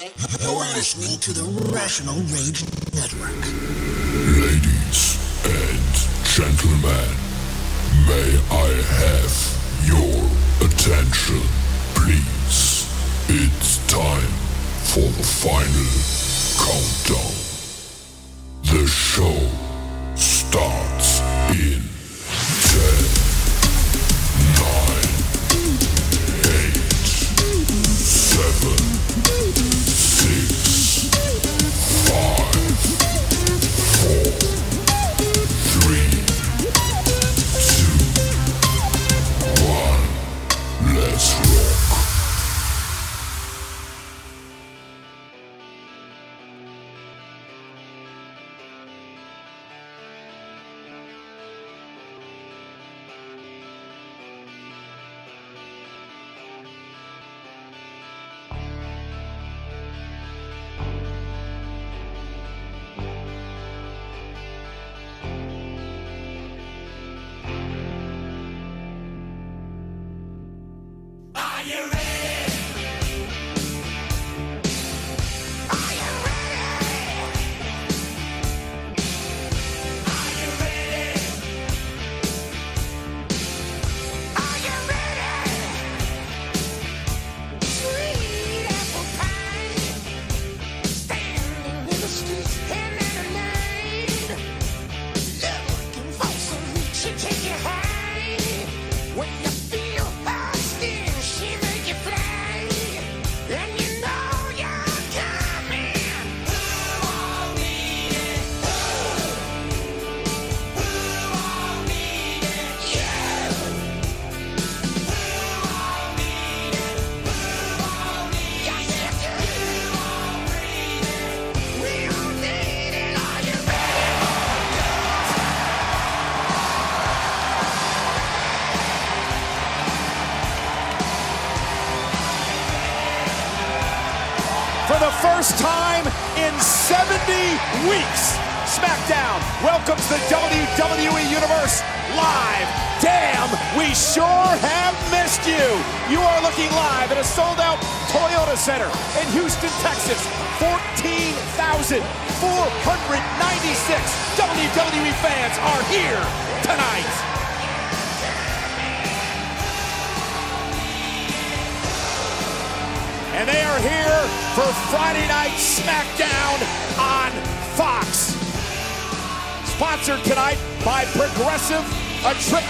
You're listening to the Rational Rage Network. Ladies and gentlemen, may I have your attention, please? It's time for the final countdown. The show starts.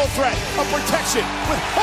triple threat of protection with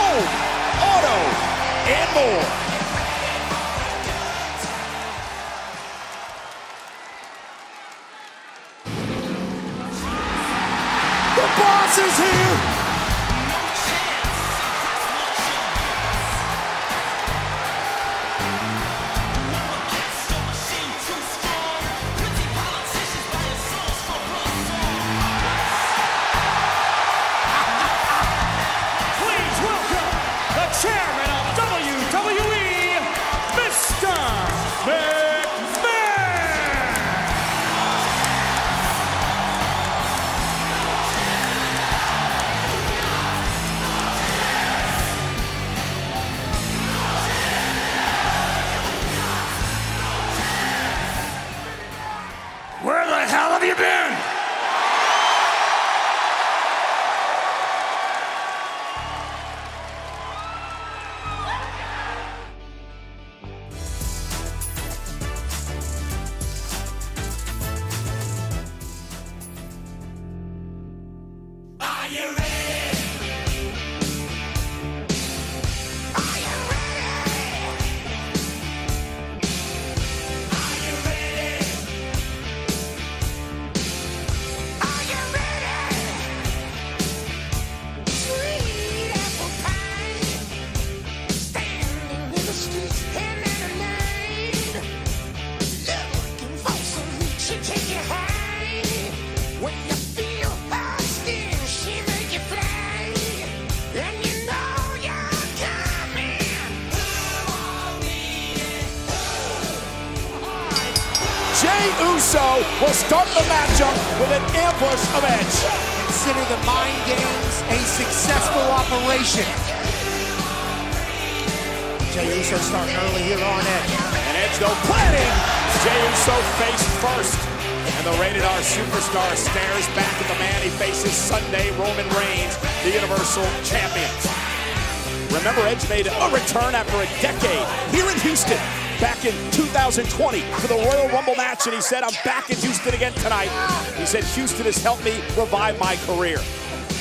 return after a decade here in Houston back in 2020 for the Royal Rumble match, and he said, I'm back in Houston again tonight. He said, Houston has helped me revive my career.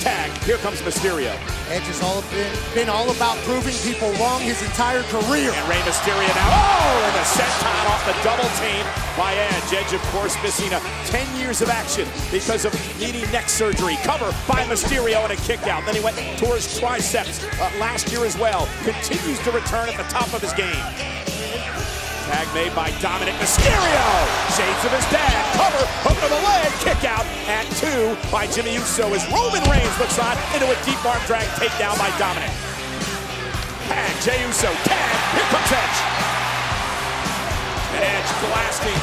Tag, here comes Mysterio. Edge has all been, been all about proving people wrong his entire career. And Rey Mysterio now, oh, and the senton off the double team by Edge. Edge, of course, missing a 10 years of action because of needing neck surgery. Cover by Mysterio and a kick out. Then he went tore his triceps uh, last year as well. Continues to return at the top of his game. Made by Dominic Mysterio. Shades of his dad. Cover, hook to the leg, kick out at two by Jimmy Uso as Roman Reigns looks on into a deep arm drag takedown by Dominic. Tag, Jey Uso, tag, here comes Edge. Edge blasting.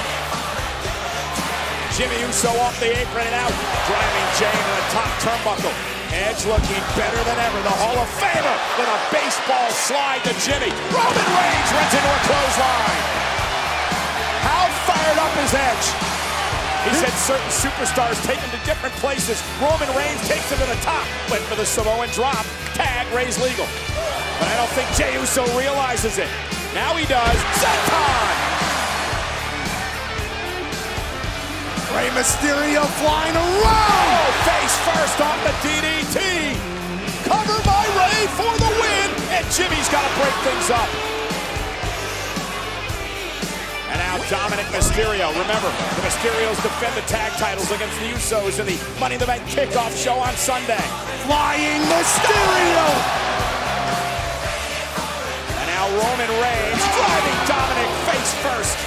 Jimmy Uso off the apron and out, driving Jey into the top turnbuckle. Edge looking better than ever. The Hall of Famer with a baseball slide to Jimmy. Roman Reigns runs into a clothesline. Fired up is Edge? He said certain superstars take him to different places. Roman Reigns takes him to the top. Went for the Samoan drop. Tag, Rey's legal. But I don't think Jey Uso realizes it. Now he does. Senton! Rey Mysterio flying around. Oh, face first off the DDT. Cover by Ray for the win. And Jimmy's got to break things up. And now Dominic Mysterio. Remember, the Mysterios defend the tag titles against the Usos in the Money in the Bank kickoff show on Sunday. Flying Mysterio. And now Roman Reigns driving Dominic face first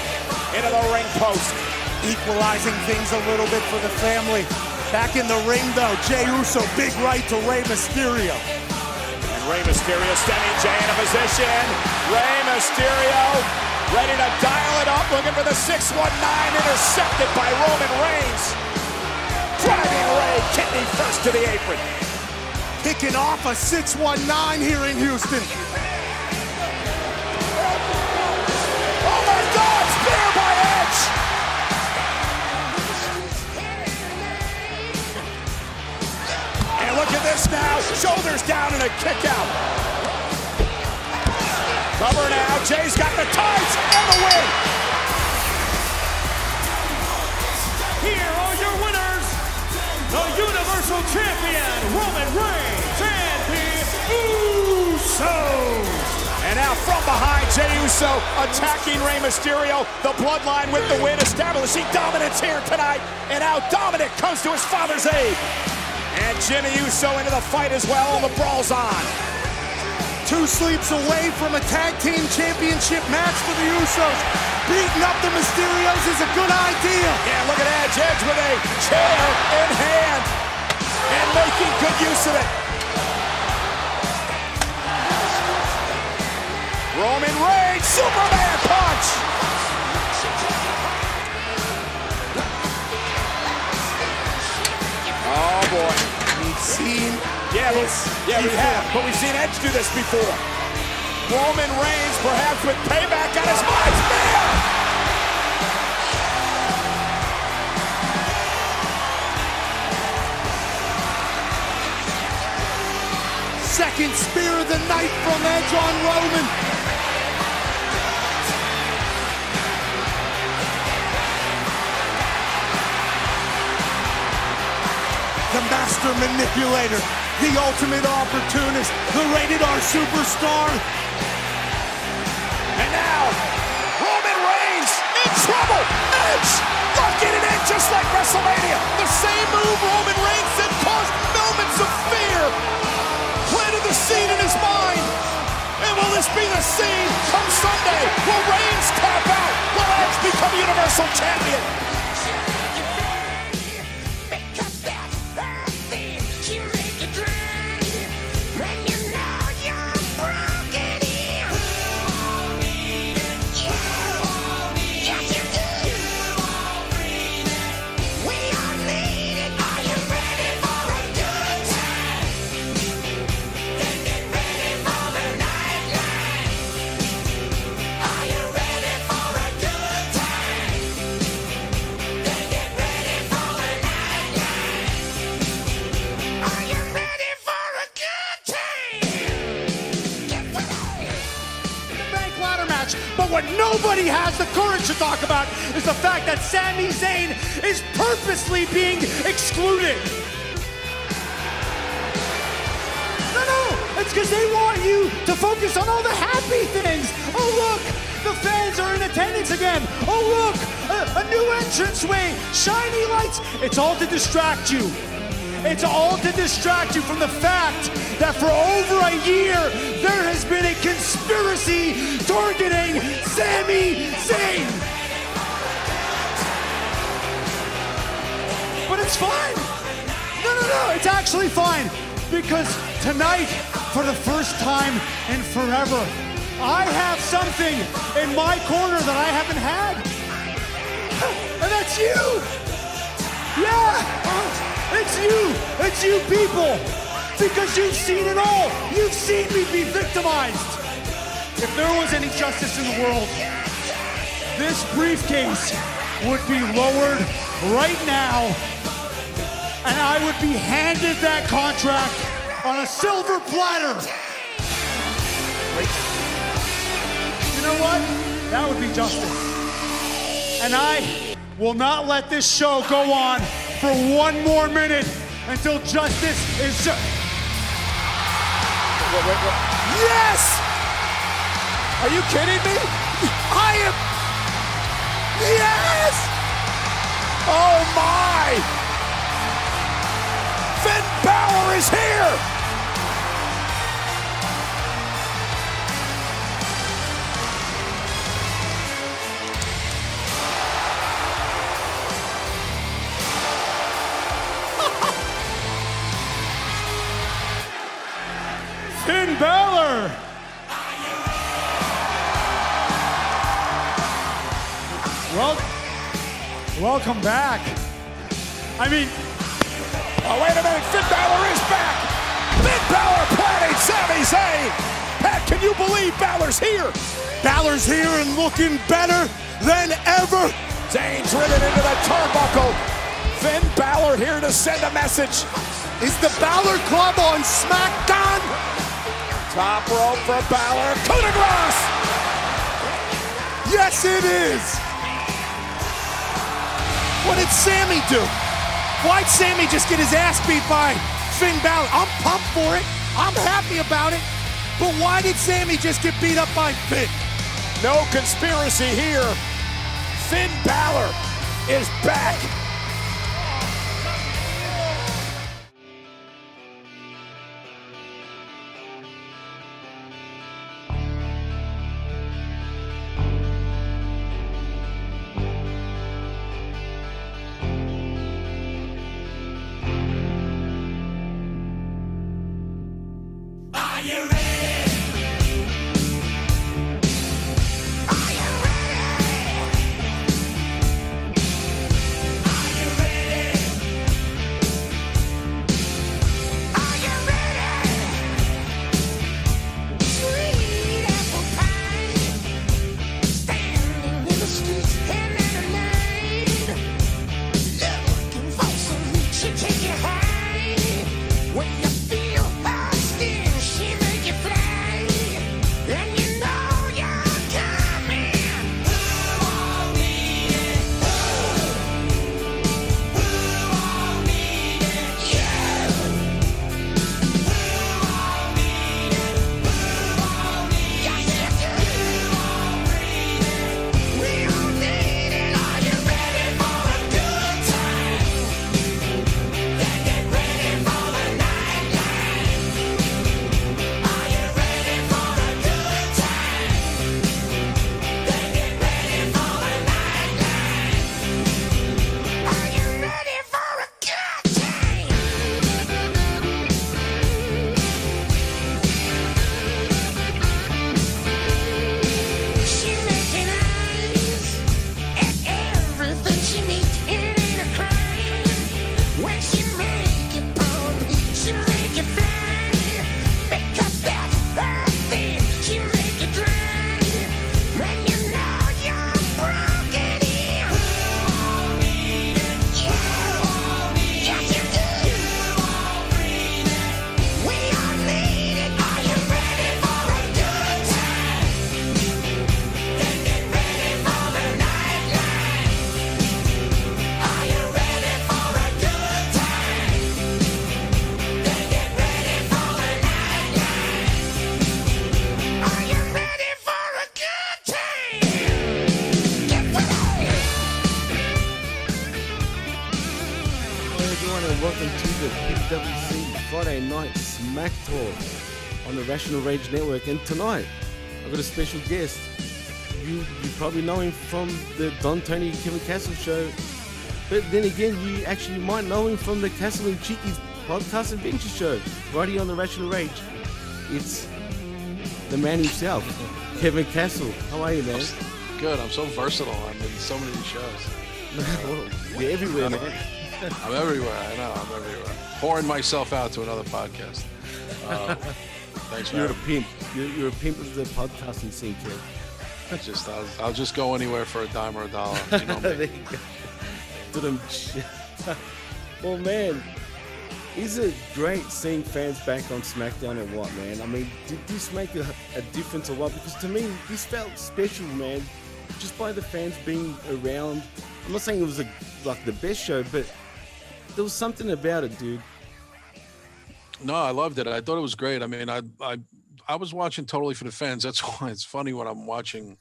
into the ring post. Equalizing things a little bit for the family. Back in the ring though, Jey Uso, big right to Rey Mysterio. And Rey Mysterio stemming Jey in a position. Rey Mysterio ready to dial it up, looking for the 619 intercepted by Roman Reigns. Driving Rey kidney first to the apron. Kicking off a 619 here in Houston. Oh my God! Spear by Edge! And look at this now. Shoulders down and a kick out. Cover now. Jey's got the tights and the win. Here are your winners, the Universal Champion Roman Reigns and the Usos. And now from behind, Jey Uso attacking Rey Mysterio. The bloodline with the win, establishing dominance here tonight. And now Dominic comes to his father's aid. And Jimmy Uso into the fight as well, the brawl's on. Two sleeps away from a tag team championship match for the Usos. Beating up the Mysterios is a good idea. Yeah, look at Edge. Edge with a chair in hand and making good use of it. Roman Reigns, Superman punch. Oh boy. We've seen But, yeah, we have, but we've seen Edge do this before. Roman Reigns, perhaps with payback on his mind. Second spear of the night from Edge on Roman. The master manipulator, the ultimate opportunist, the rated R superstar. And now, Roman Reigns in trouble. Edge locking it in just like WrestleMania. The same move Roman Reigns said caused moments of fear. Planted the seed in his mind. And will this be the scene come Sunday? Will Reigns tap out? Will Edge become Universal Champion? Purposely being excluded. No, no, it's because they want you to focus on all the happy things. Oh, look, the fans are in attendance again. Oh, look, a, a new entranceway, shiny lights. It's all to distract you. It's all to distract you from the fact that for over a year, there has been a conspiracy targeting Sami Zayn. It's fine. No, no, no, it's actually fine. Because tonight, for the first time in forever, I have something in my corner that I haven't had. And that's you. Yeah, it's you. It's you people. Because you've seen it all. You've seen me be victimized. If there was any justice in the world, this briefcase would be lowered right now and I would be handed that contract on a silver platter. You know what? That would be justice. And I will not let this show go on for one more minute until justice is ju- Yes! Are you kidding me? I am. Yes! Oh my! Finn Balor is here! Finn Balor! Well, welcome back. I mean, Oh, wait a minute. Finn Balor is back. Finn Balor planting Sami Zayn. Pat, can you believe Balor's here? Balor's here and looking better than ever. Zayn's ridden into the turnbuckle. Finn Balor here to send a message. Is the Balor Club on SmackDown? Top rope for Balor. Coup de grace. Yes, it is. What did Sami do? Why'd Sami just get his ass beat by Finn Balor? I'm pumped for it. I'm happy about it. But why did Sami just get beat up by Finn? No conspiracy here. Finn Balor is back. Rational Rage Network. And tonight, I've got a special guest. You you probably know him from the Don Tony Kevin Castle show. But then again, you actually might know him from the Castle and Chickie's podcast adventure show, right here on the Rational Rage. It's the man himself, Kevin Castle. How are you, man? Good. I'm so versatile. I'm in so many shows. Well, You're everywhere, man. I'm everywhere. I know. I'm everywhere. Pouring myself out to another podcast. Uh, thanks You're a pimp. You're, you're a pimp of the podcasting scene, Kev. Just, I'll, I'll just go anywhere for a dime or a dollar. You know me. Well, man, is it great seeing fans back on SmackDown and what, man? I mean, did this make a, a difference or what? Because to me, this felt special, man. Just by the fans being around. I'm not saying it was a, like the best show, but there was something about it, dude. No, I loved it. I thought it was great. I mean, I I I was watching totally for the fans. That's why it's funny when I'm watching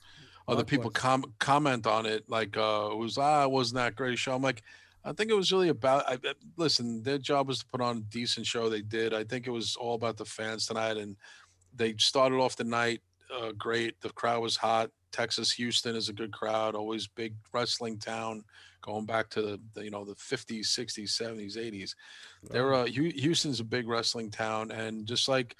other people com- comment on it, like uh, it was ah, it wasn't that great a show. I'm like, I think it was really about. I, I- listen, their job was to put on a decent show. They did. I think it was all about the fans tonight, and they started off the night uh, great. The crowd was hot. Texas, Houston is a good crowd. Always big wrestling town. Going back to the, you know the 50s, 60s, 70s, 80s. They're uh, Houston's a big wrestling town, and just like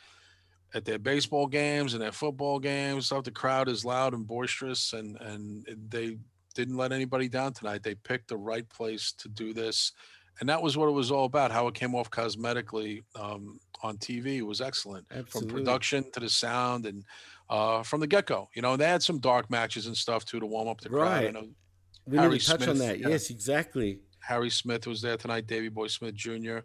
at their baseball games and their football games, stuff, the crowd is loud and boisterous, and and they didn't let anybody down tonight. They picked the right place to do this, and that was what it was all about. How it came off cosmetically um, on TV was excellent, Absolutely. from production to the sound and uh, from the get go. You know, they had some dark matches and stuff too to warm up the crowd. Right. We Harry need to touch on Smith, that. yeah. Yes, exactly. Harry Smith was there tonight. Davy Boy Smith Jr.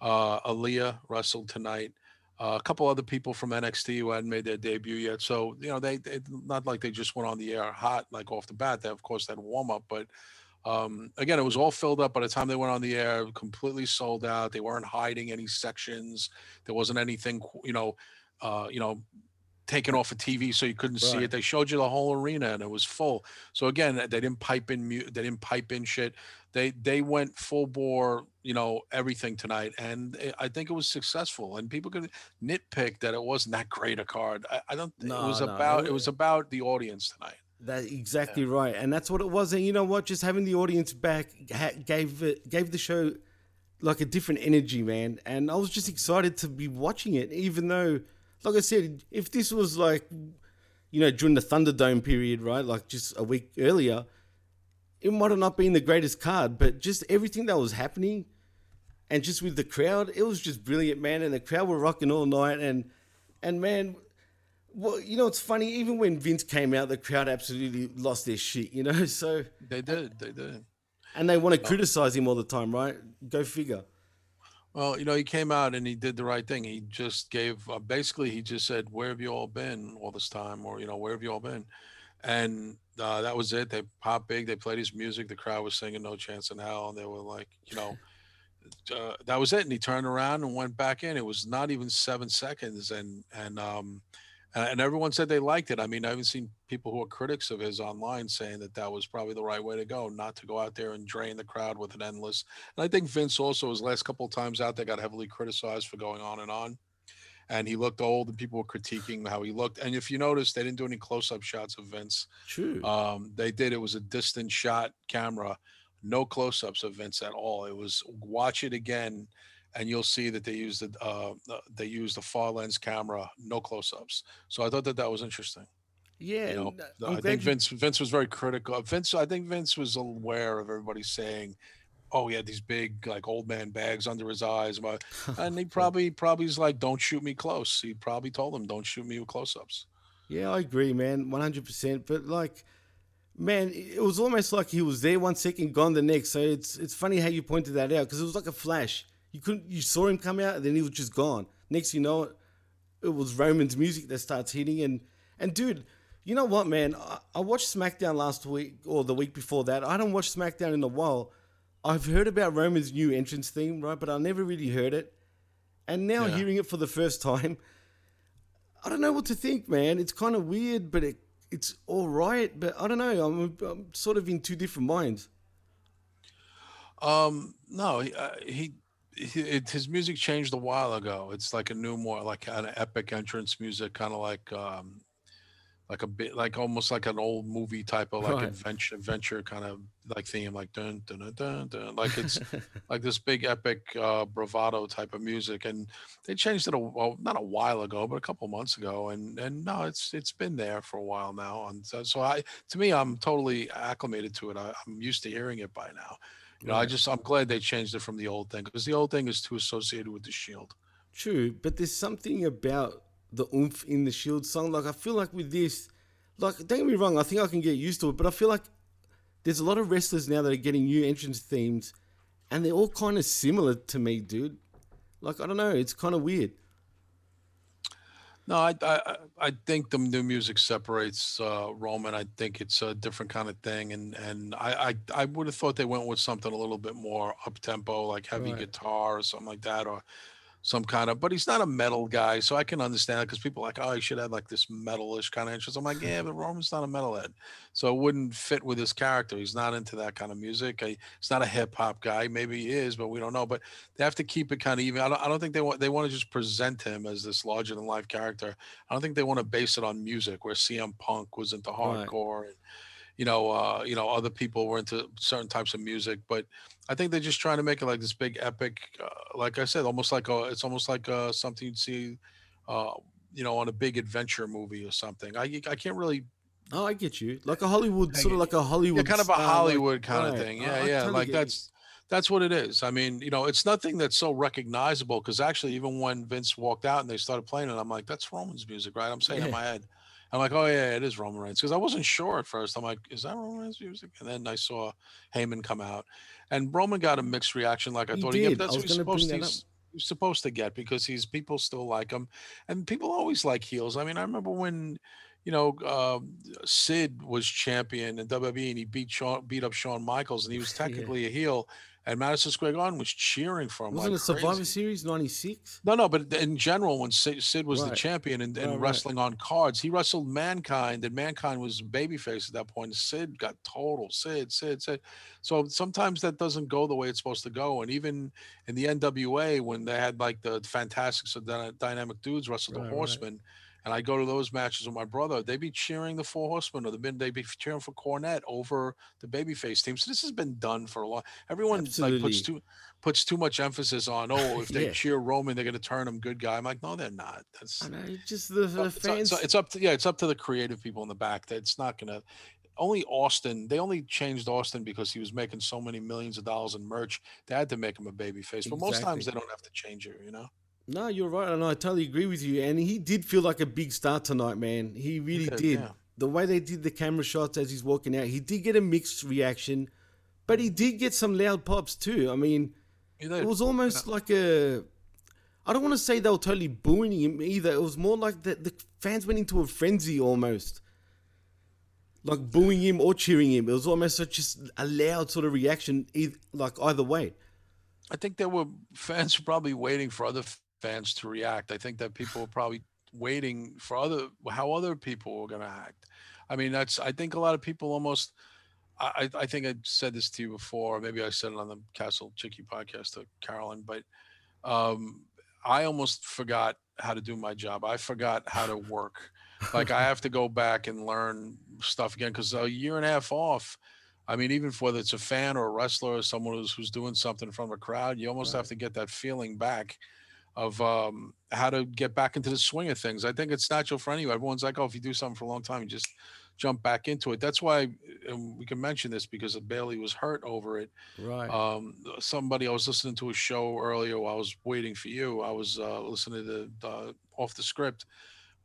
Uh, Aliyah wrestled tonight. Uh, a couple other people from NXT who hadn't made their debut yet. So you know, they, they not like they just went on the air hot like off the bat. They of course had warm up, but um, again, it was all filled up by the time they went on the air. Completely sold out. They weren't hiding any sections. There wasn't anything, you know, uh, you know, taken off of TV so you couldn't see it. They showed you the whole arena and it was full. So again, they didn't pipe in mu- they didn't pipe in shit. They they went full bore, you know, everything tonight, and it- I think it was successful. And people could nitpick that it wasn't that great a card. I, I don't. No, it was no, about it- it was about the audience tonight. That's exactly right, and that's what it was. And you know what? Just having the audience back ha- gave it gave the show like a different energy, man. And I was just excited to be watching it, even though, like I said, if this was like, you know, during the Thunderdome period, right, like just a week earlier, it might have not been the greatest card, but just everything that was happening, and just with the crowd, it was just brilliant, man. And the crowd were rocking all night, and and man, well, you know, it's funny. Even when Vince came out, the crowd absolutely lost their shit. You know, so They did. They did. and they want to criticize him all the time, right? Go figure. Well, you know, he came out and he did the right thing. He just gave, uh, basically, he just said, "Where have you all been all this time?" Or you know, "Where have you all been?" And uh, that was it. They popped big. They played his music. The crowd was singing "No Chance in Hell," and they were like, you know, uh, that was it. And he turned around and went back in. It was not even seven seconds, and and um, and, and everyone said they liked it. I mean, I haven't seen people who are critics of his online saying that that was probably the right way to go, not to go out there and drain the crowd with an endless. And I think Vince also, his last couple of times out there, got heavily criticized for going on and on. And he looked old, and people were critiquing how he looked. And if you notice, they didn't do any close-up shots of Vince. True. Um, they did. It was a distant shot camera, no close-ups of Vince at all. It was watch it again, and you'll see that they used the uh, they used the far lens camera, no close-ups. So I thought that that was interesting. yeah, You know, uh, I think you- Vince Vince was very critical. Vince, I think Vince was aware of everybody saying, "Oh, he had these big like old man bags under his eyes," and he probably probably is like, "Don't shoot me close." He probably told them, "Don't shoot me with close-ups." Yeah, I agree, man, one hundred percent. But like, man, it was almost like he was there one second, gone the next. So it's it's funny how you pointed that out because it was like a flash. You couldn't, you saw him come out, and then he was just gone. Next, you know, it, it was Roman's music that starts hitting, and and dude, you know what, man? I, I watched SmackDown last week or the week before that. I don't watch SmackDown in a while. I've heard about Roman's new entrance theme, right? But I never really heard it. And now Yeah. hearing it for the first time, I don't know what to think, man. It's kind of weird, but it, it's all right. But I don't know. I'm, I'm sort of in two different minds. Um, no, he, uh, he he- it, his music changed a while ago. It's like a new, more like an epic entrance music, kind of like um, like a bit like almost like an old movie type of like Right. adventure adventure kind of like theme, like dun dun dun dun, dun. like it's like this big epic uh, bravado type of music. And they changed it a well, not a while ago, but a couple months ago. And and no, it's it's been there for a while now. And so, so I to me, I'm totally acclimated to it. I, I'm used to hearing it by now. You know, I just I'm glad they changed it from the old thing because the old thing is too associated with the Shield. True, but there's something about the oomph in the Shield song. Like I feel like with this, like don't get me wrong, I think I can get used to it, but I feel like there's a lot of wrestlers now that are getting new entrance themes, and they're all kind of similar to me, dude. Like I don't know, it's kind of weird. No, I I I- think the new music separates uh, Roman. I think it's a different kind of thing, and and I I, I would have thought they went with something a little bit more up tempo, like heavy Right. guitar or something like that, or some kind of. But he's not a metal guy, so I can understand it because people are like, oh, he should have like this metalish kind of interest. I'm like, yeah, but Roman's not a metalhead, so it wouldn't fit with his character. He's not into that kind of music. He's not a hip hop guy. Maybe he is, but we don't know. But they have to keep it kind of even. I don't, I don't think they want they want to just present him as this larger than life character. I don't think they want to base it on music where CM Punk was into Right. hardcore and you know uh, you know other people were into certain types of music, but I think they're just trying to make it like this big epic, uh, like I said, almost like a it's almost like uh, something you'd see, uh, you know, on a big adventure movie or something. I I can't really Oh, I get you. Like a Hollywood, sort of like a Hollywood, yeah, kind of a star, like- Hollywood kind of right. thing. Yeah, yeah. Like get you. that's that's what it is. I mean, you know, it's nothing that's so recognizable because actually, even when Vince walked out and they started playing it, I'm like, that's Roman's music, right? I'm saying in my head. I'm like, oh yeah, it is Roman Reigns because I wasn't sure at first. I'm like, is that Roman Reigns music? And then I saw Heyman come out, and Roman got a mixed reaction, like I He thought he did. That's I what was he's supposed to. He's, he's supposed to get because he's people still like him, and people always like heels. I mean, I remember when. You know, um, Sid was champion in WWE, and he beat Shawn, beat up Shawn Michaels, and he was Yeah. technically a heel. And Madison Square Garden was cheering for him. Wasn't like it Survivor crazy. Series '96? No, no, but in general, when Sid, Sid was the champion and, and Right, right. wrestling on cards, he wrestled Mankind, and Mankind was babyface at that point. Sid got total Sid, Sid, Sid. So sometimes that doesn't go the way it's supposed to go. And even in the NWA, when they had like the Fantastics of Dyna- Dynamic Dudes wrestle Right, the right. Horsemen, and I go to those matches with my brother, they'd be cheering the Four Horsemen, or the men, they'd be cheering for Cornette over the babyface team. So this has been done for a long. Everyone like puts too puts too much emphasis on oh if they Yeah. cheer Roman they're going to turn him good guy. I'm like no they're not. That's I know. Just the, the it's, fans. it's, it's up to yeah it's up to the creative people in the back. That it's not going to. Only Austin. They only changed Austin because he was making so many millions of dollars in merch. They had to make him a baby face. But most times they don't have to change it. You know. No, you're right, and I totally agree with you. And he did feel like a big star tonight, man. He really did, did. yeah. The way they did the camera shots as he's walking out, he did get a mixed reaction, but he did get some loud pops too. I mean, it was almost like a. I don't want to say they were totally booing him either. It was more like the, the fans went into a frenzy almost. Like booing him or cheering him. It was almost such just a loud sort of reaction, like either way. I think there were fans probably waiting for other fans to react. I think that people were probably waiting for other how other people were going to act. I mean, that's I think a lot of people almost. I I think I said this to you before. or Maybe I said it on the Castle Chickie podcast to Carolyn, but um, I almost forgot how to do my job. I forgot how to work. like I have to go back and learn stuff again because a year and a half off. I mean, even for whether it's a fan or a wrestler or someone who's who's doing something from a crowd, you almost have to get that feeling back of um, how to get back into the swing of things. I think it's natural for anyone. Everyone's like, oh, if you do something for a long time, you just jump back into it. That's why we can mention this because Bayley was hurt over it. Right. Um, somebody I was listening to a show earlier while I was waiting for you. I was uh, listening to the uh, off the script,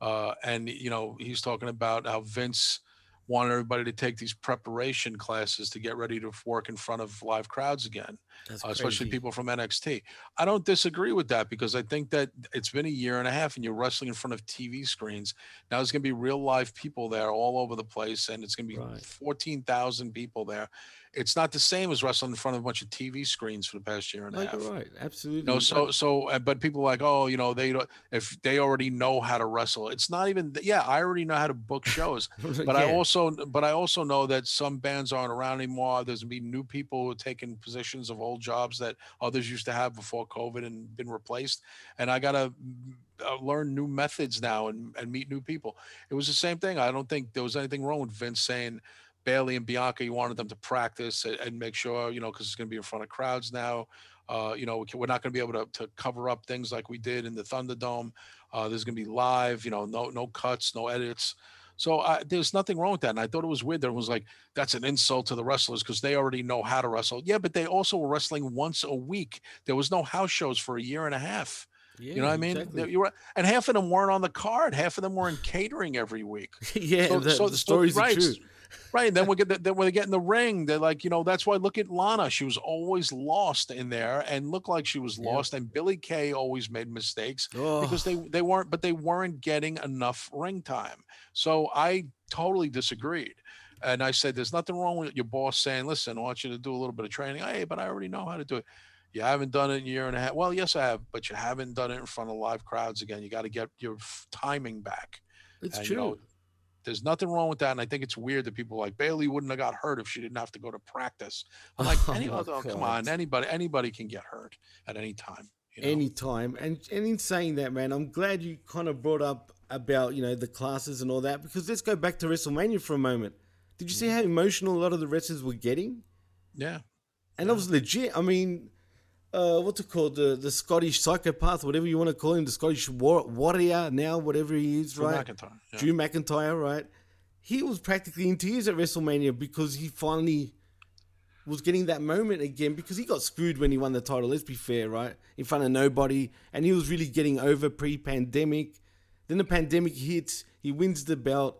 uh, and you know he's talking about how Vince wanted everybody to take these preparation classes to get ready to work in front of live crowds again, uh, especially people from NXT. I don't disagree with that because I think that it's been a year and a half and you're wrestling in front of TV screens. Now there's going to be real live people there all over the place, and it's going to be Right. 14,000 people there. It's not the same as wrestling in front of a bunch of TV screens for the past year and a Like, half. right. Absolutely. No, so so, uh, but people are like, oh, you know, they don't if they already know how to wrestle. It's not even. Yeah, I already know how to book shows, but I also, but I also know that some bands aren't around anymore. There's gonna be new people who are taking positions of old jobs that others used to have before COVID and been replaced. And I gotta uh, learn new methods now and and meet new people. It was the same thing. I don't think there was anything wrong with Vince saying. Bayley and Bianca, you wanted them to practice and, and make sure, you know, because it's going to be in front of crowds now. Uh, you know, we can, we're not going to be able to, to cover up things like we did in the Thunderdome. Uh, there's going to be live, you know, no no cuts, no edits. So I, there's nothing wrong with that. And I thought it was weird. There was like that's an insult to the wrestlers because they already know how to wrestle. Yeah, but they also were wrestling once a week. There was no house shows for a year and a half. Yeah, you know what I mean? exactly. You were, and half of them weren't on the card. Half of them were in catering every week. yeah, So- the, so- the so- stories right, are true. Right. Then we get the, then when they get in the ring, they're like, you know, that's why look at Lana. She was always lost in there and looked like she was Yeah. lost. And Billie Kay always made mistakes because they they weren't, but they weren't getting enough ring time. So I totally disagreed. And I said, there's nothing wrong with your boss saying, listen, I want you to do a little bit of training. Hey, but I already know how to do it. You haven't done it in a year and a half. Well, yes, I have, but you haven't done it in front of live crowds again. You got to get your f- timing back. it's and, true. you know, there's nothing wrong with that. And I think it's weird that people like Bayley wouldn't have got hurt if she didn't have to go to practice. I'm like, Oh any, oh, come on, anybody, anybody can get hurt at any time. You know? anytime. And and in saying that, man, I'm glad you kind of brought up about you know the classes and all that because let's go back to WrestleMania for a moment. Did you see mm-hmm. how emotional a lot of the wrestlers were getting? yeah. And that was legit. I mean, uh, what's it called? The the Scottish psychopath, whatever you want to call him, the Scottish war- warrior now, whatever he is, Drew right? McIntyre. Yeah. Drew McIntyre, right? He was practically in tears at WrestleMania because he finally was getting that moment again because he got screwed when he won the title. Let's be fair, right? In front of nobody, and he was really getting over pre-pandemic. Then the pandemic hits. He wins the belt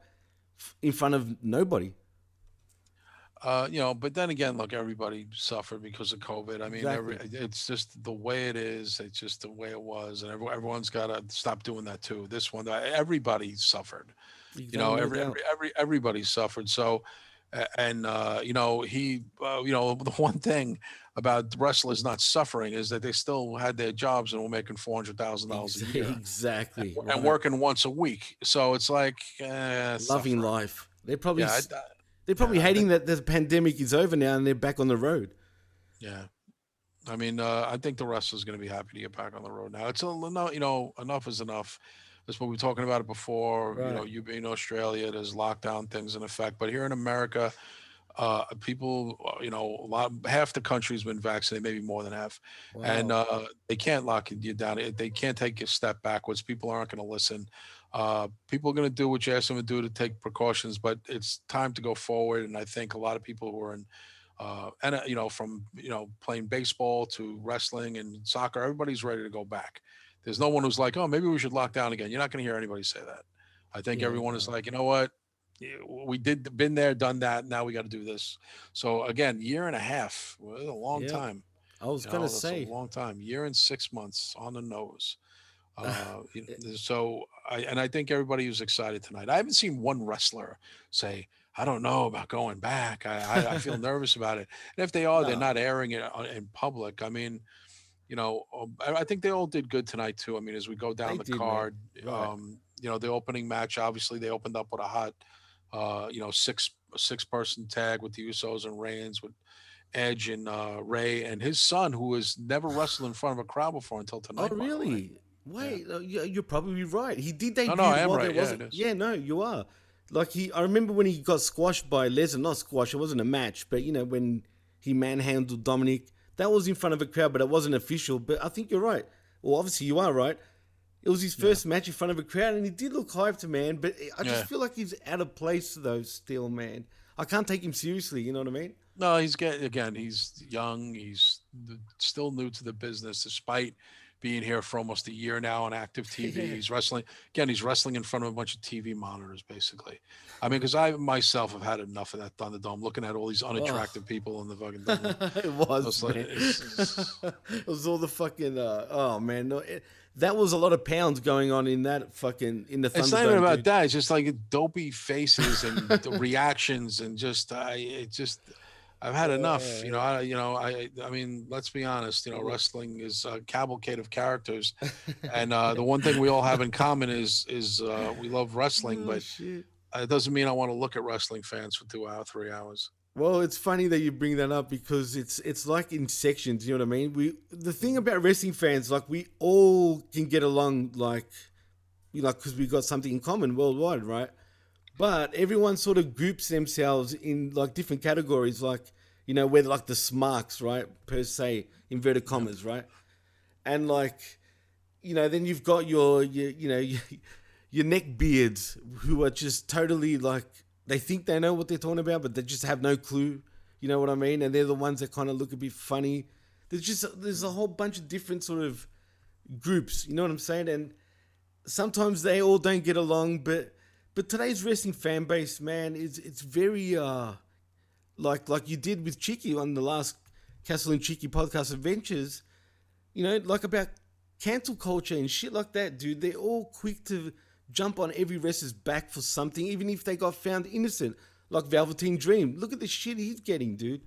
in front of nobody. Uh, you know, but then again, look, everybody suffered because of COVID. I mean, every, it's just the way it is. It's just the way it was, and everyone, everyone's got to stop doing that too. This one, everybody suffered. You know, every, every every everybody suffered. So, and uh, you know, he, uh, you know, the one thing about wrestlers not suffering is that they still had their jobs and were making four hundred thousand dollars a year Exactly. and right. working once a week. So it's like eh, loving suffering. life. They're probably Yeah, I- I- they're probably yeah, hating that the pandemic is over now and they're back on the road. Yeah. I mean, uh, I think the wrestler's going to be happy to get back on the road now. It's a no, you know, enough is enough. That's what we were talking about it before. You know, you being in Australia, there's lockdown things in effect, but here in America, uh, people, uh, you know, a lot, half the country's been vaccinated, maybe more than half, and uh, they can't lock you down. They can't take a step backwards. People aren't going to listen. Uh, people are going to do what you ask them to do to take precautions, but it's time to go forward. And I think a lot of people who are in uh, and uh, you know from you know playing baseball to wrestling and soccer everybody's ready to go back. There's no one who's like oh maybe we should lock down again. You're not going to hear anybody say that. I think Yeah, everyone is like you know what? We did been there done that now we got to do this. So again year and a half well, a long Yeah, time. I was you gonna know, say, a long time. Year and six months on the nose uh, so I, and I think everybody was excited tonight. I haven't seen one wrestler say, "I don't know about going back. I, I, I feel nervous about it." And if they are, they're not airing it in public. I mean, you know, um, I think they all did good tonight too. I mean, as we go down They the card, Right. um, you know, the opening match, obviously they opened up with a hot, uh, you know, six six person tag with the Usos and Reigns with Edge and uh, Rey and his son, who has never wrestled in front of a crowd before until tonight. oh by the way. really? Wait, uh, you- you're probably right. He did debut no, I am while right. there Yeah, wasn't. it is. Yeah, no, you are. Like he, I remember when he got squashed by Lesnar. Not squashed. It wasn't a match, but you know when he manhandled Dominic, that was in front of a crowd, but it wasn't official. But I think you're right. Well, obviously you are right. It was his first match in front of a crowd, and he did look hyped, a man. But I just Yeah. feel like he's out of place, though. Still, man, I can't take him seriously. You know what I mean? No, he's getting again. He's young. He's still new to the business, despite being here for almost a year now on active TV. He's wrestling again. He's wrestling in front of a bunch of TV monitors, basically. I mean, because I myself have had enough of that Thunderdome, looking at all these unattractive people in the fucking. Dome. it was. It's like- it's- it's- it was all the fucking. Uh, oh man, no, it, that was a lot of pounds going on in that fucking in the. It's not even about dude. that. It's just like dopey faces and the reactions and just I it just I've had enough. You know, I you know I I mean, let's be honest. You know, wrestling is a cavalcade of characters, and uh, the one thing we all have in common is is uh, we love wrestling. Oh, but shit. it doesn't mean I want to look at wrestling fans for two hours, three hours. Well, it's funny that you bring that up because it's it's like in sections. You know what I mean? We the thing about wrestling fans, like we all can get along, like you know, because we got something in common worldwide, right? But everyone sort of groups themselves in like different categories, like you know, we're like the smarks, right? Per se, inverted commas, right? And like, you know, then you've got your, your you know, your, your neck beards who are just totally like they think they know what they're talking about, but they just have no clue. You know what I mean? And they're the ones that kind of look a bit funny. There's just there's a whole bunch of different sort of groups. You know what I'm saying? And sometimes they all don't get along, but but today's wrestling fan base, man, is it's very uh like like you did with Chickie on the last Castle and Chickie podcast adventures. You know, like about cancel culture and shit like that, dude. They're all quick to jump on every wrestler's back for something, even if they got found innocent. Like Velveteen Dream. Look at the shit he's getting, dude.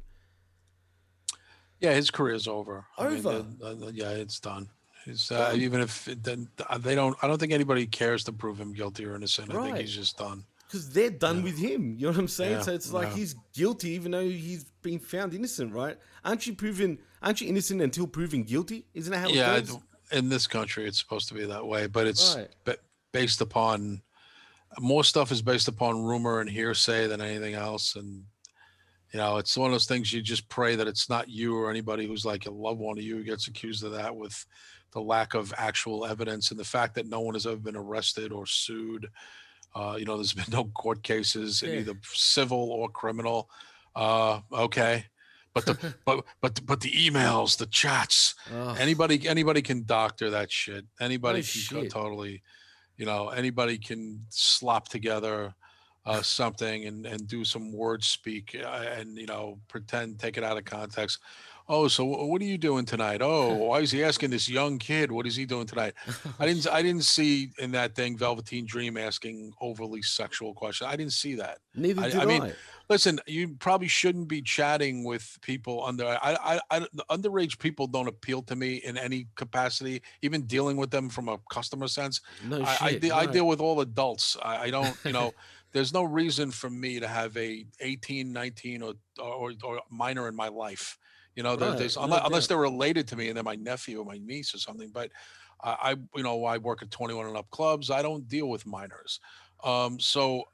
Yeah, his career's over. I mean, Over? uh, uh, yeah, it's done. It's, uh, even if it, then uh, they don't, I don't think anybody cares to prove him guilty or innocent. I think Right. he's just done. Because they're done with him. You know what I'm saying? Yeah, so it's like yeah. he's guilty even though he's been found innocent, right? Aren't you proven aren't you innocent until proven guilty? Isn't that how yeah, it goes? I- in this country, it's supposed to be that way, but it's Right. ba- based upon more stuff is based upon rumor and hearsay than anything else. And you know, it's one of those things you just pray that it's not you or anybody who's like a loved one of you who gets accused of that with the lack of actual evidence and the fact that no one has ever been arrested or sued. Uh, you know, there's been no court cases in Yeah. either civil or criminal. Uh, okay. But the but but but the emails, the chats, anybody anybody can doctor that shit. Anybody can go shit. totally, you know, anybody can slop together uh, something and and do some word speak uh, and you know pretend take it out of context. Oh, so what are you doing tonight? Oh, why is he asking this young kid? What is he doing tonight? I didn't I didn't see in that thing Velveteen Dream asking overly sexual questions. I didn't see that. Neither I- did I. I mean, Listen, you probably shouldn't be chatting with people under. I, I, I, underage people don't appeal to me in any capacity. Even dealing with them from a customer sense, no I, I, shit. de- I deal with all adults. I, I don't, you know, there's no reason for me to have a 18, 19 or or, or minor in my life. You know, Right, there's unless, unless they're related to me and they're my nephew or my niece or something. But I, I you know, I work at 21 and up clubs. I don't deal with minors. Um, so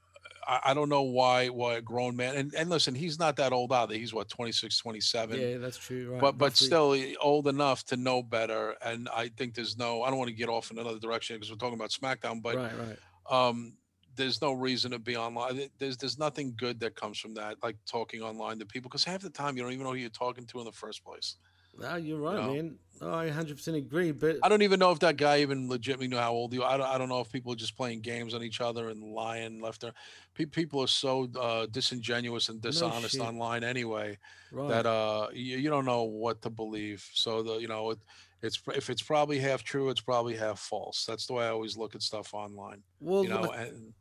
I, I don't know why why a grown man and, and listen, he's not that old either. He's what 26, 27 Yeah, that's true. Right. but but still old enough to know better and i think there's no i don't want to get off in another direction because we're talking about smackdown but right, right. um there's no reason to be online there's there's nothing good that comes from that like talking online to people because half the time you don't even know who you're talking to in the first place No, you're right, know. man. Oh, I 100% agree. But i don't even know if that guy even legitimately knew how old you I don't, I don't know if people are just playing games on each other and lying left or Pe- people are so uh disingenuous and dishonest shit. online anyway right. that uh you, you don't know what to believe so the you know it, it's if it's probably half true it's probably half false that's the way i always look at stuff online well, you know like- and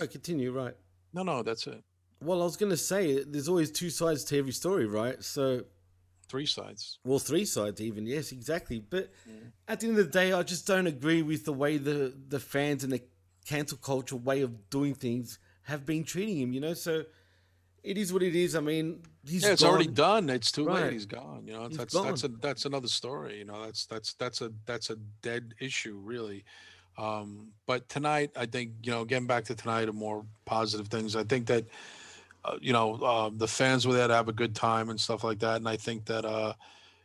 no, continue, right. no no that's it Well, I was going to say, there's always two sides to every story, right? So, three sides well, three sides even. Yes, exactly. But Mm. at the end of the day, I just don't agree with the way the the fans and the cancel culture way of doing things have been treating him. You know, so it is what it is. I mean, he's yeah it's already gone. done. It's too Right. late he's gone you know? He's that's that's a that's another story you know? That's that's that's a that's a dead issue really. Um but tonight i think you know getting back to tonight and more positive things. I think that uh, you know uh, the fans were there to have a good time and stuff like that. And i think that uh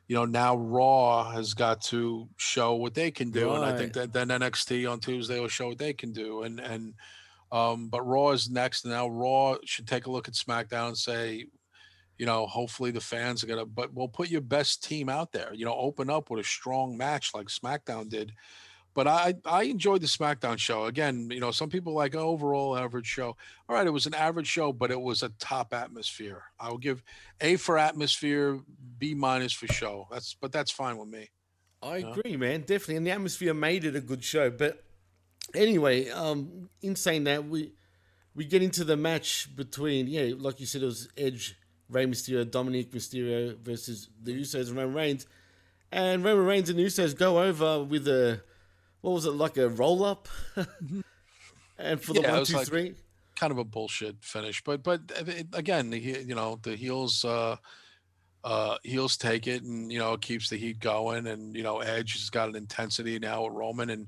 you know now raw has got to show what they can do. And i think that then nxt on tuesday will show what they can do. And and um but raw is next and now raw should take a look at smackdown and say you know, hopefully the fans are gonna, but we'll put your best team out there. You know, open up with a strong match like SmackDown did. But I I enjoyed the SmackDown show. Again, you know, some people like oh, overall average show. All right, it was an average show, but it was a top atmosphere. I will give A for atmosphere, B minus for show. That's but that's fine with me. I agree, man. Definitely, and the atmosphere made it a good show. But anyway, um, in saying that, we we get into the match between yeah, like you said, it was Edge Rey Mysterio, Dominik Mysterio versus the Usos and Roman Reigns. And Roman Reigns and the Usos go over with a, what was it, like a roll up? and for the Yeah, one, two, like- three. kind of a bullshit finish. But but it- again, the you know the heels uh, uh, heels take it, and you know it keeps the heat going. And you know Edge has got an intensity now with Roman, and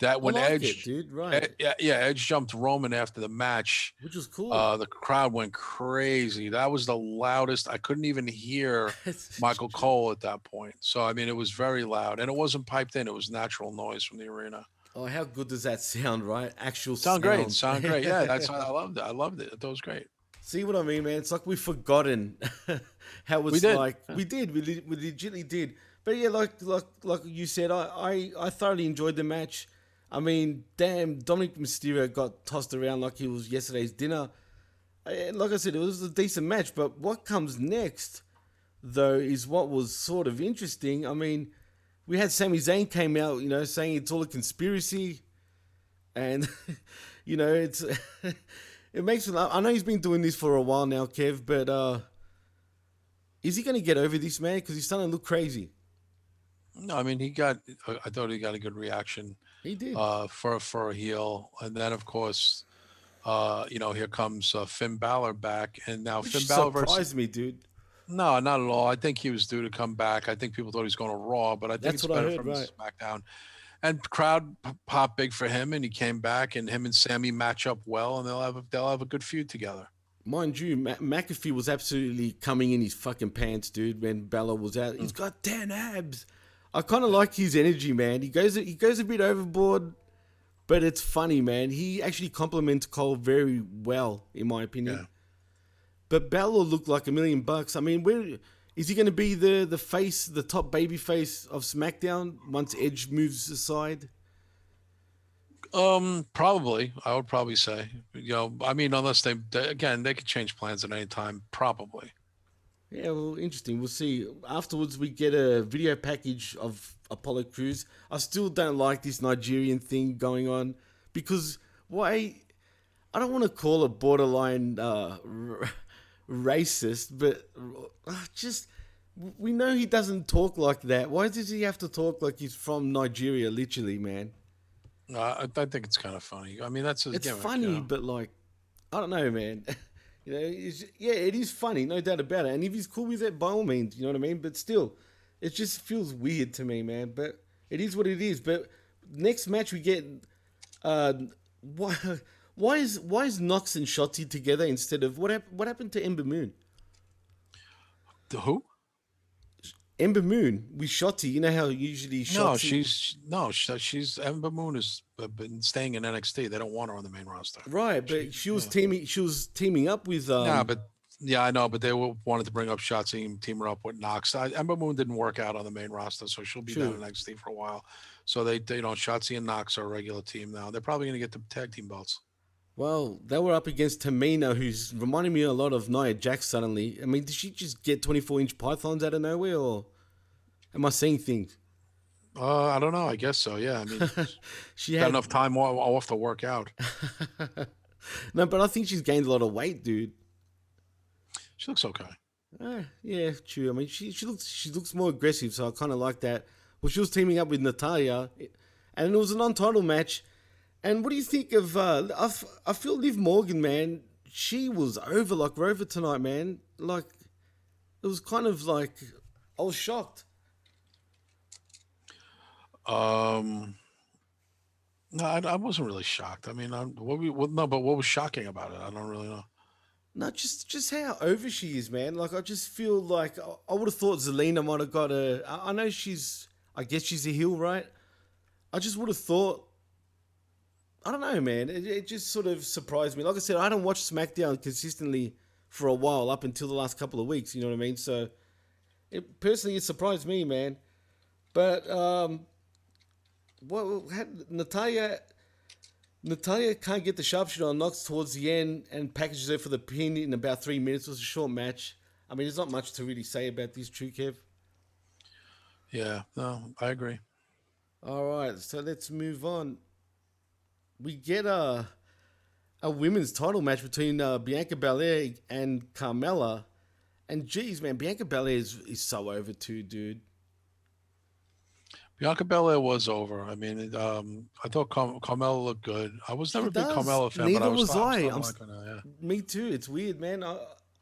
that when like Edge, it, dude, right. Ed- yeah, yeah, Edge jumped Roman after the match. Which was cool. Uh, the crowd went crazy. That was the loudest. I couldn't even hear Michael Cole at that point. So I mean, it was very loud, and it wasn't piped in. It was natural noise from the arena. oh, how good does that sound, right? Actual Sound great. sound. Sound great. Yeah, that's I loved it. I loved it. That was great. See what I mean, man? It's like we've forgotten how it's did. like. We did. We, le- we legitimately did. But yeah, like like like you said, I, I I thoroughly enjoyed the match. I mean, damn, Dominik Mysterio got tossed around like he was yesterday's dinner. And like I said, it was a decent match. But what comes next, though, is what was sort of interesting. I mean, we had Sami Zayn came out, you know, saying it's all a conspiracy, and you know, it's it makes me. I know he's been doing this for a while now, Kev, but uh is he going to get over this, man? Because he's starting to look crazy. No, I mean he got. I thought he got a good reaction He did. uh, for for a heel, and then of course, uh, you know, here comes uh, Finn Balor back, and now Which Finn Balor surprised versus. me, dude. No, not at all. I think he was due to come back. I think people thought he was going to Raw, but I think That's it's better from right. SmackDown. And crowd p- popped big for him, and he came back, and him and Sami match up well, and they'll have a, they'll have a good feud together. Mind you, Ma- McAfee was absolutely coming in his fucking pants, dude. When Balor was out, he's got ten abs. I kind of like his energy, man. He goes he goes a bit overboard, but it's funny, man. He actually compliments Cole very well, in my opinion. Yeah. But Balor looked like a million bucks. I mean, where is he going to be the the face, the top baby face of SmackDown once Edge moves aside? Um, probably. I would probably say. You know, I mean, unless they, they again, they could change plans at any time. Probably. Yeah, well, interesting. We'll see. Afterwards, we get a video package of Apollo Crews. I still don't like this Nigerian thing going on because why? I don't want to call it borderline uh, r- racist, but uh, just we know he doesn't talk like that. Why does he have to talk like he's from Nigeria? Literally, man. Uh, I, I think it's kind of funny. I mean, that's his It's gimmick, you funny, know? but like, I don't know, man. you know, yeah, it is funny, no doubt about it. And if he's cool with it, by all means, you know what I mean. But still, it just feels weird to me, man. But it is what it is. But next match we get, uh, why, why is why is Knox and Shotzi together instead of what hap- what happened to Ember Moon? The who? Ember Moon with Shotzi. You know how usually Shotzi. No, she's no, she, she's Ember Moon has uh, been staying in NXT. They don't want her on the main roster. right, but she was teaming. She was teaming up with. Um, yeah, but yeah, I know, but they wanted to bring up Shotzi and team her up with Knox. I, Ember Moon didn't work out on the main roster, so she'll be down in NXT for a while. So they, they, you know, Shotzi and Knox are a regular team now. They're probably going to get the tag team belts. Well, they were up against Tamina, who's reminding me a lot of Nia Jax suddenly. I mean, did she just get 24 inch pythons out of nowhere, or am I seeing things? Uh, I don't know. I guess so. Yeah, I mean, She had enough time off, to work out. no, but I think she's gained a lot of weight, dude. She looks okay. Eh, yeah, true. I mean, she she looks she looks more aggressive, so I kind of like that. Well, she was teaming up with Natalya, and it was an non-title match. And what do you think of? Uh, I, f- I feel Liv Morgan, man. She was over like Rover tonight, man. Like it was kind of like I was shocked. Um, no, I, I wasn't really shocked. I mean, I'm, what we what, no, but what was shocking about it? I don't really know. No, just just how over she is, man. Like I just feel like I, I would have thought Zelina might have got a. I, I know she's. I guess she's a heel, right? I just would have thought. I don't know, man. It, it just sort of surprised me. Like I said, I don't watch SmackDown consistently for a while, up until the last couple of weeks. You know what I mean? So, it personally it surprised me, man. But um, what had Natalya? Natalya can't get the sharpshooter on Knox towards the end and packages her for the pin in about three minutes. It was a short match. I mean, there's not much to really say about this, True Kev. Yeah, no, I agree. All right, so let's move on. We get a a women's title match between uh, Bianca Belair and Carmella, And geez, man, Bianca Belair is, is so over too, dude. Bianca Belair was over. I mean, um, I thought Car- Carmella looked good. I was never a big does. Carmella fan, Neither but I was, was I'm I. I'm like her yeah. Me too. It's weird, man. I,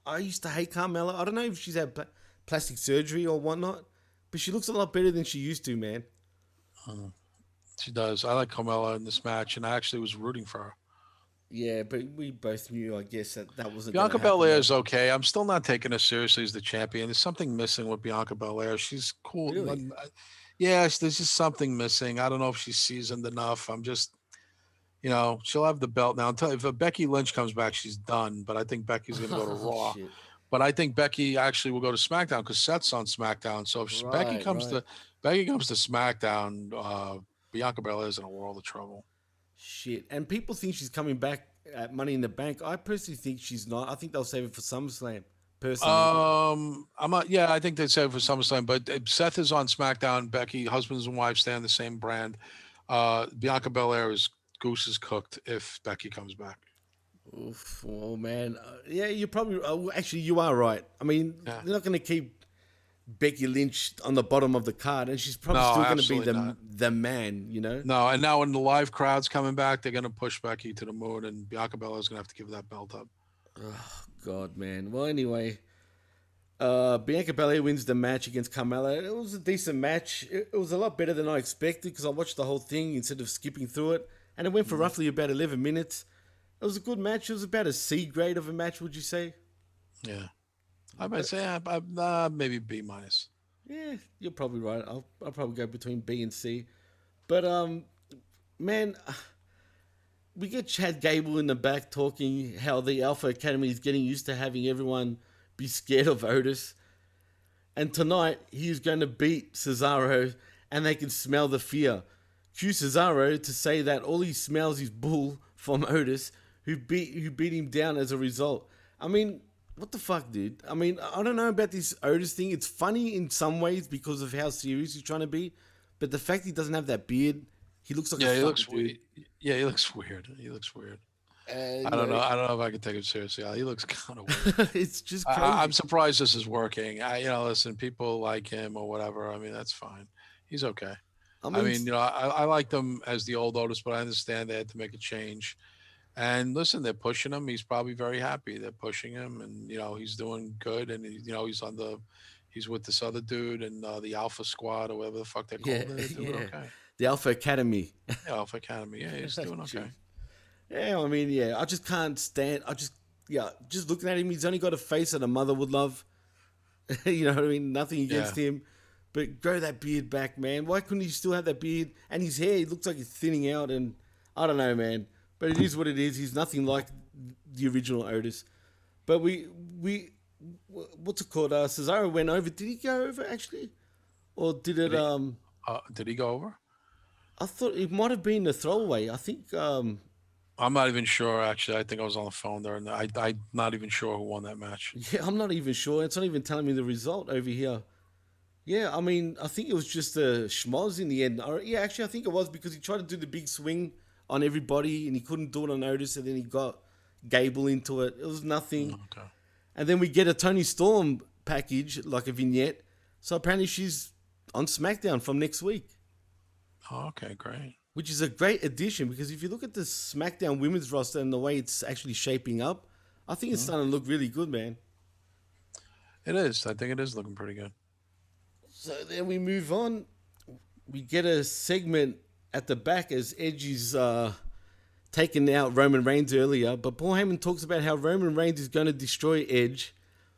I used to hate Carmella. I don't know if she's had pla- plastic surgery or whatnot, but she looks a lot better than she used to, man. She does. I like Carmella in this match, and I actually was rooting for her. Yeah, but we both knew, I guess, that that wasn't. Bianca Belair is okay. I'm still not taking her seriously as the champion. There's something missing with Bianca Belair. She's cool. Really? I- Yeah, there's just something missing. I don't know if she's seasoned enough. I'm just, you know, she'll have the belt now. Until if uh, Becky Lynch comes back, she's done. But I think Becky's going to go to Raw. shit. But I think Becky actually will go to SmackDown because Seth's on SmackDown. So if s- Becky comes right. to Becky comes to SmackDown, uh, Bianca Belair is in a world of trouble. Shit. And people think she's coming back at Money in the Bank. I personally think she's not. I think they'll save it for SummerSlam. Personally. Um, I'm not. Yeah, I think they save it for SummerSlam, but Seth is on SmackDown. Becky, husbands and wives, stay on the same brand. Uh, Bianca Belair is goose is cooked if Becky comes back. Oof, oh man, uh, yeah, you're probably uh, actually you are right. I mean, Yeah. they're not going to keep Becky Lynch on the bottom of the card, and she's probably No, still going to be the not. the man. You know, No, and now when the live crowd's coming back, they're going to push Becky to the moon, and Bianca Belair is going to have to give that belt up. Oh God, man. Well, anyway, uh, Bianca Belair wins the match against Carmella. It was a decent match. It, it was a lot better than I expected because I watched the whole thing instead of skipping through it, and it went for roughly about eleven minutes. It was a good match. It was about a C grade of a match, would you say? Yeah, I might say uh, uh, maybe B minus. Yeah, you're probably right. I'll I'll probably go between B and C. But um, man, we get Chad Gable in the back talking how the Alpha Academy is getting used to having everyone be scared of Otis. And tonight he's going to beat Cesaro, and they can smell the fear. Cue Cesaro to say that all he smells is bull from Otis, who beat who beat him down as a result. I mean, what the fuck, dude? I mean, I don't know about this Otis thing. It's funny in some ways because of how serious he's trying to be, but the fact he doesn't have that beard, he looks like Yeah, a he looks weird. Yeah, he looks weird. He looks weird. And, I don't know. I don't know if I can take him seriously. Uh, he looks kind of weird. it's just I- crazy. I, I'm surprised this is working. I, you know, listen, people like him or whatever. I mean, that's fine. He's okay. I mean, you know, I, I like them as the old Otis, but I understand they had to make a change. And listen, they're pushing him. He's probably very happy. They're pushing him, and you know, he's doing good. And he, you know, he's on the, he's with this other dude and uh, the Alpha Squad or whatever the fuck they're called. Yeah, They're doing yeah. okay. the Alpha Academy. Yeah, Alpha Academy. Yeah, he's doing okay. Yeah, I mean, yeah, I just can't stand. I just, yeah, just looking at him, he's only got a face that a mother would love. you know what I mean? Nothing against Yeah. him, but grow that beard back, man. Why couldn't he still have that beard? And his hair, he looks like he's thinning out, and I don't know, man. But it is what it is. He's nothing like the original Otis. But we, we, what's it called? Uh, Cesaro went over. Did he go over actually, or did it? Um, Uh, did he go over? I thought it might have been a throwaway. I think. Um, I'm not even sure. Actually, I think I was on the phone there, and I, I'm not even sure who won that match. Yeah, I'm not even sure. It's not even telling me the result over here. Yeah, I mean, I think it was just a schmoz in the end. Or, yeah, actually, I think it was because he tried to do the big swing on everybody and he couldn't do it on Otis, and then he got Gable into it. It was nothing. Mm, okay. And then we get a Toni Storm package, like a vignette. So apparently she's on SmackDown from next week, Oh, okay, great. which is a great addition because if you look at the SmackDown women's roster and the way it's actually shaping up, I think it's mm. starting to look really good, man. It is. I think it is looking pretty good. So then we move on. We get a segment at the back as Edge is uh, taking out Roman Reigns earlier, but Paul Heyman talks about how Roman Reigns is going to destroy Edge,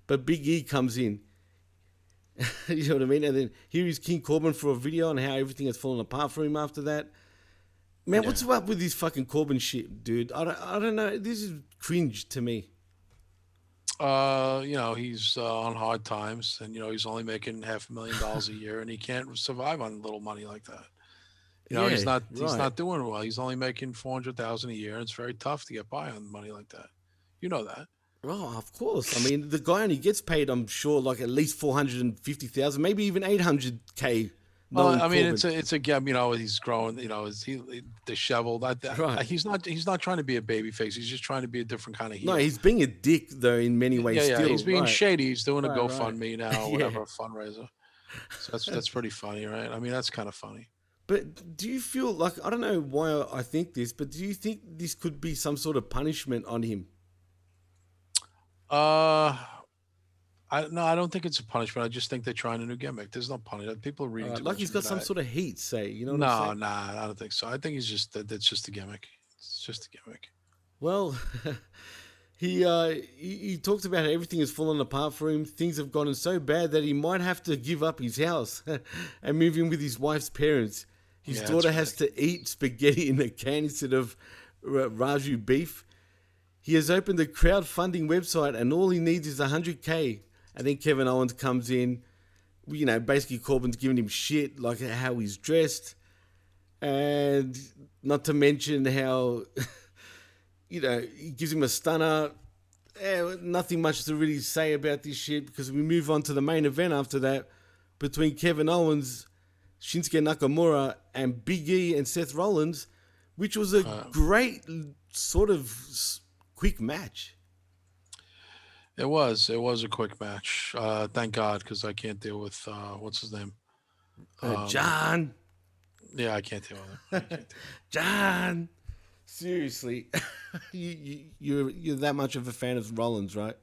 but Big E comes in. you know what I mean? And then here is King Corbin for a video on how everything has fallen apart for him after that. Man, what's up with this fucking Corbin shit, dude? I don't, I don't know. This is cringe to me. Uh, you know, he's uh, on hard times, and you know he's only making half a million dollars a year, and he can't survive on little money like that. You know, he's Yeah, not he's right. not doing well. He's only making four hundred thousand a year, and it's very tough to get by on money like that. You know that. Oh, of course. I mean, the guy only gets paid, I'm sure, like at least 450,000, maybe even 800K Well, I mean, Corbin. it's a, it's a gem. You know, he's growing. You know, is he he disheveled? I, I- Right. He's not. He's not trying to be a baby face. He's just trying to be a different kind of heel. no, he's being a dick though in many ways. yeah, yeah. still, he's being right. shady. He's doing a Right, right. GoFundMe now, Yeah. whatever a fundraiser. So that's that's pretty funny, right? I mean, that's kind of funny. But do you feel like I don't know why I think this, but do you think this could be some sort of punishment on him? Uh, I no, I don't think it's a punishment. I just think they're trying a new gimmick. There's no punishment. People are reading. Uh, like he's got some that. sort of heat, say. You know what No, I'm saying? nah, I don't think so. I think he's just that. That's just a gimmick. It's just a gimmick. Well, he, uh, he he talked about how everything is falling apart for him. Things have gotten so bad that he might have to give up his house and move in with his wife's parents. His Yeah, daughter has to eat spaghetti in a can instead of Wagyu beef. He has opened a crowdfunding website, and all he needs is 100k. And then Kevin Owens comes in. You know, basically Corbin's giving him shit, like how he's dressed, and not to mention how you know, he gives him a stunner. Eh, nothing much to really say about this shit because we move on to the main event after that between Kevin Owens, Shinsuke Nakamura, and Big E and Seth Rollins, which was a great sort of quick match. It was. It was a quick match. Uh, thank God, because I can't deal with uh, what's his name. Uh, Um, John, Yeah, I can't deal with him. I can't. John, seriously, you, you, you're you're that much of a fan of Rollins, right?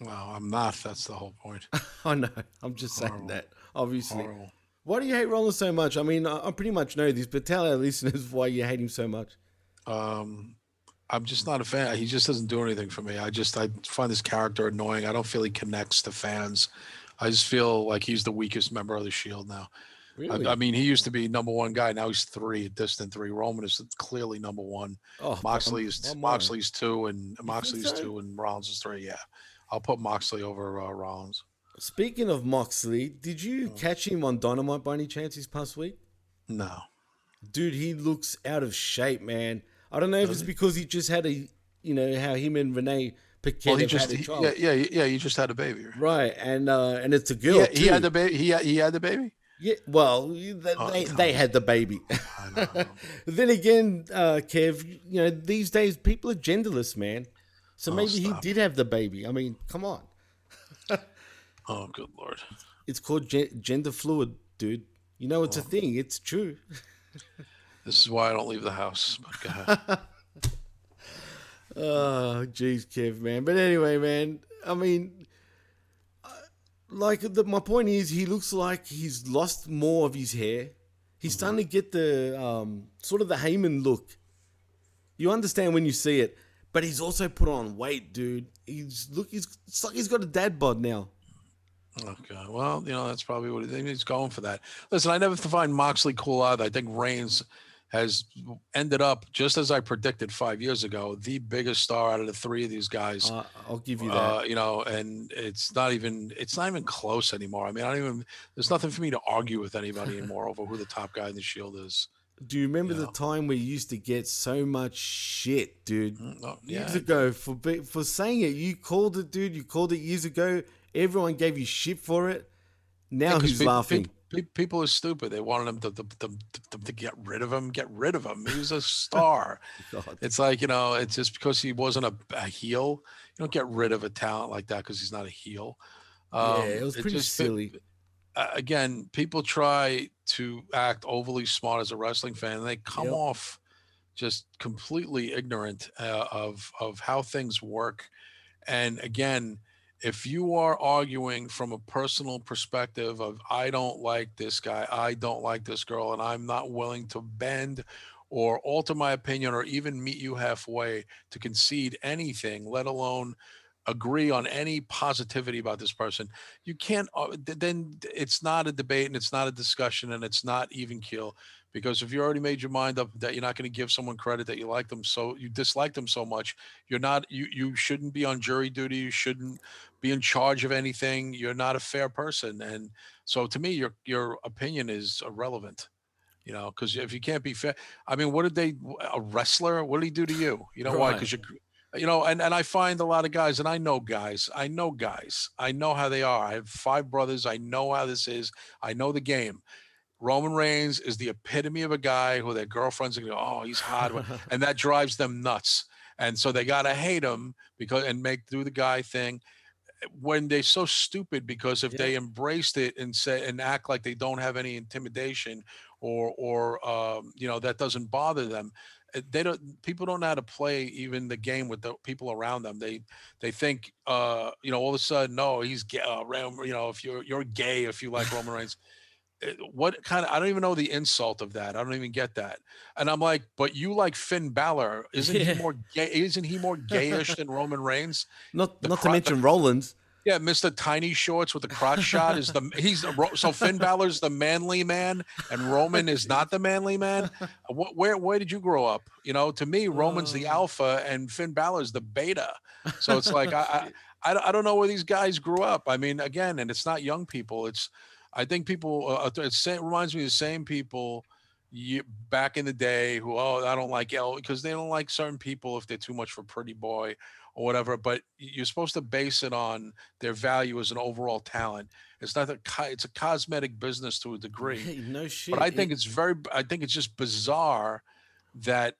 well, I'm not. That's the whole point. I know. I'm just saying that. Obviously. Horrible. Why do you hate Rollins so much? I mean, I, I pretty much know this, but tell our listeners why you hate him so much. Um, I'm just not a fan. He just doesn't do anything for me. I just I find this character annoying. I don't feel he connects to fans. I just feel like he's the weakest member of the Shield now. Really? I, I mean, he used to be number one guy. Now he's three, distant three. Roman is clearly number one. oh, Moxley is I'm on it. Moxley's two, and Moxley's so? two, and Rollins is three. Yeah, I'll put Moxley over uh, Rollins. Speaking of Moxley, did you Hmm. catch him on Dynamite by any chance this past week? No, Dude, he looks out of shape, man. I don't know if it's because he just had a, you know, how him and Renee Paquette well, he just had a he- child. yeah yeah yeah. He just had a baby. Right, and uh, and it's a girl Yeah, he had the baby. He had, he had the baby. Yeah, well, they, they, they had the baby. then again, uh, Kev, you know, these days people are genderless, man. So maybe he did have the baby. I mean, come on. Oh, good lord. It's called gen- gender fluid, dude. You know, Oh. it's a thing. It's true. This is why I don't leave the house. Oh, jeez, Kev, man. But anyway, man. I mean, like the, my point is, he looks like he's lost more of his hair. He's Mm-hmm. starting to get the um, sort of the Heyman look. You understand when you see it, but he's also put on weight, dude. He's look. He's it's like he's got a dad bod now. Okay. Well, you know, that's probably what he, he's going for that. Listen, I never find Moxley cool either. I think Reigns has ended up, just as I predicted five years ago, the biggest star out of the three of these guys. Uh, I'll give you that. Uh, you know, and it's not even it's not even close anymore. I mean, I don't even there's nothing for me to argue with anybody anymore over who the top guy in the Shield is. Do you remember the time we used to get so much shit, dude? Oh, years ago for for saying it. You called it, dude. You called it years ago. Everyone gave you shit for it. Now who's peop- laughing? peop- peop- people are stupid. They wanted him to, to, to, to, get rid of him. Get rid of him. He was a star. It's like you know, it's just because he wasn't a, a heel. You don't get rid of a talent like that because he's not a heel. yeah, it was pretty just- silly. again, people try to act overly smart as a wrestling fan, and they come Yep. off just completely ignorant uh, of of how things work. And again, if you are arguing from a personal perspective of I don't like this guy, I don't like this girl, and I'm not willing to bend or alter my opinion or even meet you halfway to concede anything, let alone agree on any positivity about this person you can't uh, then it's not a debate and it's not a discussion and it's not even kill because if you already made your mind up that you're not going to give someone credit that you like them so you dislike them so much you're not you you shouldn't be on jury duty you shouldn't be in charge of anything you're not a fair person and so to me your your opinion is irrelevant you know because if you can't be fair i mean what did they a wrestler? What did he do to you? You know why? Because you you know and, and i find a lot of guys and i know guys i know guys i know how they are i have five brothers i know how this is i know the game Roman Reigns is the epitome of a guy who their girlfriends are going to go, oh, he's hot. and that drives them nuts. And so they got to hate him because and make do the guy thing when they're so stupid because if they embraced it and say and act like they don't have any intimidation or or um, you know that doesn't bother them uh, they don't people don't know how to play even the game with the people around them they they think uh you know all of a sudden no he's gay uh, you know if you're you're gay if you like roman reigns Eh, what kind of i don't even know the insult of that i don't even get that and i'm like but you like finn Balor. isn't Yeah. he more gay isn't he more gayish than roman reigns Not The not to cro- the- mention Rollins. yeah, Mr. Tiny Shorts with the crotch shot is the he's so Finn Balor's the manly man and Roman is not the manly man. What, where where did you grow up? You know, to me, Roman's the oh. alpha and Finn Balor's the beta. So it's like I I I don't know where these guys grew up. I mean, again, and it's not young people. It's I think people. Uh, it reminds me of the same people. You, back in the day, who oh I don't like L because they don't like certain people if they're too much for pretty boy or whatever. But you're supposed to base it on their value as an overall talent. It's not a it's a cosmetic business to a degree. No shit. But I think It- it's very I think it's just bizarre that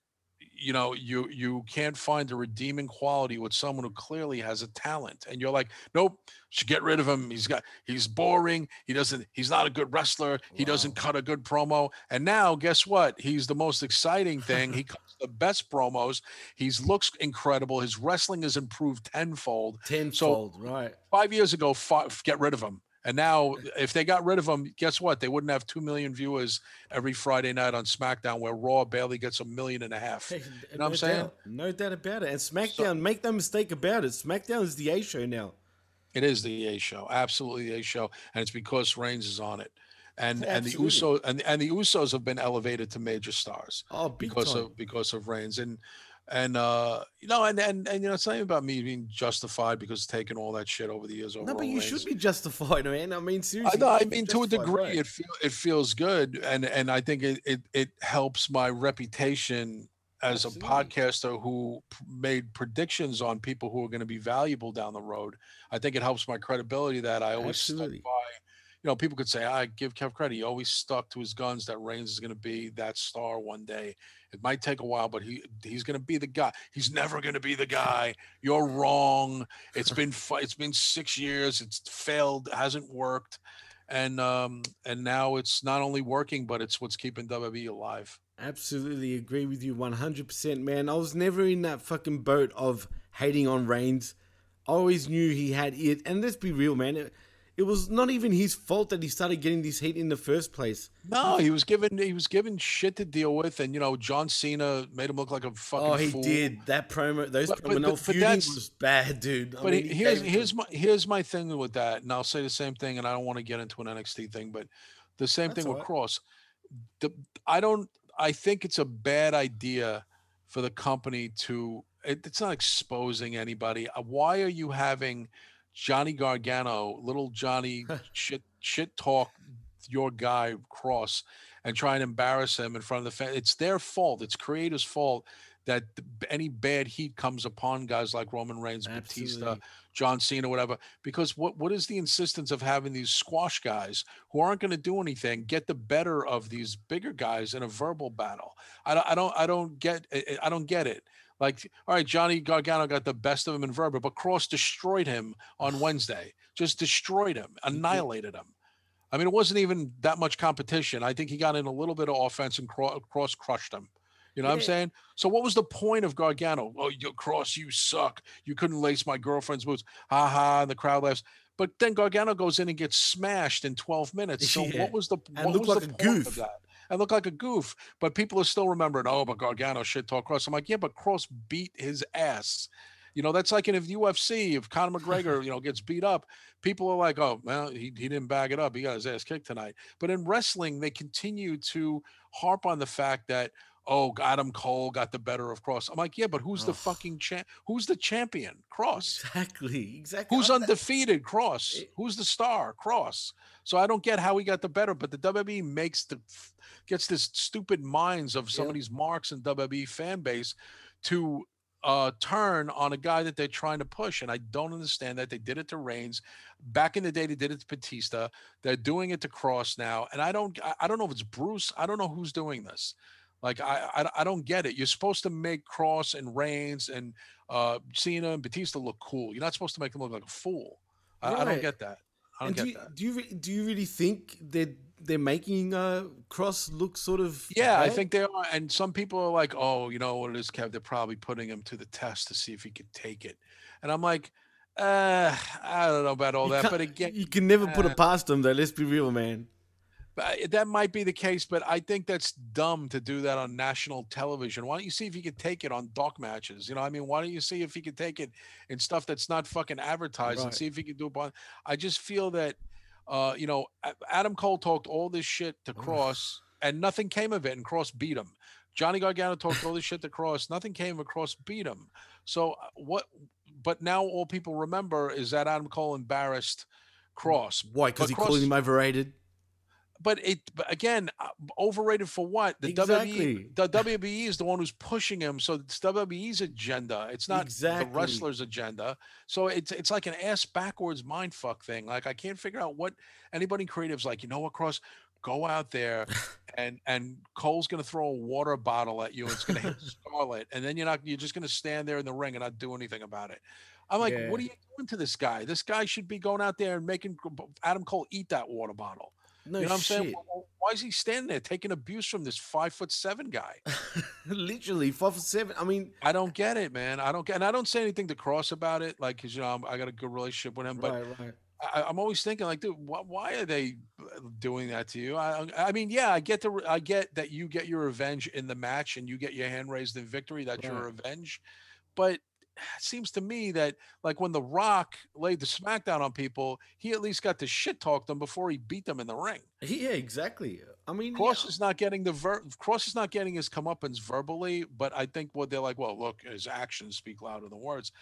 you know you you can't find a redeeming quality with someone who clearly has a talent and you're like nope should get rid of him. He's got he's boring. He doesn't he's not a good wrestler. He doesn't cut a good promo. And now guess what? He's the most exciting thing. He cuts the best promos. He's looks incredible. His wrestling has improved tenfold. Tenfold, right? five years ago, fi- get rid of him. And now, if they got rid of him, guess what? They wouldn't have two million viewers every Friday night on SmackDown, where Raw barely gets a million and a half. You know what no I'm saying? doubt. No doubt about it. And SmackDown, make no mistake about it, SmackDown is the A show now. It is the A show, absolutely the A show, and it's because Reigns is on it, and and the. Usos and and the Usos have been elevated to major stars Oh, because time. of because of Reigns and and uh you know and and and you know it's not even about me being justified because taking all that shit over the years over No, but you should be justified, man. I mean, seriously. I know. I mean, to a degree, right. it feel, it feels good, and and I think it it, it helps my reputation as Absolutely. a podcaster who p- made predictions on people who are going to be valuable down the road. I think it helps my credibility that I always Absolutely. stuck by. You know, people could say I give Kev credit. He always stuck to his guns that Reigns is going to be that star one day. It might take a while, but he he's going to be the guy. He's never going to be the guy. You're wrong. It's been it's been six years. It's failed. Hasn't worked, and um and now it's not only working, but it's what's keeping WWE alive. Absolutely agree with you 100%, man. I was never in that fucking boat of hating on Reigns. I always knew he had it. And let's be real, man. It, it was not even his fault that he started getting this heat in the first place. No, he was given he was given shit to deal with, and you know John Cena made him look like a fucking. Oh, he fool. did. That promo, those But- promo, but- no but- was bad, dude. I But mean, he- he here's here's my here's my thing with that, and I'll say the same thing, and I don't want to get into an NXT thing, but the same That's thing with alright. Kross. The I don't I think it's a bad idea for the company to. It, it's not exposing anybody. Uh, Why are you having Johnny Gargano, little Johnny, shit shit talk your guy Kross and try and embarrass him in front of the fan? It's their fault. It's creators' fault that the, any bad heat comes upon guys like Roman Reigns, Batista, John Cena, whatever. Because what what is the insistence of having these squash guys who aren't going to do anything get the better of these bigger guys in a verbal battle? I don't I don't I don't get I don't get it. Like, all right, Johnny Gargano got the best of him in verbal, but Kross destroyed him on Wednesday. Just destroyed him, annihilated him. I mean, it wasn't even that much competition. I think he got in a little bit of offense and Kross crushed him. You know what I'm saying? So what was the point of Gargano? Oh, you Kross, you suck. You couldn't lace my girlfriend's boots. Ha ha. And the crowd laughs. But then Gargano goes in and gets smashed in 12 minutes. So Yeah. what was the what was like the point goof. of that? And look like a goof. But people are still remembering, oh, but Gargano shit talk Kross. I'm like, yeah, but Kross beat his ass. You know, that's like in the UFC, if Conor McGregor, you know, gets beat up, people are like, oh, well, he, he didn't bag it up. He got his ass kicked tonight. But in wrestling, they continue to harp on the fact that, oh, Adam Cole got the better of Kross. I'm like, yeah, but who's the fucking champ? Who's the champion? Kross. Exactly, exactly. Who's undefeated? Kross. Who's the star? Kross. So I don't get how he got the better, but the WWE makes the gets this stupid minds of some of these marks in WWE fan base to uh, turn on a guy that they're trying to push, and I don't understand that they did it to Reigns. Back in the day, they did it to Batista. They're doing it to Kross now, and I don't, I- I don't know if it's Bruce. I don't know who's doing this. Like I, I, I don't get it. You're supposed to make Kross and Reigns and uh, Cena and Batista look cool. You're not supposed to make them look like a fool. I, I don't get that. I don't do get you, that. do you re- do you really think they're they're making uh, Kross look sort of Yeah, I think they are. And some people are like, oh, you know what it is, Kev? They're probably putting him to the test to see if he could take it. And I'm like, uh, I don't know about all You that. But again, you can never put uh, it past them though. Let's be real, man. That might be the case, but I think that's dumb to do that on national television. Why don't you see if you could take it on doc matches? You know, I mean, why don't you see if you could take it in stuff that's not fucking advertised and see if you could do it on? I just feel that, uh, you know, Adam Cole talked all this shit to Kross, and nothing came of it, and Kross beat him. Johnny Gargano talked all this shit to Kross, nothing came across beat him. So uh, what? But now all people remember is that Adam Cole embarrassed Kross. Why? Because he Kross- called him overrated. But it but again uh, overrated for what? The Exactly. WWE the WWE is the one who's pushing him so it's WWE's agenda it's not Exactly. the wrestler's agenda so it's it's like an ass backwards mind fuck thing like I can't figure out what anybody in creative's like you know what Kross? Go out there and and Cole's gonna throw a water bottle at you and it's gonna hit Scarlett and then you're not you're just gonna stand there in the ring and not do anything about it. I'm like what are you doing to this guy? This guy should be going out there and making Adam Cole eat that water bottle No you know what I'm shit. saying? Wh- wh- Why is he standing there taking abuse from this five foot seven guy? Literally five foot seven. I mean, I don't get it, man. I don't get, and I don't say anything to Kross about it, like, cause you know I'm, I got a good relationship with him, but right, right. I, I'm always thinking, like, dude, wh- why are they uh, doing that to you? I, I mean, yeah, I get the, re- I get that you get your revenge in the match and you get your hand raised in victory. That's your revenge, but seems to me that like when The Rock laid the smackdown on people, he at least got to shit talk them before he beat them in the ring. Yeah, exactly. I mean, Kross yeah, is not getting the ver- Kross is not getting his comeuppance verbally, but I think what they're like, well, look, his actions speak louder than words.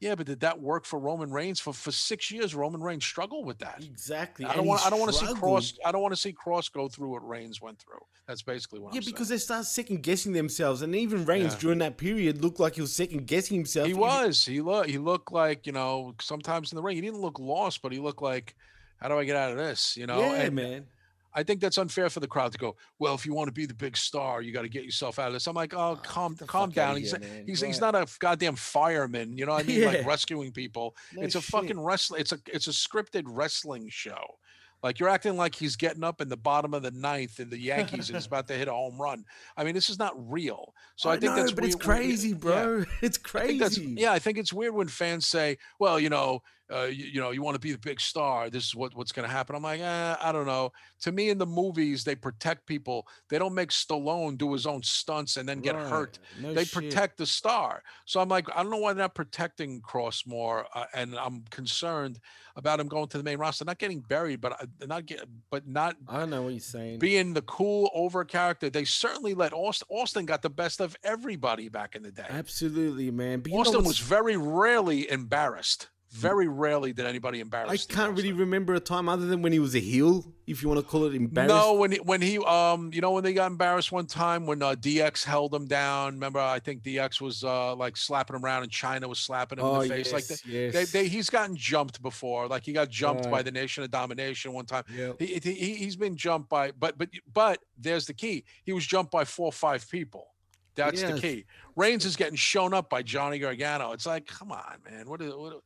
Yeah, but did that work for Roman Reigns for for six years? Roman Reigns struggled with that. exactly. I don't want. I don't want to see. Kross. I don't want to see Kross go through what Reigns went through. That's basically what Yeah, I'm because saying. they start second guessing themselves, and even Reigns Yeah. during that period looked like he was second guessing himself. He was. He looked. He looked like you know. Sometimes in the ring, he didn't look lost, but he looked like, how do I get out of this? You know. yeah, And man. I think that's unfair for the crowd to go. Well, if you want to be the big star, you got to get yourself out of this. I'm like, oh, oh calm, calm down. He's here, man. he's he's not a goddamn fireman. You know what I mean? Yeah. Like rescuing people. No it's a fucking wrestling. It's a it's a scripted wrestling show. Like you're acting like he's getting up in the bottom of the ninth in the Yankees and he's about to hit a home run. I mean, this is not real. So I, think know, that's but it's weird- weird- crazy, yeah. bro. It's I think that's crazy. yeah. I think it's weird when fans say, "Well, you know, uh, you, you know, you want to be the big star. This is what what's going to happen." I'm like, eh, I don't know. To me, in the movies, they protect people. They don't make Stallone do his own stunts and then get Right. hurt. No they shit. protect the star. So I'm like, I don't know why they're not protecting Kross more, uh, and I'm concerned about him going to the main roster, not getting buried, but uh, not get, but not I know what you're saying. being the cool over character. They certainly let Austin. Austin got the best of everybody back in the day. Absolutely, man. But Austin was very rarely embarrassed. Very rarely did anybody embarrass. I can't really remember a time other than when he was a heel, if you want to call it embarrassed. No, when he, when he um you know when they got embarrassed one time when uh, DX held him down. Remember, I think DX was uh like slapping him around and Chyna was slapping him Oh, in the face. like yes, they, yes. they, they he's gotten jumped before. Like he got jumped by the Nation of Domination one time. Yep. He, he he- he's been jumped by but but but there's the key. He was jumped by four or five people. That's the key. Reigns is getting shown up by Johnny Gargano. It's like, come on, man. What is what?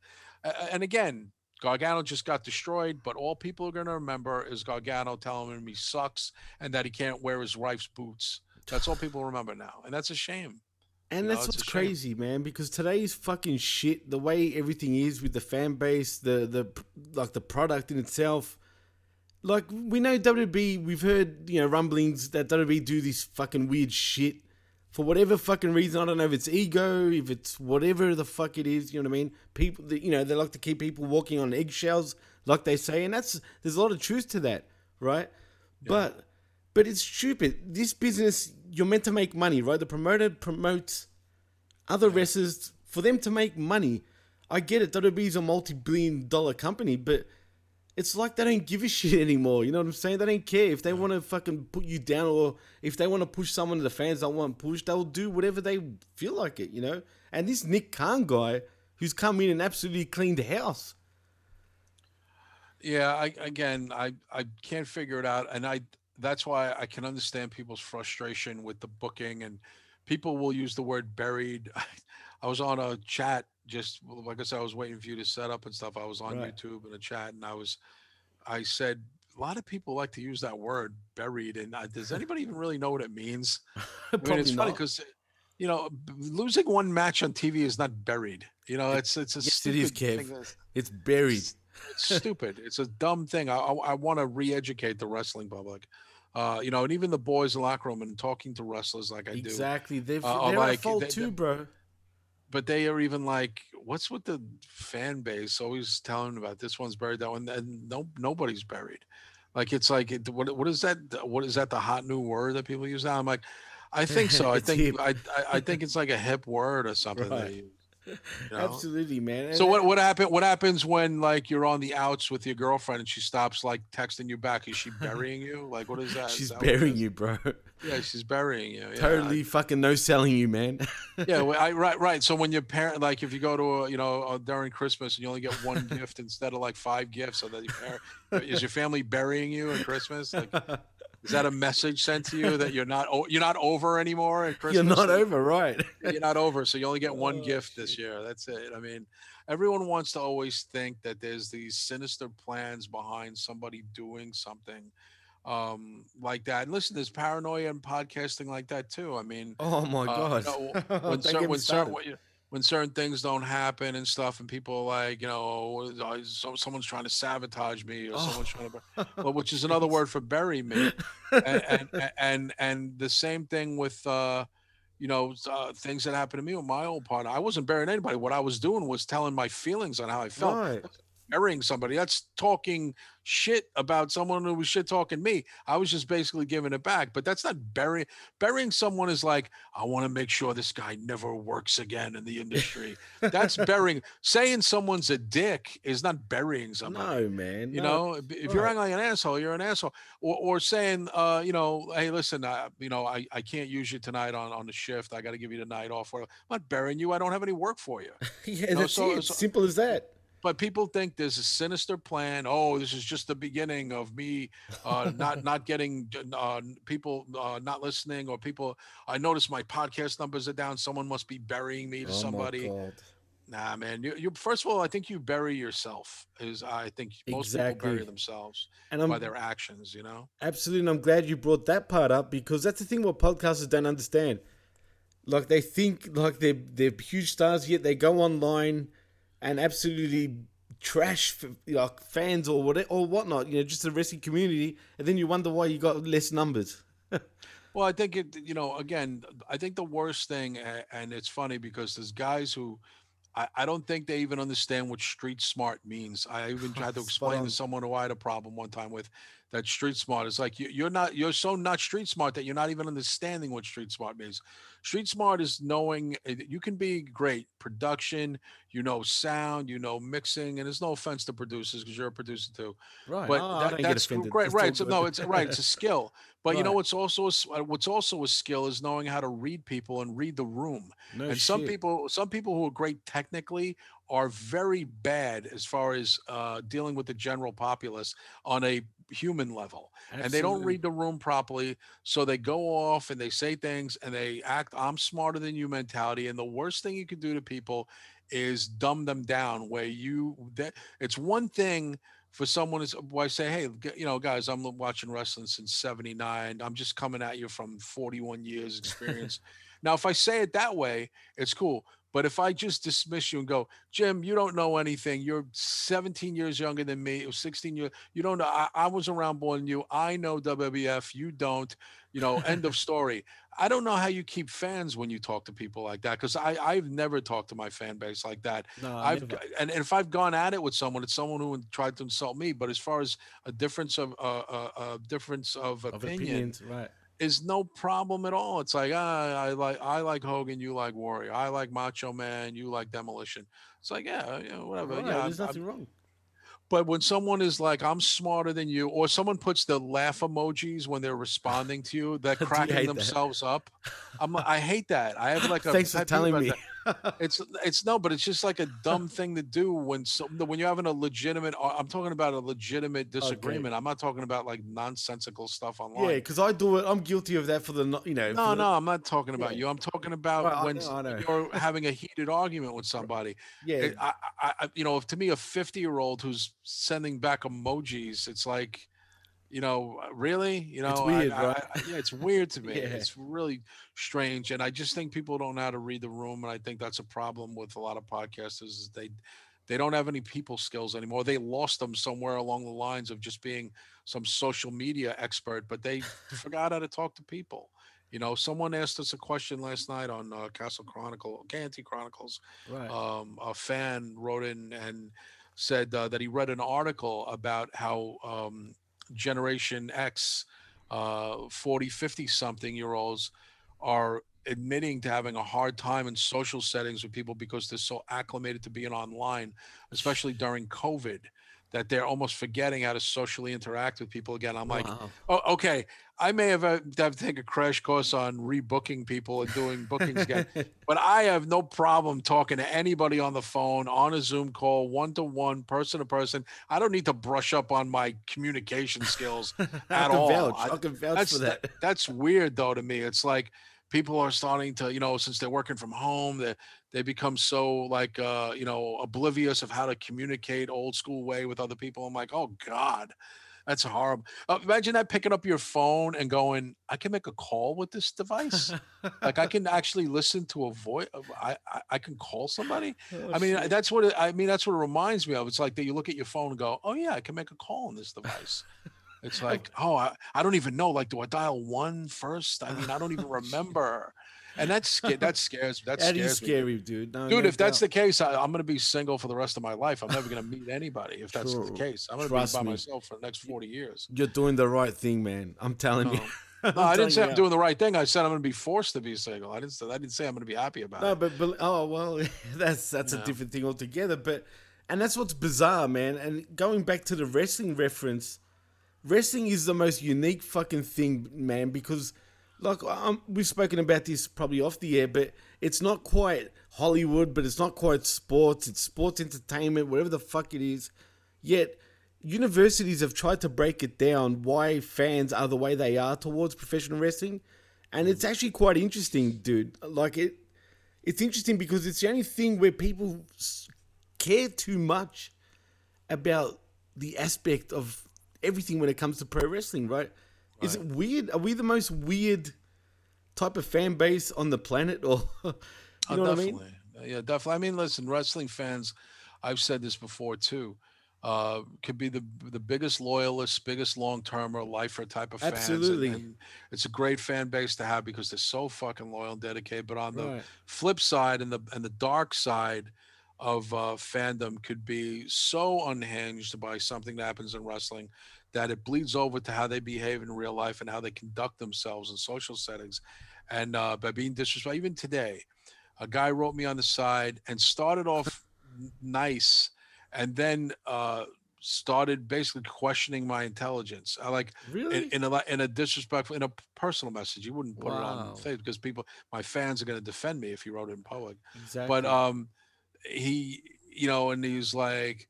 And again, Gargano just got destroyed, but all people are going to remember is Gargano telling him he sucks and that he can't wear his wife's boots. That's all people remember now, and that's a shame. And You that's a what's shame. crazy, man. Because today's fucking shit. The way everything is with the fan base, the the like the product in itself. Like we know WWE, we've heard you know rumblings that WWE do this fucking weird shit for whatever fucking reason. I don't know if it's ego, if it's whatever the fuck it is. You know what I mean? People, you know, they like to keep people walking on eggshells, like they say, and that's there's a lot of truth to that, right? But but it's stupid. This business, you're meant to make money, right? The promoter promotes other wrestlers for them to make money. I get it. WWE is a multi-billion dollar company, but it's like they don't give a shit anymore. You know what I'm saying? They don't care if they want to fucking put you down or if they want to push someone to the fans don't want pushed, they'll do whatever they feel like it. You know. And this Nick Khan guy, who's come in and absolutely cleaned the house. Yeah, I again, I I can't figure it out, and I that's why I can understand people's frustration with the booking, and people will use the word buried. I was on a chat just like I said, I was waiting for you to set up and stuff. I was on Right. YouTube in a chat, and I was, I said a lot of people like to use that word buried, and uh, does anybody even really know what it means? I mean, it's funny because. You know, b- losing one match on TV is not buried. You know, it's it's a Yes, it is, stupid thing Kev. It's buried. it's stupid. It's a dumb thing. I I, I want to re-educate the wrestling public. Uh, you know, and even the boys in the locker room and talking to wrestlers like I do. Exactly. They're, Uh, they're like, fault they- too, bro. But they are even like, what's with the fan base always telling about this one's buried, that one, and no nobody's buried. Like it's like what what is that? What is that? The hot new word that people use now? I'm like, I think so. I think. I, I I think it's like a hip word or something. that Right. you- know? Absolutely, man. So what what happen what happens when like you're on the outs with your girlfriend and she stops like texting you back? Is she burying you? Like what is that? She's that burying you, bro. Yeah, she's burying you. Yeah, totally fucking no selling you, man. Yeah, well, I, right, right. So when your parent, like, if you go to a, you know, uh, during Christmas and you only get one gift instead of like five gifts, so that your parent is your family burying you at Christmas? Like, is that a message sent to you that you're not you're not over anymore at Christmas? You're not over, right? you're not over so you only get one Oh, gift this year that's it i mean everyone wants to always think that there's these sinister plans behind somebody doing something um like that and listen there's paranoia and podcasting like that too i mean Oh my uh, god. you know, when, cer- get me when, cer- when, certain things don't happen and stuff and people are like you know uh, so, someone's trying to sabotage me or someone's trying to well, which is another word for bury me and and and, and the same thing with uh you know uh, things that happened to me with my old partner i wasn't burying anybody. What i was doing was telling my feelings on how i felt. Right. burying somebody that's talking shit about someone who was shit talking me i was just basically giving it back but that's not burying burying someone is like i want to make sure this guy never works again in the industry that's burying saying someone's a dick is not burying someone. No, man. you no. know, if- you're acting like an asshole, you're an asshole. Or, or saying, uh, you know, hey, listen, uh, you know, I, I can't use you tonight on, on the shift. I got to give you the night off. Or I'm not burying you. I don't have any work for you. yeah, no, that's so- so- Simple as that. But people think there's a sinister plan. Oh, this is just the beginning of me uh, not not getting uh, people uh, not listening, or people. I notice my podcast numbers are down. Someone must be burying me to Oh my somebody. God. Nah, man. You, you first of all, I think you bury yourself. Is I think most people bury themselves And I'm by their actions. You know. Absolutely, and I'm glad you brought that part up because that's the thing what podcasters don't understand. Like they think like they're they're huge stars, yet they go online and absolutely trash like fans or what or whatnot. You know, just the wrestling community, and then you wonder why you got less numbers. Well, I think it, you know, again, I think the worst thing, and it's funny because there's guys who I, I don't think they even understand what street smart means. I even tried to explain to someone who I had a problem one time with that street smart is like you, you're not, you're so not street smart that you're not even understanding what street smart means. Street smart is knowing that you can be great production, you know, sound, you know, mixing, and there's no offense to producers because you're a producer too Right. but Oh, that, that's great Let's right so no it's right it's a skill but you know what's also a, uh, what's also a skill is knowing how to read people and read the room. No and some people some people who are great technically are very bad as far as uh, dealing with the general populace on a human level and they don't read the room properly so they go off and they say things and they act i'm smarter than you mentality and the worst thing you can do to people is dumb them down where you that it's one thing for someone is why say, hey, you know, guys, I'm watching wrestling since '79. I'm just coming at you from 41 years experience. now, if I say it that way, it's cool. But if I just dismiss you and go, Jim, you don't know anything. You're 17 years younger than me. Or 16 years. You don't know. I, I was around more than you. I know WWF. You don't. You know. End of story. I don't know how you keep fans when you talk to people like that because I I've never talked to my fan base like that. No, I've never. and, and if I've gone at it with someone, it's someone who tried to insult me. But as far as a difference of uh, uh, uh difference of of opinion opinions, right? Is no problem at all. It's like ah, I like I like Hogan, you like Warrior. I like Macho Man, you like Demolition. It's like yeah, you know, whatever. Right, yeah, there's I'm- nothing wrong. But when someone is like, "I'm smarter than you," or someone puts the laugh emojis when they're responding to you, they're cracking hate that? themselves up. I'm, like, I hate that. I have like a. Thanks for telling me. that. It's it's no, but it's just like a dumb thing to do when some when you're having a legitimate. I'm talking about a legitimate oh, disagreement. I'm not talking about like nonsensical stuff online. Yeah, because I do it. I'm guilty of that for the you know. No, for the- no, I'm not talking about Yeah. you. I'm talking about Well, I when know, I know. you're having a heated argument with somebody. Yeah, I, I, I, you know, if to me a 50 year old who's sending back emojis, it's like, you know, uh, really, you know, It's weird, I- right? I- yeah, it's weird to me. Yeah. It's really strange, and I just think people don't know how to read the room, and I think that's a problem with a lot of podcasters. Is they they don't have any people skills anymore. They lost them somewhere along the lines of just being some social media expert, but they forgot how to talk to people. You know, someone asked us a question last night on uh, Castle Chronicle, Canty Chronicles. right. Um, a fan wrote in and said uh, that he read an article about how um, Generation X, uh, 40, 50 something year olds are admitting to having a hard time in social settings with people because they're so acclimated to being online, especially during COVID, that they're almost forgetting how to socially interact with people again. I'm like, Wow. oh, okay, I may have, uh, have to take a crash course on rebooking people and doing bookings again, but I have no problem talking to anybody on the phone, on a Zoom call, one to one, person to person. I don't need to brush up on my communication skills I at all. vouch. I- I can vouch for that. that's weird though to me. It's like people are starting to, you know, since they're working from home, they they become so like uh, you know, oblivious of how to communicate old school way with other people. I'm like, oh God, that's horrible. Uh, imagine that picking up your phone and going, I can make a call with this device. like I can actually listen to a voice. I, I I can call somebody. Oh, I mean, that's what it, I mean. That's what it reminds me of. It's like that you look at your phone and go, "Oh yeah, I can make a call on this device." It's oh, like, oh, I, I don't even know. Like, do I dial one first? I mean, I don't even remember. And that's that scares that, That scares is me. scary, dude. No, Dude, no if that's the case, I, I'm going to be single for the rest of my life. I'm never going to meet anybody if that's the case. I'm going to be by me. myself for the next 40 years. you're doing the right thing, man. I'm telling you. No, I didn't say I'm doing the right thing. I said I'm going to be forced to be single. I didn't say I didn't say I'm going to be happy about No, it. but, but oh well, that's that's a different thing altogether. But and that's what's bizarre, man. And going back to the wrestling reference, wrestling is the most unique fucking thing, man. Because like um, we've spoken about this probably off the air, but it's not quite Hollywood, but it's not quite sports. It's sports entertainment, whatever the fuck it is. Yet universities have tried to break it down why fans are the way they are towards professional wrestling, and it's actually quite interesting, dude. Like it, it's interesting because it's the only thing where people care too much about the aspect of everything when it comes to pro wrestling, right? Is it weird? Are we the most weird type of fan base on the planet, or you Oh, know what I mean? Yeah, definitely. I mean, listen, wrestling fans, I've said this before too, uh, could be the the biggest loyalists, biggest long term termer, lifer type of fans. and- Absolutely. And, it's a great fan base to have because they're so fucking loyal and dedicated. But on the Right. flip side and the and the dark side of uh, fandom could be so unhinged by something that happens in wrestling that it bleeds over to how they behave in real life and how they conduct themselves in social settings. And uh, by being disrespectful, even today, a guy wrote me on the side and started off nice and then uh, started basically questioning my intelligence. I like Really? in, in a in a disrespectful in a personal message. You wouldn't put it Wow. on Facebook because people, my fans are going to defend me if you wrote it in public. Exactly. But um, he, you know, and he's like,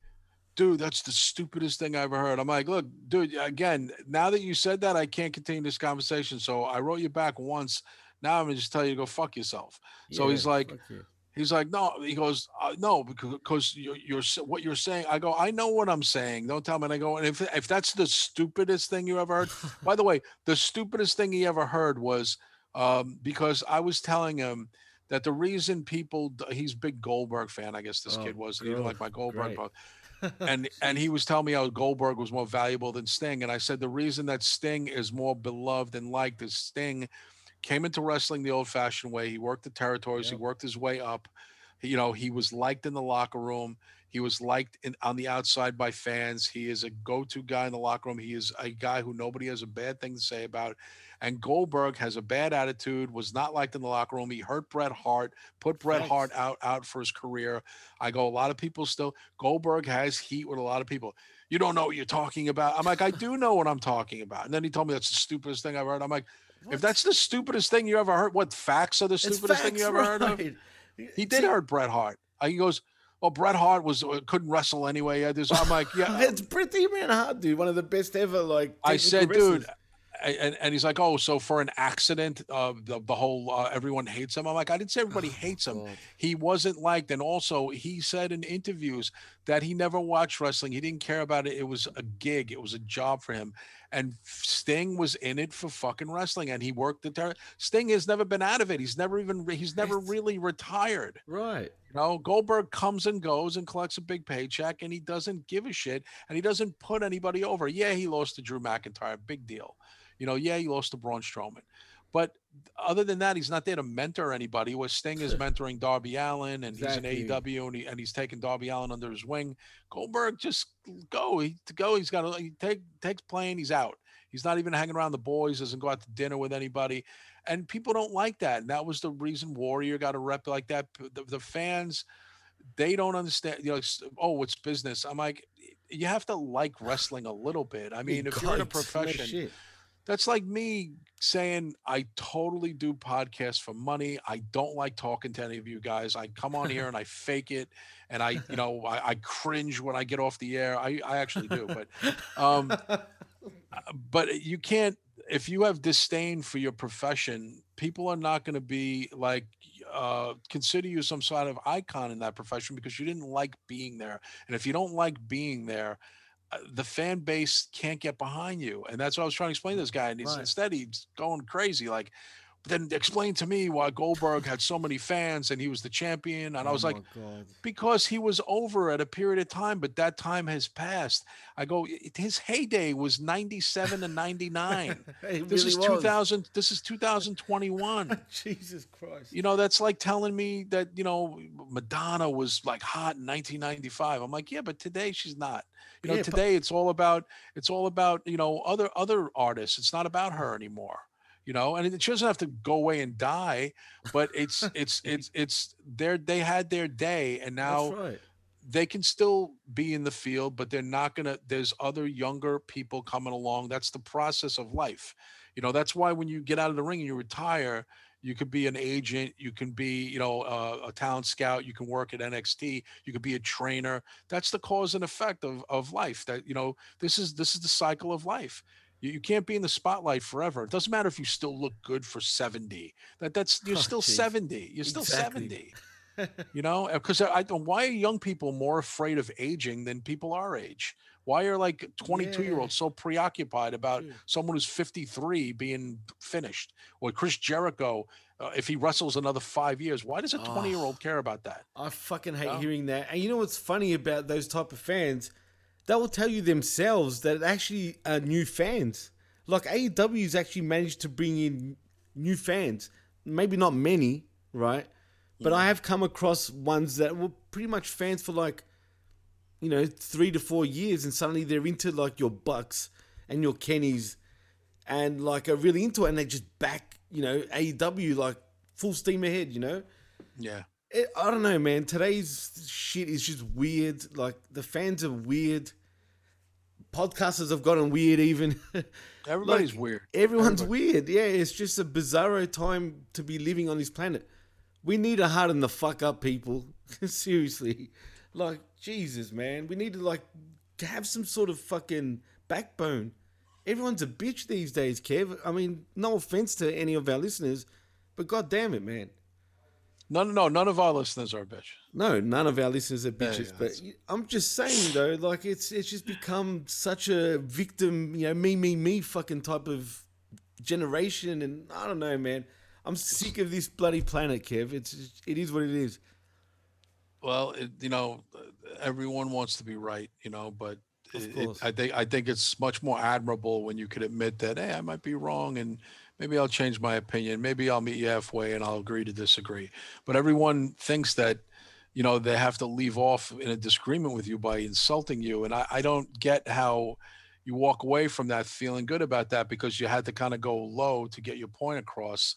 dude, that's the stupidest thing I ever heard. I'm like, look, dude, again, now that you said that, I can't continue this conversation. So I wrote you back once. Now I'm gonna just tell you to go fuck yourself. So he's like, he's like, no. He goes, uh, no, because because you're, you're what you're saying. I go, I know what I'm saying. Don't tell me. And I go, and if if that's the stupidest thing you ever heard. by the way, the stupidest thing he ever heard was um, because I was telling him that the reason people he's big Goldberg fan. I guess this Oh, kid was. and He didn't like my Goldberg. post and and he was telling me how Goldberg was more valuable than Sting, and I said the reason that Sting is more beloved and liked is Sting came into wrestling the old-fashioned way. He worked the territories. He worked his way up. You know, he was liked in the locker room. He was liked in, on the outside by fans. He is a go-to guy in the locker room. He is a guy who nobody has a bad thing to say about. And Goldberg has a bad attitude. Was not liked in the locker room. He hurt Bret Hart. Put Bret Facts. Hart out out for his career. I go. A lot of people still. Goldberg has heat with a lot of people. You don't know what you're talking about. I'm like, I do know what I'm talking about. And then he told me that's the stupidest thing I've heard. I'm like, if that's the stupidest thing you ever heard, what facts are the stupidest thing you facts, ever heard of? He did hurt Bret Hart. He goes, "Well, Bret Hart was uh, couldn't wrestle anyway." I'm like, "Yeah." It's pretty man hard, dude. One of the best ever. Like I said, wrestlers. "Dude," and, and he's like, "Oh, so for an accident, uh, the, the whole uh, everyone hates him." I'm like, "I didn't say everybody hates him. Oh, God. He wasn't liked." And also, he said in interviews that he never watched wrestling. He didn't care about it. It was a gig. It was a job for him. And Sting was in it for fucking wrestling, and he worked the. Ter- Sting has never been out of it. He's never even. He's never really retired. Right. You know, Goldberg comes and goes and collects a big paycheck, and he doesn't give a shit, and he doesn't put anybody over. Yeah, he lost to Drew McIntyre, big deal. You know, yeah, he lost to Braun Strowman, but other than that, he's not there to mentor anybody. Where Sting is mentoring Darby Allin, and Exactly. he's in AEW, and, he, and he's taking Darby Allin under his wing. Goldberg just go. He to go. He's got to he take takes plane. He's out. He's not even hanging around the boys. Doesn't go out to dinner with anybody and people don't like that. And that was the reason Warrior got a rep like that. The, the fans, they don't understand. You know, oh, it's business. I'm like, you have to like wrestling a little bit. I mean, if you're in a profession. That's like me saying I totally do podcasts for money. I don't like talking to any of you guys. I come on here and I fake it, and I, you know, I, I cringe when I get off the air. I, I actually do, but, um, uh, but you can't. If you have disdain for your profession, people are not going to be like uh, consider you some sort of icon in that profession because you didn't like being there. And if you don't like being there, Uh, the fan base can't get behind you. And that's what I was trying to explain to this mm-hmm. guy. And he's, Right. instead, he's going crazy. Like, but then explain to me why Goldberg had so many fans and he was the champion. And I Oh was like, God. because he was over at a period of time, but that time has passed. I go, his heyday was 97 and 99. It this really is was. 2000. This is 2021. Jesus Christ. You know, that's like telling me that, you know, Madonna was like hot in 1995. I'm like, yeah, but today she's not. You know, Yeah, today it's all about it's all about, you know, other other artists. It's not about her anymore. You know, and it- she doesn't have to go away and die, but it's it's it's it's their they had their day and now That's right. they can still be in the field, but they're not gonna. There's other younger people coming along. That's the process of life. You know, that's why when you get out of the ring and you retire, you could be an agent, you can be, you know, uh, a talent scout, you can work at NXT, you could be a trainer. That's the cause and effect of of life. That you know, this is this is the cycle of life. You, you can't be in the spotlight forever. It doesn't matter if you still look good for 70. That that's you're Oh, still geez. 70. You're still Exactly. 70 you know because I, I don't why are young people more afraid of aging than people our age why are like 22 year olds so preoccupied about Sure. someone who's 53 being finished or chris jericho uh, if he wrestles another five years why does a 20 year old care about that I fucking hate Yeah. hearing that. And you know what's funny about those type of fans? They will tell you themselves that it actually are new fans. Like AEW's actually managed to bring in new fans. Maybe not many, right? But I have come across ones that were pretty much fans for like, you know, three to four years, and suddenly they're into like your Bucks and your Kennys, and like are really into it, and they just back, you know, AEW like full steam ahead, you know. yeah It, I don't know, man. Today's shit is just weird. Like the fans are weird. Podcasters have gotten weird. Even everybody's Like, weird everyone's weird. Yeah, it's just a bizarro time to be living on this planet. We need to harden the fuck up, people. Seriously, like Jesus, man. We need to like have some sort of fucking backbone. Everyone's a bitch these days, Kev. I mean, no offense to any of our listeners, but god damn it, man. No no no none of our listeners are a bitch No, none of our listeners are bitches. yeah, but that's- y- I'm just saying though, like it's it's just become such a victim, you know, me me me fucking type of generation, and I don't know, man. I'm sick of this bloody planet, Kev. It's it is what it is. well it, you know everyone wants to be right you know but it- it- I think I think it's much more admirable when you could admit that hey I might be wrong and maybe I'll change my opinion maybe I'll meet you halfway and I'll agree to disagree but everyone thinks that you know, they have to leave off in a disagreement with you by insulting you. And I, I don't get how you walk away from that feeling good about that because you had to kind of go low to get your point across.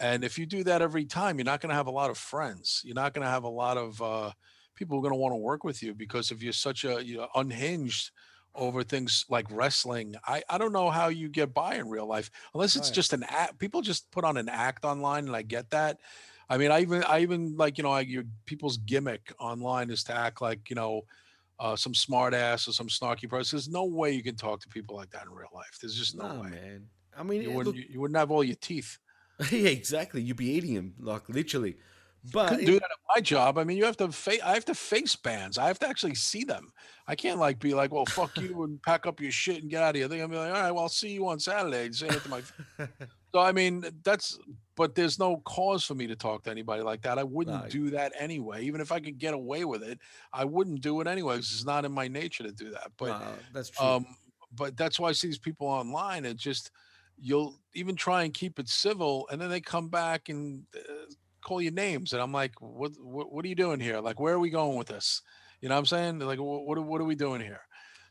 And if you do that every time, you're not going to have a lot of friends. You're not going to have a lot of uh, people who are going to want to work with you because if you're such a you know, unhinged over things like wrestling, I, I don't know how you get by in real life unless it's Right. just an act. People just put on an act online, and I get that. I mean, I even I even like you know like your people's gimmick online is to act like you know uh, some smart ass or some snarky person. There's no way you can talk to people like that in real life. There's just no Nah, way. man. I mean, You wouldn't look, you, you wouldn't have all your teeth. yeah, exactly. You'd be eating him, like literally. But couldn't do that at my job. I mean, you have to face. I have to face bands. I have to actually see them. I can't like be like, "Well, fuck you," and pack up your shit and get out of here. They're gonna be like, "All right, well, I'll see you on Saturday." And say it to my. so I mean, that's. But there's no cause for me to talk to anybody like that. I wouldn't No. do that anyway. Even if I could get away with it, I wouldn't do it anyway. 'cause it's not in my nature to do that. But that's true. um, but that's why I see these people online It just you'll even try and keep it civil, and then they come back and uh, call you names, and I'm like, what, what what are you doing here? Like, where are we going with this? You know what I'm saying? They're like, what what are, what are we doing here?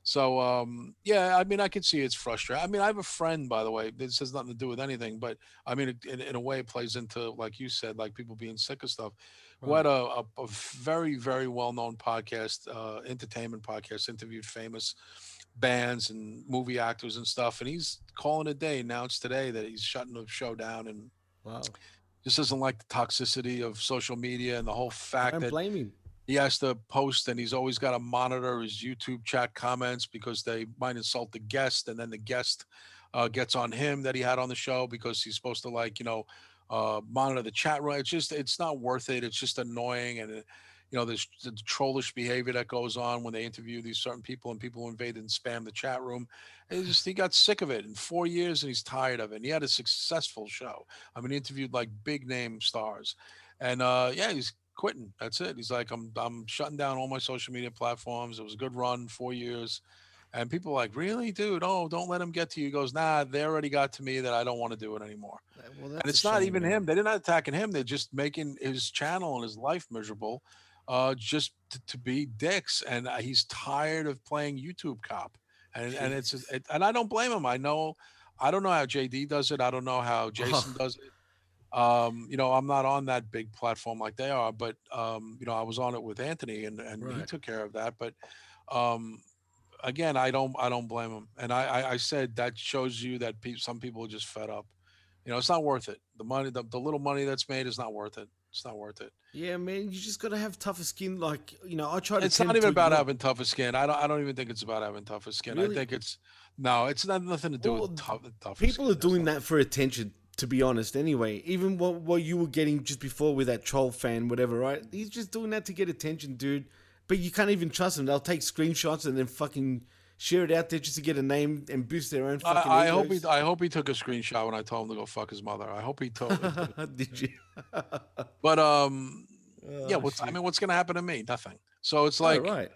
So um, yeah, I mean, I can see it's frustrating. I mean, I have a friend, by the way. This has nothing to do with anything, but I mean, in, in a way, it plays into like you said, like people being sick of stuff. Who had a, a, a very very well known podcast, uh, entertainment podcast, interviewed famous bands and movie actors and stuff, and he's calling a day. Announced today that he's shutting the show down and wow. Just doesn't like the toxicity of social media and the whole fact don't that blame him. he has to post and he's always got to monitor his YouTube chat comments because they might insult the guest and then the guest uh, gets on him that he had on the show because he's supposed to like you know uh, monitor the chat room. It's just it's not worth it. It's just annoying and. You know, there's the trollish behavior that goes on when they interview these certain people and people who invade and spam the chat room. And he just he got sick of it in four years and he's tired of it. And he had a successful show. I mean, he interviewed like big name stars, and uh, yeah, he's quitting. That's it. He's like, I'm I'm shutting down all my social media platforms. It was a good run, four years. And people are like, really, dude? Oh, don't let him get to you. He goes, nah, they already got to me that I don't want to do it anymore. Well, and it's not even him. They're not attacking him. They're just making his channel and his life miserable, uh, just to, to be dicks. And uh, he's tired of playing YouTube cop. And and it's it, and I don't blame him. I know, I don't know how JD does it. I don't know how Jason does it. Um, you know, I'm not on that big platform like they are, but um, you know, I was on it with Anthony, and and he took care of that. But um, again, I don't I don't blame him. And I I, I said that shows you that pe- some people are just fed up. You know, it's not worth it. The money, the, the little money that's made is not worth it. It's not worth it. Yeah, man, you just gotta have tougher skin. Like you know, I try to. It's not even about having tougher skin. I don't. I don't even think it's about having tougher skin. Really? I think it's no. It's not nothing to do Well, with tough, tougher People skin. are doing that for attention. To be honest, anyway, even what what you were getting just before with that troll fan, whatever, right? He's just doing that to get attention, dude. But you can't even trust him. They'll take screenshots and then fucking share it out there just to get a name and boost their own fucking. I, I hope he. I hope he took a screenshot when I told him to go fuck his mother. I hope he told. Did you? but um, yeah. Oh, What's I mean, what's gonna happen to me? Nothing. So it's Oh, like, right.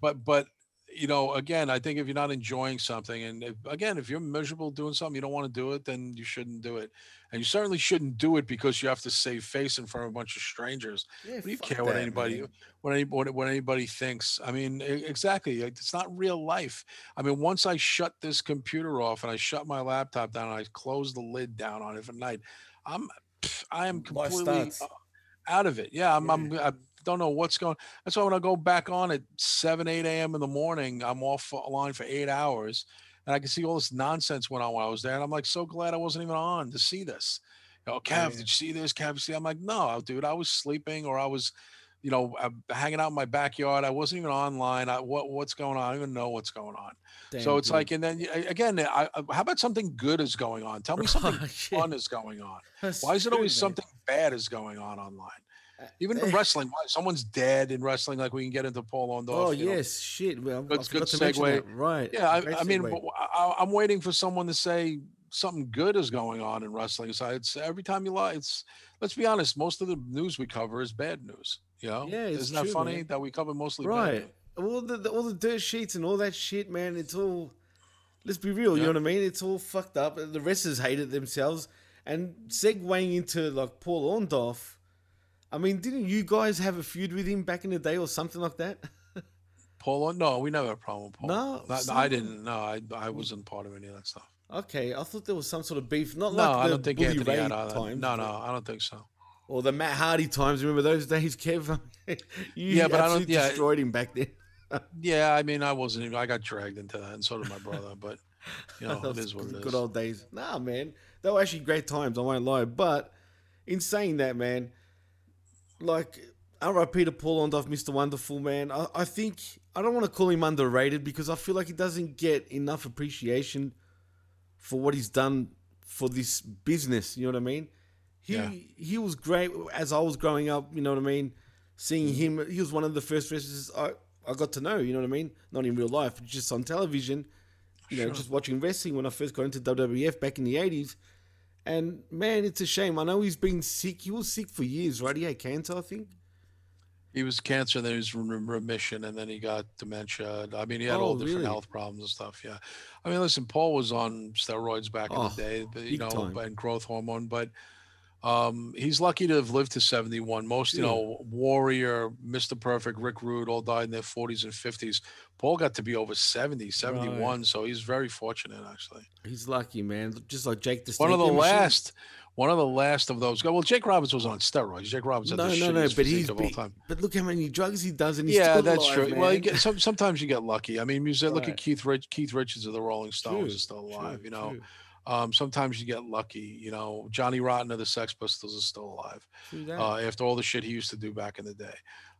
but but you know, again, I think if you're not enjoying something, and if, again, if you're miserable doing something, you don't want to do it, then you shouldn't do it, and you certainly shouldn't do it because you have to save face in front of a bunch of strangers. Yeah, What do you care what anybody man. what, any, what anybody thinks? I mean, exactly. It's not real life. I mean, once I shut this computer off and I shut my laptop down and I close the lid down on it for night, I'm I am completely uh, out of it. Yeah, I'm, I'm I don't know what's going. That's why when I go back on at seven eight a.m. in the morning, I'm offline for eight hours. And I can see all this nonsense went on while I was there, and I'm like, so glad I wasn't even on to see this. You know, Kev, did you see this? Kev, see? I'm like, no, dude, I was sleeping or I was, you know, uh, hanging out in my backyard. I wasn't even online. I, what what's going on? I don't even know what's going on. so it's dude. like, and then again, I, I- how about something good is going on? Tell me something Oh, fun is going on. That's Why is it true, always man. something bad is going on online? Even in wrestling, why someone's dead in wrestling, like we can get into Paul Orndorff. Oh you know. yes, shit. Well, I Good- good to mention segue. Right. Yeah, I, I mean, I, I'm waiting for someone to say something good is going on in wrestling. So it's every time you lie, it's let's be honest. Most of the news we cover is bad news. You know, Yeah, isn't that funny man. that we cover mostly bad right. news? All the, the all the dirt sheets and all that shit, man. It's all. Let's be real. You know what I mean? It's all fucked up. The wrestlers hate it themselves. And segueing into like Paul Orndorff, I mean, didn't you guys have a feud with him back in the day or something like that? Paul, no, we never had a problem with Paul. No? I didn't. No, I, I wasn't part of any of that stuff. Okay, I thought there was some sort of beef. Not No, like I don't think Bully Anthony Ray had either. times. No, no, I don't think so. Or the Matt Hardy times. Remember those days, Kev? you Yeah, but I don't- yeah. destroyed him back then. Yeah, I mean, I wasn't. even I got dragged into that, and so did my brother. But you know, it is what it good, good old days. Nah, man, they were actually great times. I won't lie. But in saying that, man, like R.I.P. to Paul Orndorff, Mr. Wonderful, man. I, I think I don't want to call him underrated because I feel like he doesn't get enough appreciation for what he's done for this business. You know what I mean? He Yeah. he was great as I was growing up. You know what I mean? Seeing mm. him, he was one of the first wrestlers I, I got to know. You know what I mean? Not in real life, just on television. You know, just watching wrestling when I first got into WWF back in the eighties. And man, it's a shame. I know he's been sick. He was sick for years, right? He had cancer, I think. He was cancer, then he was in remission, and then he got dementia. I mean, he had Oh, all different really? health problems and stuff. Yeah, I mean, listen, Paul was on steroids back in Oh, the day, you know, time. and growth hormone. But um, he's lucky to have lived to seventy-one. Most, you know, Warrior, Mister Perfect, Rick Rude, all died in their forties and fifties. Paul got to be over 70, 71, so he's very fortunate, actually. He's lucky, man. Just like Jake the One of the Machine. last, one of the last of those. Well, Jake Roberts was on steroids. Jake Roberts had No, the no, no. But he's of all time. But look how many drugs he does, and he's Yeah, still that's alive, true. Well, you get some. Sometimes you get lucky. I mean, music. Look at Keith Rich, Keith Richards of the Rolling Stones True, is still alive. true, you know, true. Um, sometimes you get lucky. You know, Johnny Rotten of the Sex Pistols is still alive uh, after all the shit he used to do back in the day.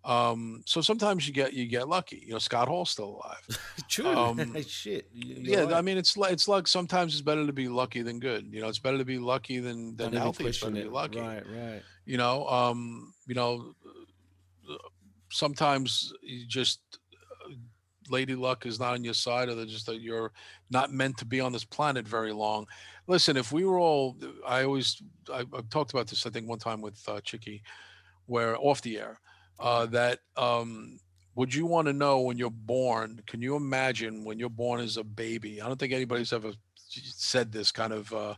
Um, so sometimes you get you get lucky. You know, Scott Hall's still alive. True. um, Shit. you- you're yeah, I mean, it's like it's like sometimes it's better to be lucky than good. You know, it's better to be lucky than than healthy. It's better to be lucky Right, right. you know um you know uh, sometimes you just lady luck is not on your side or just that you're not meant to be on this planet very long. Listen if we were all i always I, i've talked about this i think one time with uh, Chickie where off the air uh that um would you want to know when you're born can you imagine when you're born as a baby? I don't think anybody's ever said this kind of uh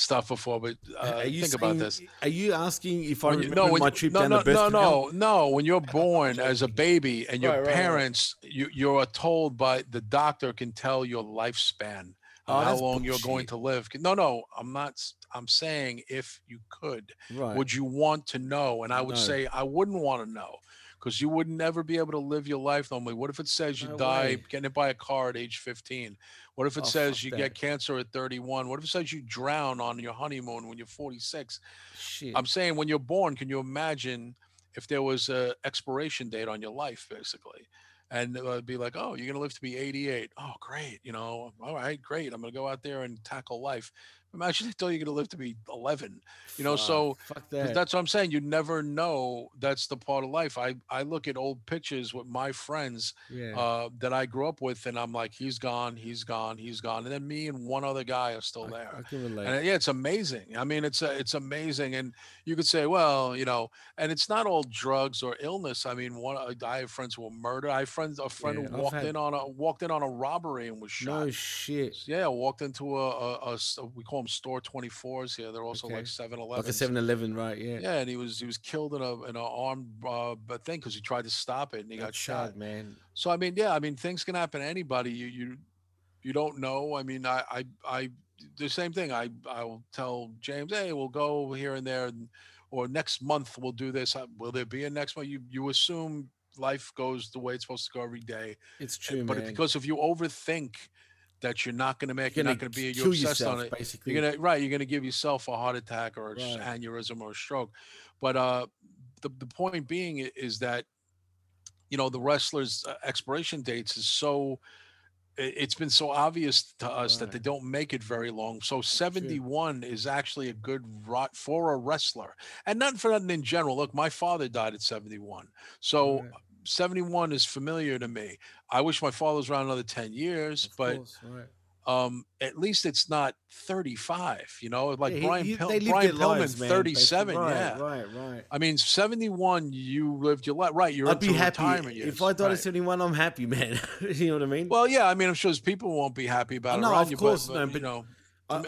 stuff before but uh, think about this Are you asking if I remember when my trip no, down no, the birth no, canal? no, no. When you're born as a baby and your Right, right, right. parents, you you are told by the doctor can tell your lifespan, Oh, how long you're going to live. No, no, I'm not. I'm saying if you could, Right. would you want to know? And I would No. say I wouldn't want to know. Because you would never be able to live your life normally. What if it says you No die way. getting hit by a car at age 15? What if it Oh, says you that. get cancer at 31? What if it says you drown on your honeymoon when you're 46? Shit. I'm saying when you're born, can you imagine if there was a expiration date on your life, basically? And uh, be like, oh, you're gonna live to be 88. Oh, great. You know, all right, great. I'm gonna go out there and tackle life. Imagine they tell you you're gonna live to be 11. You know, Fuck, so fuck that. that's what I'm saying. You never know. That's the part of life. I I look at old pictures with my friends yeah. uh, that I grew up with, and I'm like, he's gone, he's gone, he's gone, and then me and one other guy are still I, there. I can relate. And uh, yeah, it's amazing. I mean, it's uh, it's amazing, and you could say, well, you know, and it's not all drugs or illness. I mean, one I have friends who were murdered. I have friends, a friend Yeah, who walked had- in on a walked in on a robbery and was shot. no shit. Yeah, walked into a we call them store 24s here. They're also Okay. like 7 Like a Eleven. 7 Eleven, right? Yeah. Yeah, and he was he was killed in a in an armed uh, but thing because he tried to stop it and he got That's shot. sad, man. So I mean, yeah, I mean, things can happen to anybody. You you you don't know. I mean, I I I the same thing. I I will tell James, hey, we'll go here and there, and, or next month we'll do this. Will there be a next month? You you assume life goes the way it's supposed to go every day, It's and- true, but man. because if you overthink that you're not going to make, you're you're gonna not going to be, obsessed yourself, on it. basically. You're gonna right. You're gonna give yourself a heart attack or Right. aneurysm or a stroke. But uh, the the point being is that you know the wrestlers' uh, expiration dates is so. It's been so obvious to us that they don't make it very long. So 71 is actually a good rot for a wrestler, and not for nothing in general. Look, my father died at 71, so Right. 71 is familiar to me. I wish my father was around another 10 years, Of but course, right. um at least it's not 35 you know like Yeah, brian he- Pil- they live brian pillman lives, man, 37 basically. yeah Right, right, right. i mean 71 you lived your life right you're I'd be happy retirement if years. I died right. at 71. I'm happy, man. you know what I mean? well yeah i mean i'm sure people won't be happy about it No, of you, course, but, no, but, but you know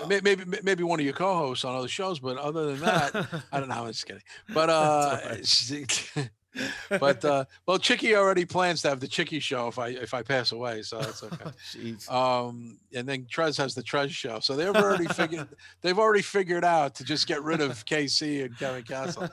May- maybe maybe one of your co-hosts on other shows, but other than that, I don't know. I'm just kidding. But uh, but uh, well, Chickie already plans to have the Chickie show if I if I pass away, so that's okay. Um, and then Trez has the Trez show, so they've already figured they've already figured out to just get rid of KC and Kevin Castle.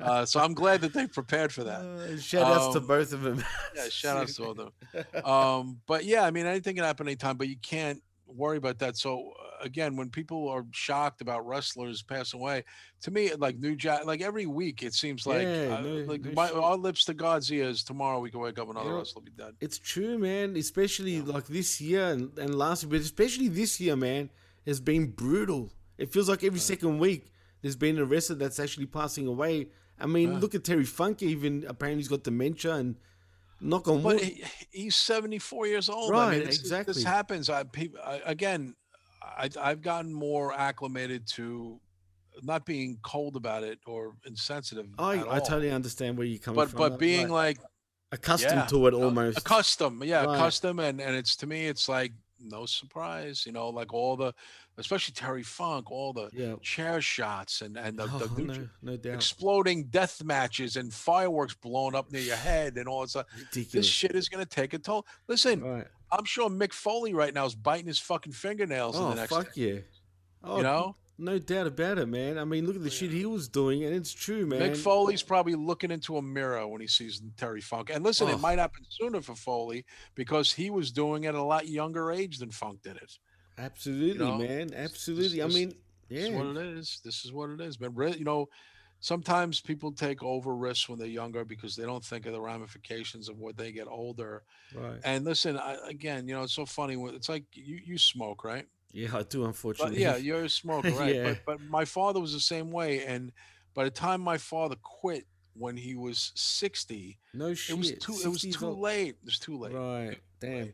Uh, so I'm glad that they prepared for that. Uh, shout outs to Um, both of them. Yeah, shout out to all of them. Um, but yeah, I mean, anything can happen anytime, but you can't worry about that. So again, when people are shocked about wrestlers passing away, to me, like New Jack, like every week, it seems like, Yeah, uh, no- like no my, our lips to God's ears. Tomorrow we can wake up another Yeah. wrestler will be dead. It's true, man. Especially like this year and, and last year, but especially this year, man, has been brutal. It feels like every second week there's been a wrestler that's actually passing away. I mean, look at Terry Funk. Even apparently he's got dementia and knock on But wood. he, he's 74 years old. I Right, mean, exactly. This happens. I, people, I again, I, I've gotten more acclimated to not being cold about it or insensitive. I, I all. totally understand where you're coming But from. but being like accustomed yeah, to it uh, almost. accustomed, yeah, Right. accustomed, and and it's to me, it's like no surprise, you know, like all the, especially Terry Funk, all the Yeah. chair shots and and the, the Oh, new- no, no doubt. exploding death matches and fireworks blowing up near your head and all that stuff. This shit is gonna take a toll. Listen, Right. I'm sure Mick Foley right now is biting his fucking fingernails in Oh the next. fuck yeah! Oh, You know, no doubt about it, man. I mean, look at the oh, shit he was doing, and it's true, man. Mick Foley's probably looking into a mirror when he sees Terry Funk. And listen, Oh. it might happen sooner for Foley because he was doing it at a lot younger age than Funk did it. Absolutely, know, man. Absolutely. I this- mean, This is what it is. This is what it is. But you know, sometimes people take over risks when they're younger because they don't think of the ramifications of what they get older. Right. And listen, I, again, you know, it's so funny. It's like you you smoke, right? Yeah, I do. But Unfortunately. yeah, you're a smoker, right? Yeah. But but my father was the same way, and by the time my father quit when he was sixty, no shit. it was too it was too late. It was too late. Right. Damn.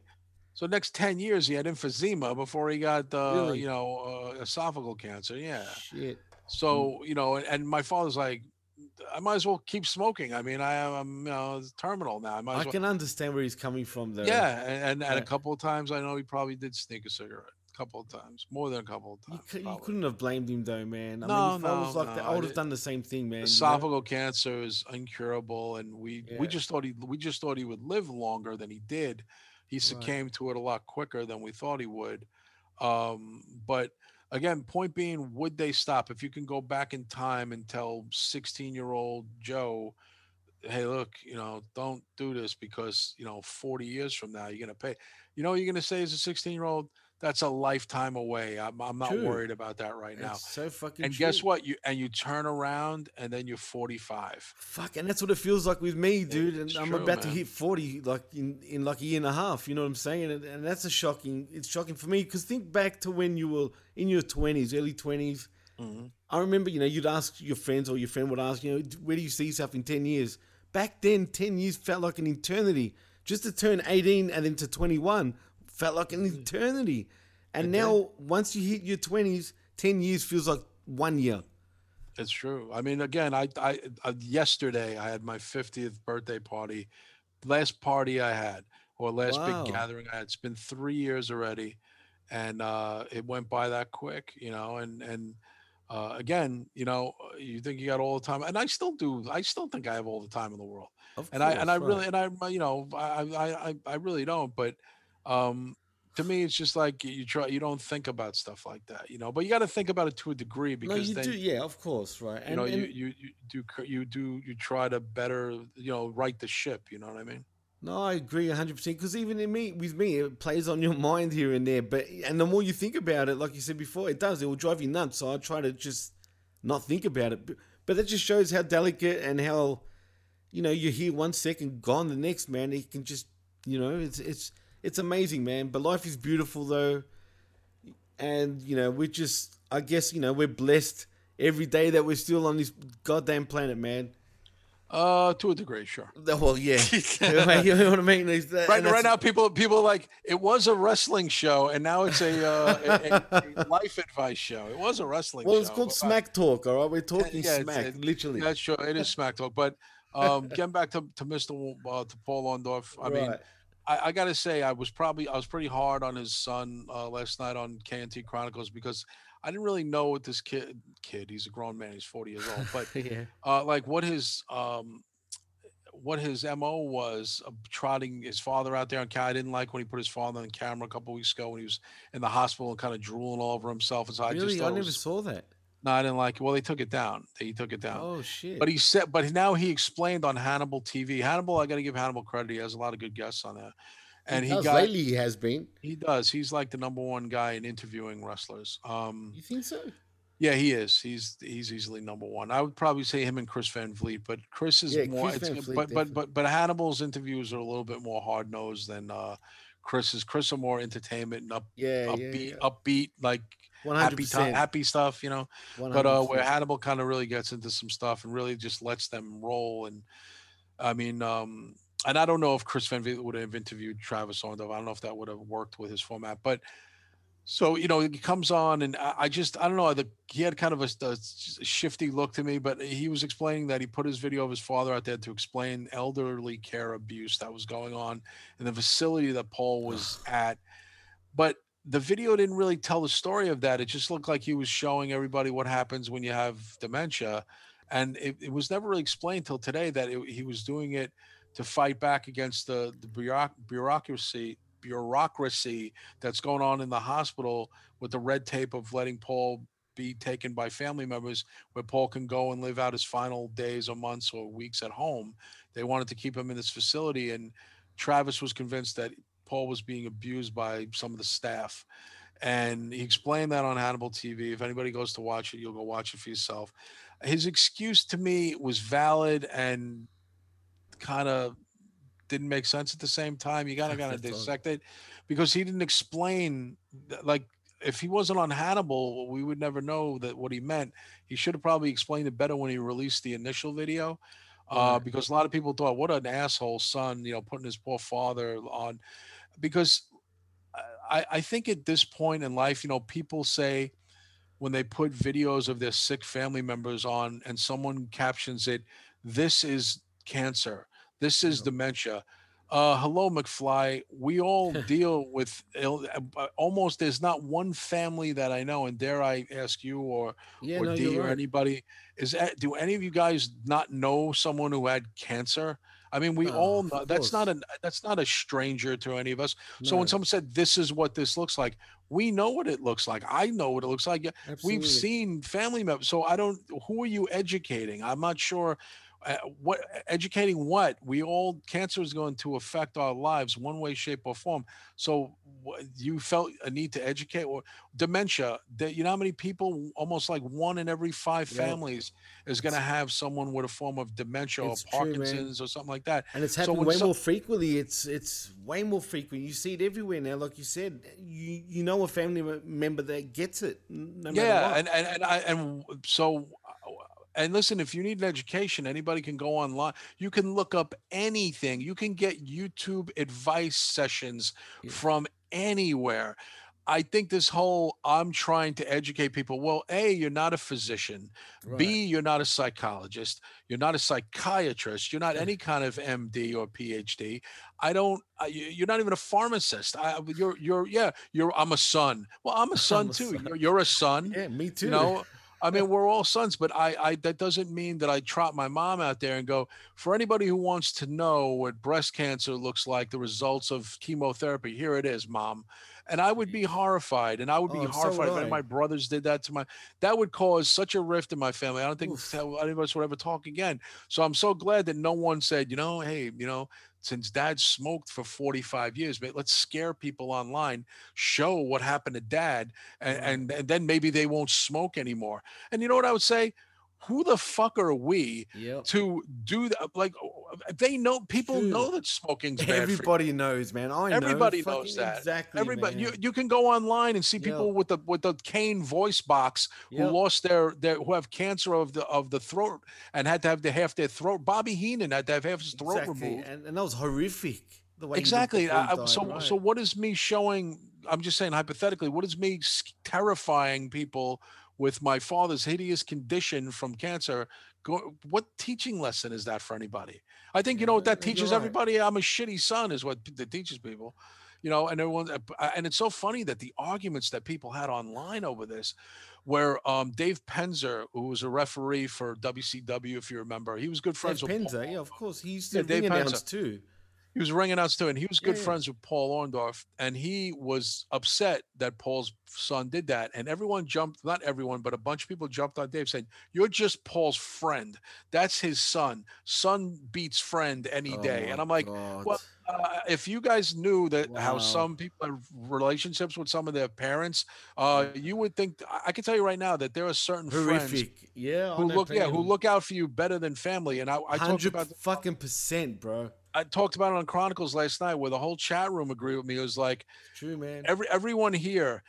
So next ten years, he had emphysema before he got uh, Really? you know uh, esophageal cancer. Yeah. Shit. So you know, and, and my father's like, I might as well keep smoking. I mean, I am you know terminal now. I might I well. can understand where he's coming from, there. Yeah, and, and, and a couple of times I know he probably did sneak a cigarette. A couple of times, more than a couple of You, times. cou- you couldn't have blamed him, though, man. I No, mean, if I was no, that, no, I would have done the same thing, man. you know? esophageal cancer is incurable and we we just thought he we just thought he would live longer than he did he succumbed to it a lot quicker than we thought he would um but again point being would they stop? If you can go back in time and tell 16 year old joe hey look you know don't do this because you know 40 years from now you're going to pay you know you're going to say as a 16 year old that's a lifetime away i'm, I'm not True. worried about that right now so fucking and guess what? You and you turn around and then you're 45. Fuck, and that's what it feels like with me, dude. And it's I'm true, about to hit 40, like in, in like a year and a half. You know what I'm saying? And, and that's a shocking. It's shocking for me because think back to when you were in your 20s, early 20s. Mm-hmm. I remember, you know, you'd ask your friends or your friend would ask, you know, where do you see yourself in 10 years? Back then, 10 years felt like an eternity. Just to turn 18 and then to 21 felt like an eternity. And now, once you hit your 20s, 10 years feels like one year. It's true. I mean, again, I, I, uh, yesterday I had my 50th birthday party, last party I had, or last Wow. big gathering I had. It's been three years already, and uh, it went by that quick, you know. And and uh, again, you know, uh, you think you got all the time, and I still do. I still think I have all the time in the world. Of and I and I course, really and I you know I I I, I really don't. But um, to me, it's just like you try. You don't think about stuff like that, you know. But you got to think about it to a degree No, because you then do, yeah, of course, right. you know you, you you do you do you try to better you know right the ship. You know what I mean? No, I agree hundred percent. Because even in me, with me, it plays on your mind here and there. But and the more you think about it, like you said before, it does. It will drive you nuts. So I try to just not think about it. But, but that just shows how delicate and how, you know, you're here one second, gone the next. Man, it can just, you know, it's it's it's amazing, man. But life is beautiful though, and you know, we're just, I guess, you know, we're blessed every day that we're still on this goddamn planet, man. Uh, to a degree, sure. Well, yeah, you know what I mean. That- Right, right now, people people are like it was a wrestling show, and now it's a, uh, a, a- a life advice show. It was a wrestling. Well, it's show, called but- Smack Talk, all right? We're talking yeah, smack, it- literally. That's sure. It is smack talk. But um, getting back to, to Mr. W- Uh, to Paul Orndorff, I mean, I, I gotta say, I was probably I was pretty hard on his son uh, last night on KNT Chronicles because I didn't really know what this kid kid. He's a grown man. He's forty years old, but yeah. uh, like what his um what his mo was of trotting his father out there on camera. I didn't like when he put his father on camera a couple weeks ago when he was in the hospital and kind of drooling all over himself. And so I just Really, thought I never was- saw that. No, I didn't like it. Well, they took it down. They took it down. Oh shit! But he said, but now he explained on Hannibal TV. Hannibal, I got to give Hannibal credit. He has a lot of good guests on there, and he, How's got lately he has been. he does. He's like the number one guy in interviewing wrestlers. Um, You think so? yeah, he is. He's he's easily number one. I would probably say him and Chris Van Vliet, but Chris is Yeah, more. Chris it's- Van Vliet, but but but but Hannibal's interviews are a little bit more hard nosed than uh, Chris's. Chris are more entertainment and up Yeah, yeah, upbeat, yeah. upbeat like happy time, percent. happy stuff. You know but uh where Hannibal kind of really gets into some stuff and really just lets them roll and I mean um and I don't know if Chris Van Vliet would have interviewed Travis Orndorff. I don't know if that would have worked with his format, but so you know he comes on and I, I just I don't know the he had kind of a, a shifty look to me, but he was explaining that he put his video of his father out there to explain elderly care abuse that was going on in the facility that Paul was at, but the video didn't really tell the story of that. It just looked like he was showing everybody what happens when you have dementia. And it, it was never really explained till today that it, he was doing it to fight back against the, the bureaucracy bureaucracy that's going on in the hospital with the red tape of letting Paul be taken by family members where Paul can go and live out his final days or months or weeks at home. They wanted to keep him in this facility and Travis was convinced that Paul was being abused by some of the staff. And he explained that on Hannibal TV. If anybody goes to watch it, you'll go watch it for yourself. His excuse to me was valid and kind of didn't make sense at the same time. You gotta gotta dissect it because he didn't explain like if he wasn't on Hannibal, we would never know that what he meant. He should have probably explained it better when he released the initial video. Uh, because a lot of people thought, what an asshole son, you know, putting his poor father on. Because I, I think at this point in life, you know, people say when they put videos of their sick family members on and someone captions it, this is cancer, this is dementia. Uh, hello, McFly. We all deal with Ill, uh, almost. There's not one family that I know, and dare I ask you or Yeah, or no, D or right. anybody is that, do any of you guys not know someone who had cancer? I mean, we Oh, all know that's not course. a that's not a stranger to any of us. So when someone said this is what this looks like, we know what it looks like. I know what it looks like. Absolutely. We've seen family members. So I don't. Who are you educating? I'm not sure. Uh, what educating what we all cancer is going to affect our lives one way shape or form so you felt a need to educate or dementia that you know how many people almost like one in every five Yeah. families is going to have someone with a form of dementia or It's true, parkinson's or something like that And it's happening when way some- more frequently. It's it's way more frequent. You see it everywhere now. Like you said, you you know a family member that gets it. No matter yeah what. and and and, I, and so and listen if you need an education anybody can go online. You can look up anything. You can get youtube advice sessions Yeah. from anywhere. I think this whole i'm trying to educate people well a you're not a physician. Right. b you're not a psychologist. You're not a psychiatrist. You're not any kind of md or phd i don't you're not even a pharmacist. I, you're you're yeah you're i'm a son. Well i'm a son a too. son. You're, you're a son yeah, me too. you know i mean we're all sons but I, I that doesn't mean that i trot my mom out there and go for anybody who wants to know what breast cancer looks like the results of chemotherapy here it is mom and i would be horrified and i would be Oh, so horrified would if any I. of my brothers did that to my that would cause such a rift in my family i don't think Oof. any of us would ever talk again so i'm so glad that no one said you know hey you know since dad smoked for 45 years but let's scare people online show what happened to dad and, and and then maybe they won't smoke anymore. And you know what i would say who the fuck are we Yep. to do that uh, like oh, oh, uh, they know people Dude, know that smoking's bad you. Everybody knows, man. I know. Everybody fucking knows that. Exactly. Everybody, you, man. you can go online and see people with the with the cane voice box who Yep. lost their their who have cancer of the of the throat and had to have the half their throat. Bobby Heenan had to have half his throat exactly. removed. And, and that was horrific. The way Exactly. before he I, I- died, so right. so what is me showing? I'm just saying hypothetically. What is me terrifying people with my father's hideous condition from cancer. Go, what teaching lesson is that for anybody? I think you know what that teaches right. everybody. I'm a shitty son, is what that teaches people. You know, and everyone, uh, and it's so funny that the arguments that people had online over this, where um, Dave Penzer, who was a referee for WCW, if you remember, he was good Dave friends with Paul Penzer, yeah, of course. he's used Yeah, Dave announce too. He was ringing announce too, and he was good Yeah, yeah. friends with Paul Orndorff, and he was upset that Paul's son did that, and everyone jumped, not everyone, but a bunch of people jumped on Dave saying, "You're just Paul's friend. That's his son. Son beats friend any day." Oh and I'm like, God. well, uh, if you guys knew that how some people have relationships with some of their parents, uh, you would think. I- can tell you right now that there are certain friends. Yeah, who look, yeah, who look out for you better than family. And I, I talked about the fucking percent, bro. I talked about it on Chronicles last night, where the whole chat room agreed with me. It was like True, man. every everyone here.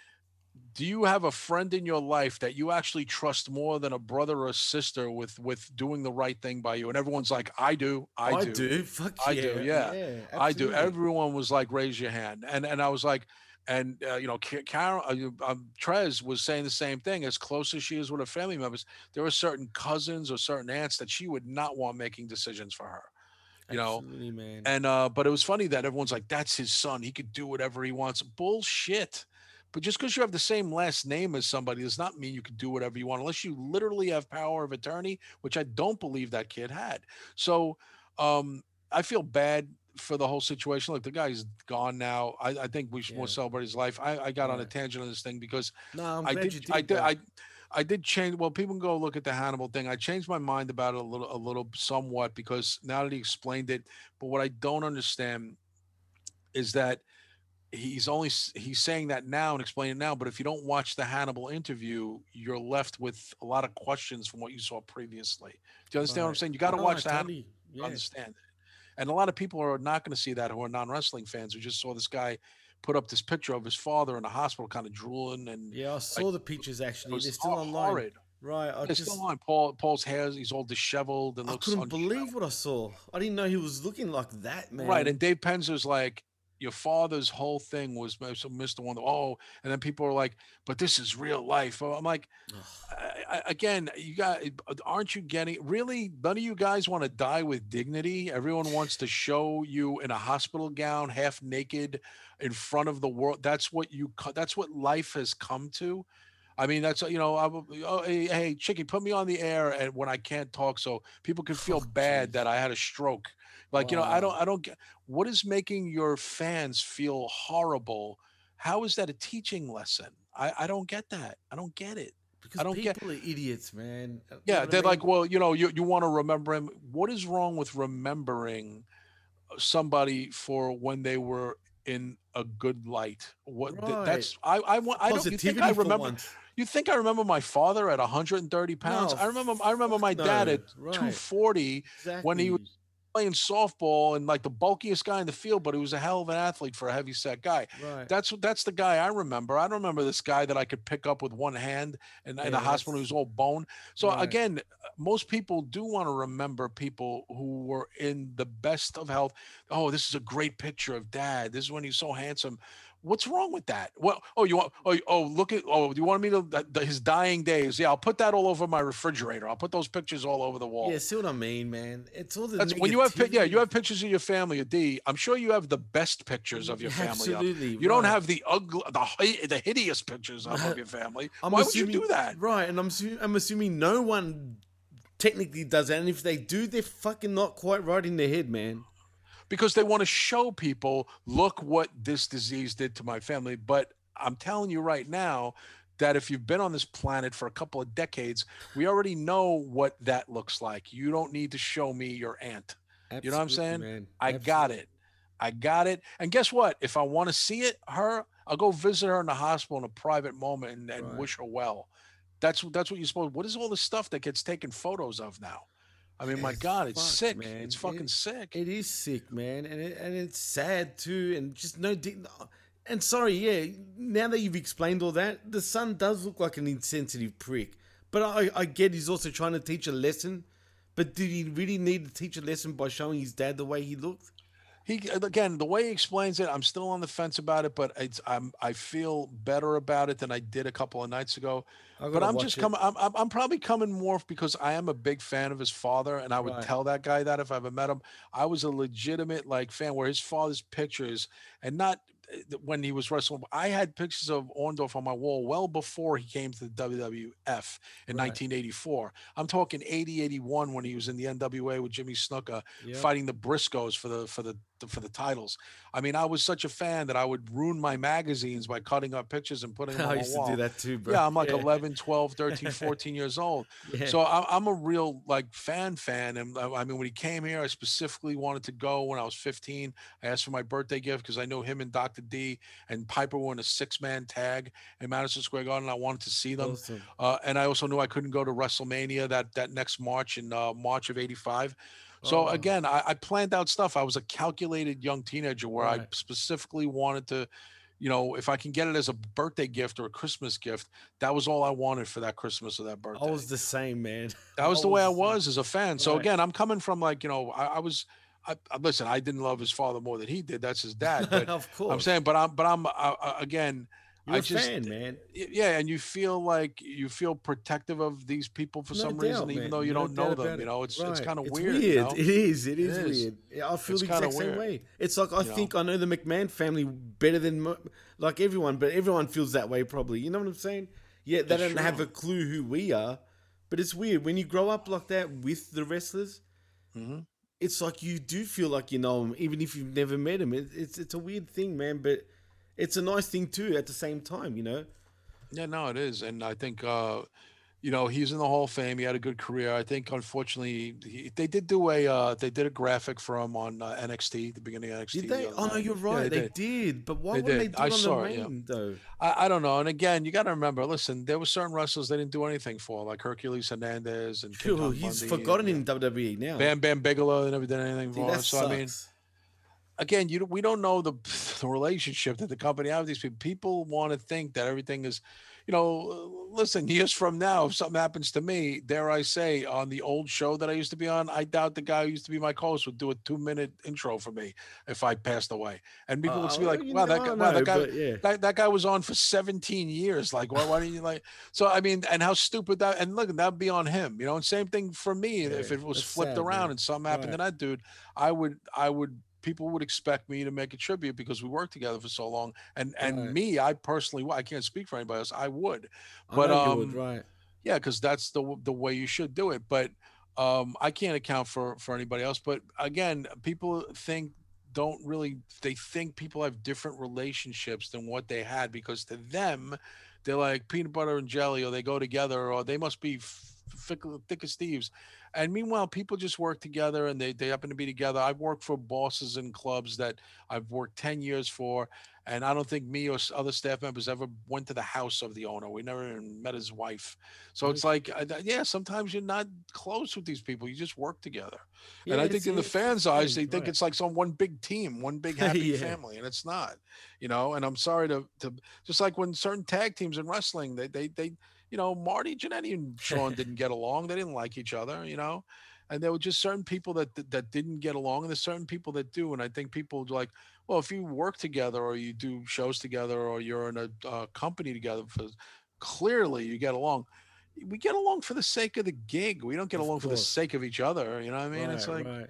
Do you have a friend in your life that you actually trust more than a brother or sister with with doing the right thing by you? And everyone's like, I do, I, I do, do. Fuck I yeah. do, yeah, I do. Everyone was like, raise your hand, and and I was like, and uh, you know, Carol, uh, um, Trez was saying the same thing. As close as she is with her family members, there are certain cousins or certain aunts that she would not want making decisions for her. You know, man. and uh, but it was funny that everyone's like, "That's his son. He could do whatever he wants." Bullshit. But just because you have the same last name as somebody does not mean you can do whatever you want, unless you literally have power of attorney, which I don't believe that kid had. So um, I feel bad for the whole situation. Like the guy's gone now. I, I think we should more Yeah. celebrate his life. I, I got on a tangent on this thing because no, I did, did. I did. I, I did change. Well, people can go look at the Hannibal thing. I changed my mind about it a little, a little, somewhat because now that he explained it. But what I don't understand is that he's only he's saying that now and explaining it now. But if you don't watch the Hannibal interview, you're left with a lot of questions from what you saw previously. Do you understand what I'm saying? You got to No, watch I the Hannibal totally- to yeah. understand it. And a lot of people are not going to see that who are non wrestling fans who just saw this guy put up this picture of his father in the hospital, kind of drooling and Yeah, I saw the pictures actually. They're still online. horrid. Right. I It's just still on. Paul Paul's hair, he's all disheveled and I looks couldn't unshriveled. believe what I saw. I didn't know he was looking like that, man. Right. And Dave Penzer's like, your father's whole thing was Mr. Wonder. Oh, and then people are like, but this is real life. Oh, I'm like, I, I, again, you got, aren't you getting really? None of you guys want to die with dignity. Everyone wants to show you in a hospital gown, half naked, in front of the world. That's what you. That's what life has come to. I mean, that's you know, I, oh, hey, hey, Chickie, put me on the air and when I can't talk, so people can oh, feel Oh, bad jeez. that I had a stroke. Like you know, I don't, I don't get what is making your fans feel horrible. How is that a teaching lesson? I, I don't get that. I don't get it. because I don't get- people are idiots, man. Uh, you know Yeah, what I they're like, mean? well, you know, you, you want to remember him. What is wrong with remembering uh, somebody for when they were in a good light? What th- that's I I want I don't you think I remember you think I remember my father at 130 pounds? No, I remember I remember my fuck dad no. at Right. 240 when he was Exactly. Playing softball and like the bulkiest guy in the field, but he was a hell of an athlete for a heavy set guy. Right. That's what that's the guy I remember. I don't remember this guy that I could pick up with one hand and in Yeah, the hospital who's all bone. So Right. again, most people do want to remember people who were in the best of health. Oh, this is a great picture of dad. This is when he's so handsome. What's wrong with that? Well, oh, you want oh, oh look at oh, do you want me to the, the- his dying days? Yeah, I'll put that all over my refrigerator. I'll put those pictures all over the wall. Yeah, see what I mean, man? It's all the That's when you have yeah, you have pictures of your family. D. I'm sure you have the best pictures of your family. up. Absolutely. You don't have the ugly, the the hideous pictures of, of your family. I'm Why would you do that? Right, and I'm I'm assuming no one technically does that, and if they do, they're fucking not quite right in their head, man. Because they want to show people, look what this disease did to my family. But I'm telling you right now that if you've been on this planet for a couple of decades, we already know what that looks like. You don't need to show me your aunt. You know what I'm saying? Man. I got it. I got it. And guess what? If I want to see it, her, I'll go visit her in the hospital in a private moment and, and Right. wish her well. That's that's what you're supposed. What is all the stuff that gets taken photos of now? I mean, my It's God, it's fucked, sick. man. It's fucking It- sick. It is sick, man, and it, and it's sad too, and just no. Dig- and sorry, yeah. Now that you've explained all that, the son does look like an insensitive prick. But I, I get he's also trying to teach a lesson. But did he really need to teach a lesson by showing his dad the way he looked? He again the way he explains it, I'm still on the fence about it, but it's I'm I feel better about it than I did a couple of nights ago. But I'm just coming. I'm, I'm I'm probably coming more because I am a big fan of his father, and I would Right. tell that guy that if I ever met him, I was a legitimate like fan where his father's pictures and not uh, when he was wrestling. I had pictures of Orndorff on my wall well before he came to the WWF in Right. 1984. I'm talking 80, 81 when he was in the NWA with Jimmy Snuka Yep. fighting the Briscoes for the for the for the titles. I mean, I was such a fan that I would ruin my magazines by cutting up pictures and putting them on I my used wall. to do that too, bro. Yeah, I'm like 11, 12, 13, 14 years old. Yeah. So I'm, I'm a real like fan fan. And uh, I mean, when he came here, I specifically wanted to go when I was 15. I asked for my birthday gift because I know him and Dr. D and Piper were in a six man tag in Madison Square Garden. I wanted to see them. Awesome. Uh, and I also knew I couldn't go to WrestleMania that that next March in uh, March of '85. So Oh. again, I, I planned out stuff. I was a calculated young teenager where I specifically wanted to, you know, if I can get it as a birthday gift or a Christmas gift, that was all I wanted for that Christmas or that birthday. I was the same, man. that was the way I was as a fan. So Right. again, I'm coming from like you know, I, I was. I, I, listen, I didn't love his father more than he did. That's his dad. But of course. I'm saying, but I'm, but I'm uh, uh, again. You're I just, fan, man. Yeah and you feel like you feel protective of these people for No some doubt, reason even though you No don't know them you know it's it's kind of It's weird, you know? It is. It It is, weird. Yeah, I feel It's the exact same way. It's like I You know? think I know the McMahon family better than mo- like everyone, but everyone feels that way probably. You know what I'm saying? Yeah, they It's don't have a clue who we are, but it's weird when you grow up like that with the wrestlers. Mhm. It's like you do feel like you know them, even if you've never met them. It, it's it's a weird thing, man, but it's a nice thing too at the same time. You know? yeah no it is and i think uh you know he's in the hall of fame he had a good career i think unfortunately he, they did do a uh they did a graphic for him on uh, nxt the beginning of nxt Did they? other Oh no, you're Yeah, right. they they, did. did. But why They wouldn't they do I on saw the it, yeah. main though? I, I don't know. And again, you got to remember. Listen, there were certain wrestlers they didn't do anything for, like Hercules Hernandez and Phew, he's Bundy forgotten and, in WWE now. Bam Bam Bigelow. They never did anything Dude, for. that him. So sucks. I mean, again, you we don't know the the relationship that the company have with these people. People want to think that everything is, you know. Listen, years from now, if something happens to me, dare I say, on the old show that I used to be on, I doubt the guy who used to be my co-host would do a two-minute intro for me if I passed away, and people would Uh, be like, "Wow, that guy, don't wow, that guy, yeah. that, that guy was on for 17 years. Like, why, why didn't you like? So, I mean, and how stupid that, and look, that'd be on him, you know, and same thing for me. if it was flipped sad, around man. and something happened to that dude, I would, I would, people would expect me to make a tribute because we worked together for so long. And, and Right. me, I personally, I can't speak for anybody else. I would, but, you um, would, right. yeah, because that's the the way you should do it. But um, I can't account for for anybody else. But again, people think don't really they think people have different relationships than what they had because to them they're like peanut butter and jelly or they go together or they must be thick, thick as thieves and meanwhile people just work together and they, they happen to be together. I've worked for bosses and clubs that i've worked 10 years for and i don't think me or other staff members ever went to the house of the owner. We never even met his wife. So it's like uh, yeah sometimes you're not close with these people. You just work together. And i think in the fans eyes they think right. it's like some one big team one big happy Yeah. family and it's not you know? And i'm sorry to to just like when certain tag teams in wrestling they they they you know marty Jannetty and sean didn't get along they didn't like each other you know and there were just certain people that that- that didn't get along and there's certain people that do and i think people are like well if you work together or you do shows together or you're in a uh, company together for clearly you get along we get along for the sake of the gig we don't get Of along for the sake of each other you know what i mean it's like right.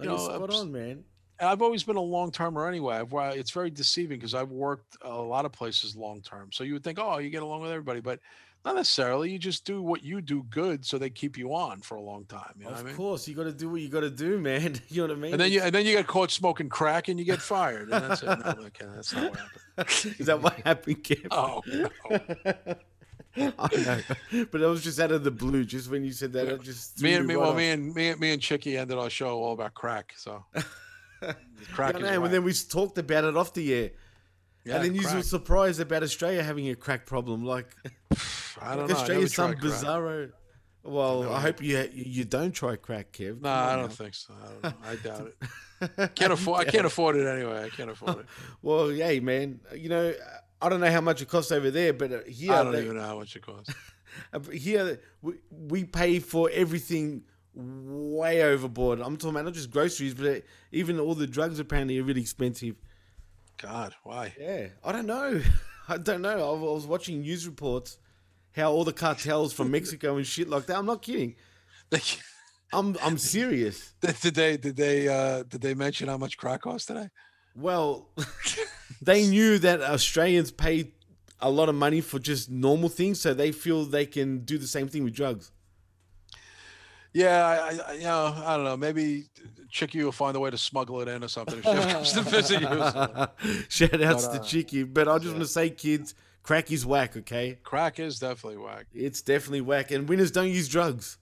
You know, spot on, man. I've always been a long termer anyway. I've, it's very deceiving because I've worked a lot of places long term. So you would think, oh, you get along with everybody, but not necessarily. You just do what you do good, so they keep you on for a long time. You know Of what I mean? course, you got to do what you got to do, man. You know what I mean? And then you and then you get caught smoking crack and you get fired. And that's it. No, okay, uh, that's not what happened. is that what happened, Kev? Oh, no. I know, but that was just out of the blue. Just when you said that, I just me and me, you well, right me and me, and- me and Chickie ended our show all about crack. So crack know, and then we talked about it off the air. Yeah, and then you were surprised about Australia having a crack problem. Like, I don't know. Australia's some tried crack. bizarro. Well, I, hope you you don't try crack, Kev. No, I don't think so. I, don't. I doubt it. Can't afford. I can't afford it anyway. I can't afford it. Well, hey, man. You know, I don't know how much it costs over there, but uh, here, I don't they- even know how much it costs. uh, here we, we pay for everything way overboard. I'm talking about not just groceries, but even all the drugs apparently are really expensive. God, why? Yeah, I don't know. I don't know. I was watching news reports how all the cartels from Mexico and shit like that. I'm not kidding. I'm I'm serious. did they did they uh did they mention how much crack costs today? Well, they knew that Australians pay a lot of money for just normal things, so they feel they can do the same thing with drugs. Yeah, I, I you know I don't know. Maybe Chickie will find a way to smuggle it in or something if she ever comes to visit you. Shout outs But, to uh, Chickie. But I just want to say, kids, crack is whack, okay? Crack is definitely whack. It's definitely whack. And winners don't use drugs.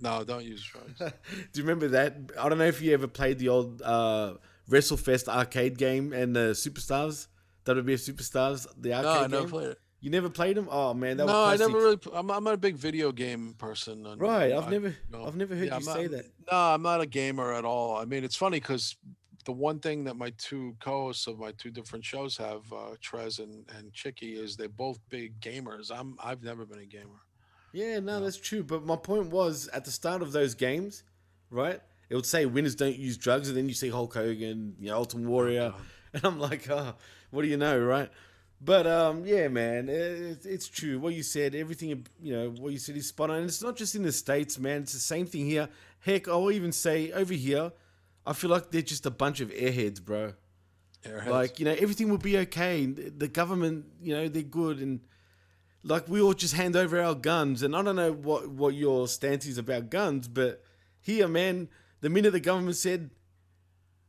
No, don't use drugs. Do you remember that? I don't know if you ever played the old uh, WrestleFest arcade game and the Superstars, WWF Superstars, the arcade No, I game. never played it. You never played them? Oh man, that was classic. No, I never really. I'm, I'm not a big video game person. and Right, I've I- never- no. I've never heard you I'm say that. No, I'm not a gamer at all. I mean, it's funny because the one thing that my two co-hosts of my two different shows have, uh, Trez and, and Chickie, is they're both big gamers. I'm I've never been a gamer. Yeah, no, that's true. But my point was at the start of those games, right? It would say winners don't use drugs, and then you see Hulk Hogan, you know, Ultimate Warrior, and I'm like, oh, what do you know, right? But um, yeah, man, it, it's true. What you said, everything, you know, what you said is spot on. And it's not just in the states, man. It's the same thing here. Heck, I'll even say over here, I feel like they're just a bunch of airheads, bro. Airheads. Like, you know, everything will be okay. The government, you know, they're good and like we all just hand over our guns and I don't know what what your stance is about guns, but here, man, the minute the government said,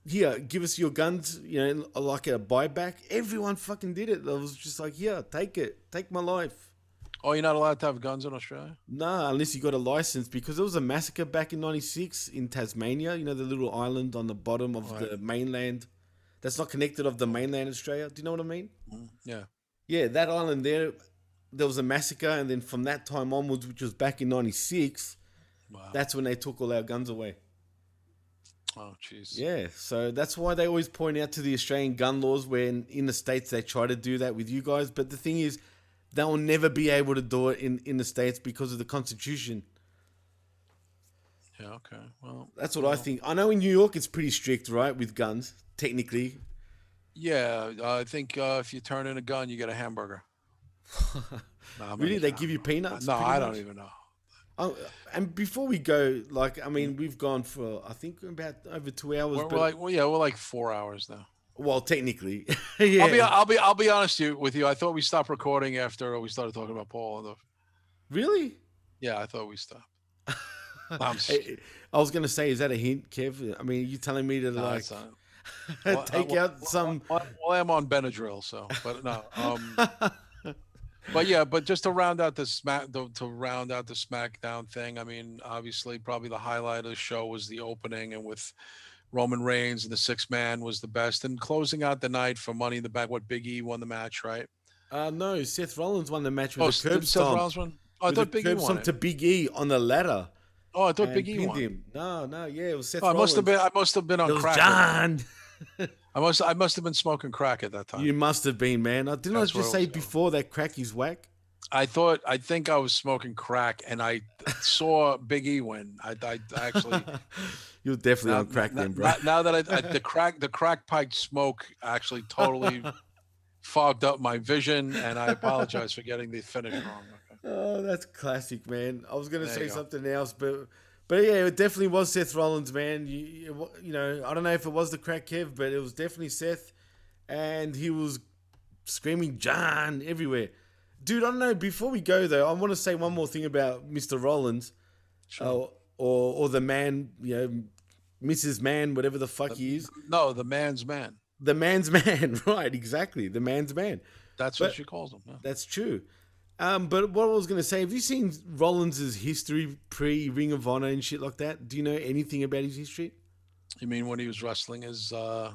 "Here, give us your guns," you know, like a buyback, everyone fucking did it. I was just like, "Yeah, take it, take my life." oh, you're not allowed to have guns in Australia. Nah, unless you got a license, because there was a massacre back in '96 in Tasmania. You know, the little island on the bottom of the mainland that's not connected of the mainland Australia. Do you know what I mean? Mm, yeah. Yeah, that island there, there was a massacre, and then from that time onwards, which was back in '96, Wow. that's when they took all our guns away. Oh, jeez. Yeah, so that's why they always point out to the Australian gun laws when in the states they try to do that with you guys. But the thing is, they'll never be able to do it in in the states because of the Constitution. Yeah. Okay. Well. That's what I think. I know in New York it's pretty strict, right, with guns technically. Yeah. I think uh, if you turn in a gun, you get a hamburger. No, Really, they give you peanuts? No, I don't even know. Oh, and before we go, like, I mean, we've gone for I think about over two hours. We're, but, we're like, well, yeah, we're like four hours now. well, technically, yeah. I'll be, I'll be, I'll be honest with you. I thought we stopped recording after we started talking about Paul. and the- really? Yeah, I thought we stopped. I I was gonna say, is that a hint, Kev? I mean, are you telling me to no, like. Well, take uh, out some? Well, well, I'm on Benadryl, so but no. Um, but yeah, but just to round out the smack, to, to round out the SmackDown thing. I mean, obviously, probably the highlight of the show was the opening, and with Roman Reigns and the six man was the best, and closing out the night for Money in the Bank. What Big E won the match, right? Uh, no, Seth Rollins won the match with Oh, S- curb Seth stomp. Rollins won? Oh, I thought Big E won it. to Big E on the ladder. Oh, I thought Big E won. him. No, no, yeah, it was Seth Oh, I must have been. I must have been on It was crack. John. I must. I must have been smoking crack at that time. You must have been, man. I didn't I just say was before that crack is whack? I thought. I think I was smoking crack, and I saw Big E win. I, I actually. You're definitely now, on crack now- then, bro. now- that I, I the crack the crack pipe smoke actually totally fogged up my vision, and I apologize for getting the finish wrong. Okay. Oh, that's classic, man. I was gonna say you go. something else, but but yeah, it definitely was Seth Rollins, man. You, you you know, I don't know if it was the crack Kev, but it was definitely Seth, and he was screaming John everywhere. Dude, I don't know. Before we go though, I want to say one more thing about Mr. Rollins, or uh, or or the man, you know, Mrs. Man, whatever the fuck he is, No, the man's man. the man's man, right? Exactly, the man's man. That's But- what she calls him. yeah. That's true. Um, but what I was going to say, have you seen Rollins' history pre Ring of Honor and shit like that? Do you know anything about his history? You mean when he was wrestling as uh,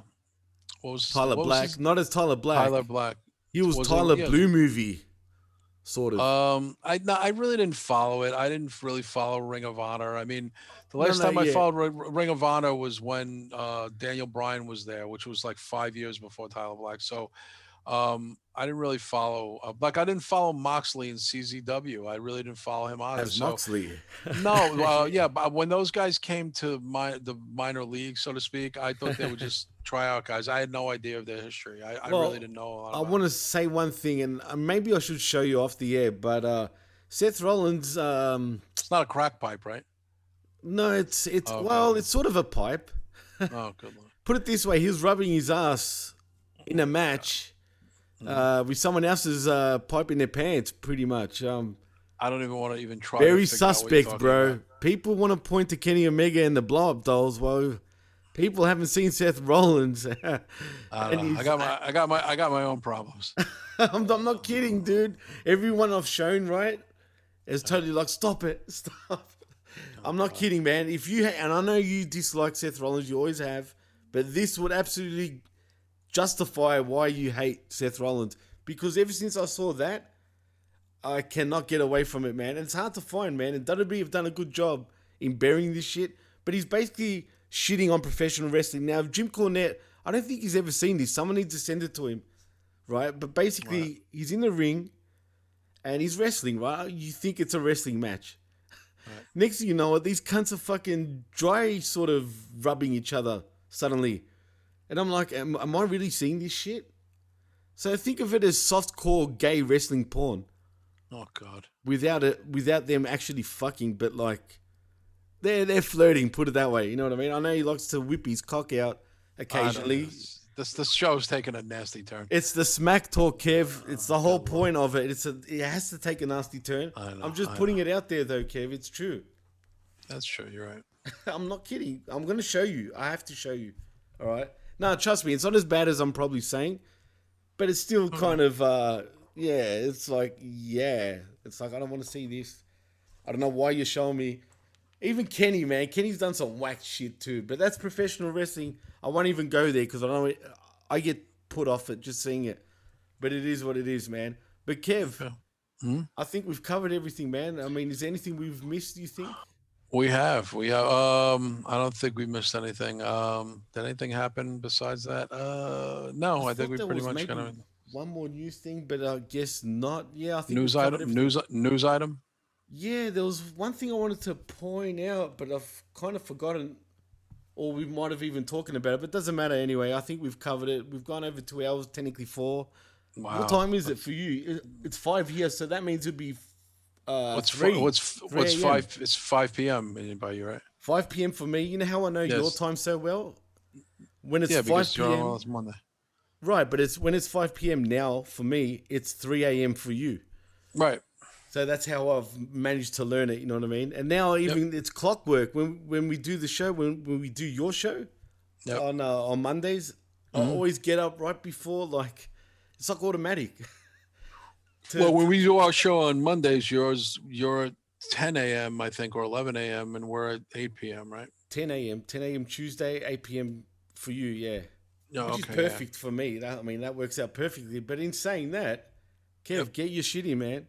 what was Tyler what was Black, his- not as Tyler Black. Tyler Black. he was, was Tyler yeah. Blue movie, sort of. Um, I no, I really didn't follow it. I didn't really follow Ring of Honor. I mean, the last no, time I followed Ring of Honor was when uh, Daniel Bryan was there, which was like five years before Tyler Black. So Um, I didn't really follow. Uh, like I didn't follow Moxley and CZW. I really didn't follow him either. As So Moxley. no, uh, yeah, but when those guys came to my the minor league, so to speak, I thought they were just tryout guys. I had no idea of their history. I, I Well, really didn't know a lot. I want to say one thing, and uh, maybe I should show you off the air, but uh, Seth Rollins, um, It's not a crack pipe, right? no, it's it's Okay. well, it's sort of a pipe. Oh, good lord. Put it this way: he was rubbing his ass in a match uh, with someone else's uh, pipe in their pants, pretty much. Um, I don't even want to even try. to very out what you're suspect, bro. about. People want to point to Kenny Omega and the blow up dolls. Well, people haven't seen Seth Rollins. I, don't know. I got my, I got my, I got my own problems. I'm, I'm not kidding, dude. Everyone I've shown, right, is totally like, stop it, stop. I'm not kidding, man. If you ha- and I know you dislike Seth Rollins, you always have, but this would absolutely justify why you hate Seth Rollins because ever since I saw that, I cannot get away from it, man. And it's hard to find, man. And WWE have done a good job in burying this shit, but he's basically shitting on professional wrestling now. Jim Cornette, I don't think he's ever seen this. Someone needs to send it to him right? But basically, he's in the ring and he's wrestling, right? You think it's a wrestling match. Next thing you know, these cunts are fucking dry, sort of rubbing each other suddenly. And I'm like, am, am I really seeing this shit? So think of it as softcore gay wrestling porn Oh God. without it, without them actually fucking, but like they're they're flirting. Put it that way. You know what I mean? I know he likes to whip his cock out know. occasionally. This this show's taking a nasty turn. It's the smack talk, Kev. It's the whole point of it. It's a, it has to take a nasty turn. I know, I'm just I putting it out there, though, Kev. It's true. That's true. You're right. I'm not kidding. I'm going to show you. I have to show you. All right. No, trust me. It's not as bad as I'm probably saying, but it's still kind of, uh, yeah. It's like, yeah. It's like I don't want to see this. I don't know why you're showing me. Even Kenny, man. Kenny's done some whack shit too, but that's professional wrestling. I won't even go there because I don't. I get put off it just seeing it. But it is what it is, man. But Kev, Hmm? I think we've covered everything, man. I mean, is there anything we've missed? Do you think? We have. We have. Um, I don't think we missed anything. Um, did anything happen besides that? Uh, no. I, think we pretty much kind of one more news thing, but I guess not. Yeah, I think news item. everything. News news item. Yeah, there was one thing I wanted to point out, but I've kind of forgotten, or we might have even talking about it. But it doesn't matter anyway. I think we've covered it. We've gone over two hours, technically four. Wow. What time is it for you? It's five here, so that means it'd be uh, What's three. what's 3 what's five? It's five p.m. by you, right? 5 p.m. for me. You know how I know your time so well? When it's yeah, 5 because you're on p.m. Monday. Right, but it's when it's 5 p.m. now for me, it's 3 a.m. for you. Right. So that's how I've managed to learn it, you know what I mean? And now even it's clockwork. When when we do the show, when, when we do your show Yep. on uh, on Mondays, I always get up right before like it's like automatic. To- Well, when we do our show on Mondays, yours you're at 10 a.m. I think or 11 a.m. and we're at 8 p.m. Right? 10 a.m. 10 a.m. Tuesday, 8 p.m. for you, yeah. Yeah. Which okay. is yeah. perfect for me. That, I mean, that works out perfectly. But in saying that, Kev, get your shitty, man.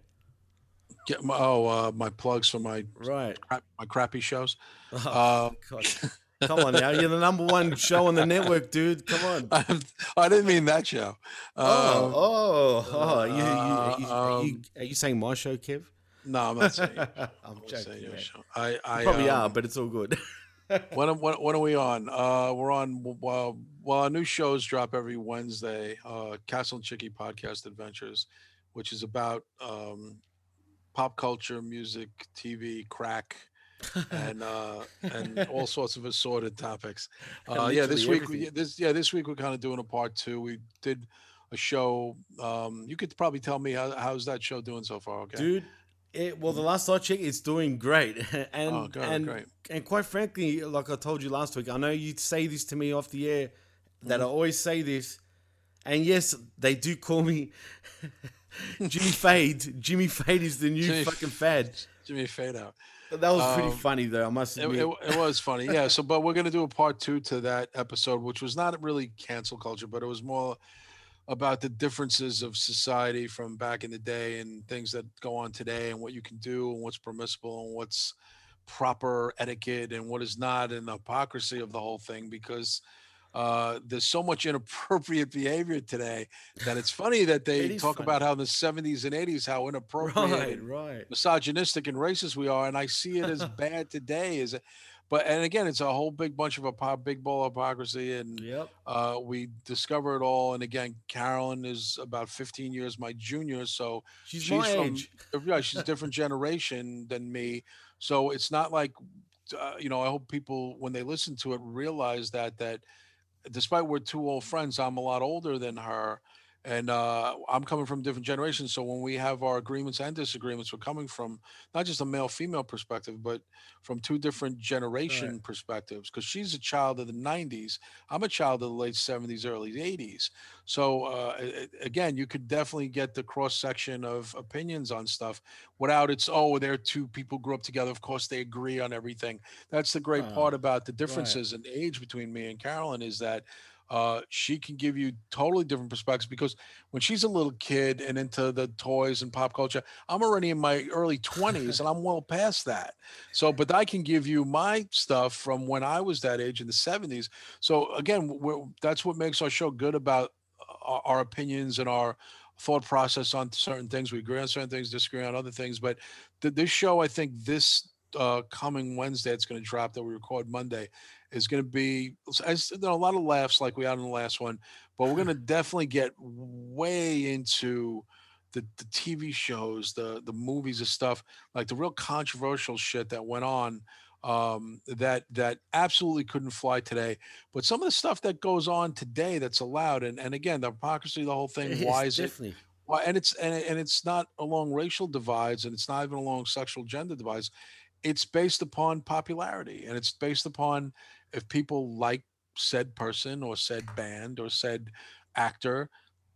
Get my oh uh, my plugs for my Right. crap, my crappy shows. Oh, Um, God. Come on now. You're the number one show on the network, dude. Come on. I, I didn't mean that show. Oh, Um, oh, oh. You, you, you, are, you, um, are you saying my show, Kev? No, I'm not saying. I'm I'm joking. saying your show. I, I You probably um, are, but it's all good. when, when when are we on? Uh, we're on. Well, well, our new shows drop every Wednesday. Uh, Castle and Chickie Podcast Adventures, which is about um, pop culture, music, TV, crack, and uh, and all sorts of assorted topics. Uh, yeah, this week, we, this yeah, this week we're kind of doing a part two. We did a show. Um, you could probably tell me how, how's that show doing so far? Okay, Dude, it, well, the last I checked, it's doing great. and, Oh, and, great. and quite frankly, like I told you last week, I know you say this to me off the air, that I always say this. And yes, they do call me Jimmy Fade. Jimmy Fade is the new Jimmy fucking fad. Jimmy Fade out. That was pretty Um, funny, though, I must It, it, it was funny, yeah. So, but we're gonna do a part two to that episode, which was not really cancel culture, but it was more about the differences of society from back in the day and things that go on today, and what you can do, and what's permissible, and what's proper etiquette, and what is not, and the hypocrisy of the whole thing. Because uh, there's so much inappropriate behavior today that it's funny that they talk funny. about how in the 70s and 80s how inappropriate Right, right. misogynistic and racist we are and i see it as bad today is it but and again it's a whole big bunch of a big ball of hypocrisy and Yep. uh, we discover it all and again carolyn is about 15 years my junior so She's my age. yeah she's a different generation than me so it's not like uh, you know i hope people when they listen to it realize that that despite we're two old friends i'm a lot older than her and uh, i'm coming from different generations so when we have our agreements and disagreements we're coming from not just a male female perspective but from two different generation perspectives because she's a child of the 90s i'm a child of the late 70s early 80s so uh, again you could definitely get the cross section of opinions on stuff without it's oh they're two people grew up together of course they agree on everything. That's the great part Ah, about the differences in age between me and carolyn is that uh, she can give you totally different perspectives because when she's a little kid and into the toys and pop culture, I'm already in my early 20s and I'm well past that. So, but I can give you my stuff from when I was that age in the 70s. So, again, that's what makes our show good about our, our opinions and our thought process on certain things. We agree on certain things, disagree on other things. But th- this show, I think this uh, coming Wednesday, it's going to drop that we record Monday, is going to be as you know, a lot of laughs like we had in the last one, but we're going to definitely get way into the, the TV shows, the the movies and stuff, like the real controversial shit that went on um, that that absolutely couldn't fly today. But some of the stuff that goes on today that's allowed, and and again, the hypocrisy, the whole thing. It is, Why is it? definitely. Why, and it's and, and it's not along racial divides, and it's not even along sexual gender divides. It's based upon popularity, and it's based upon if people like said person or said band or said actor,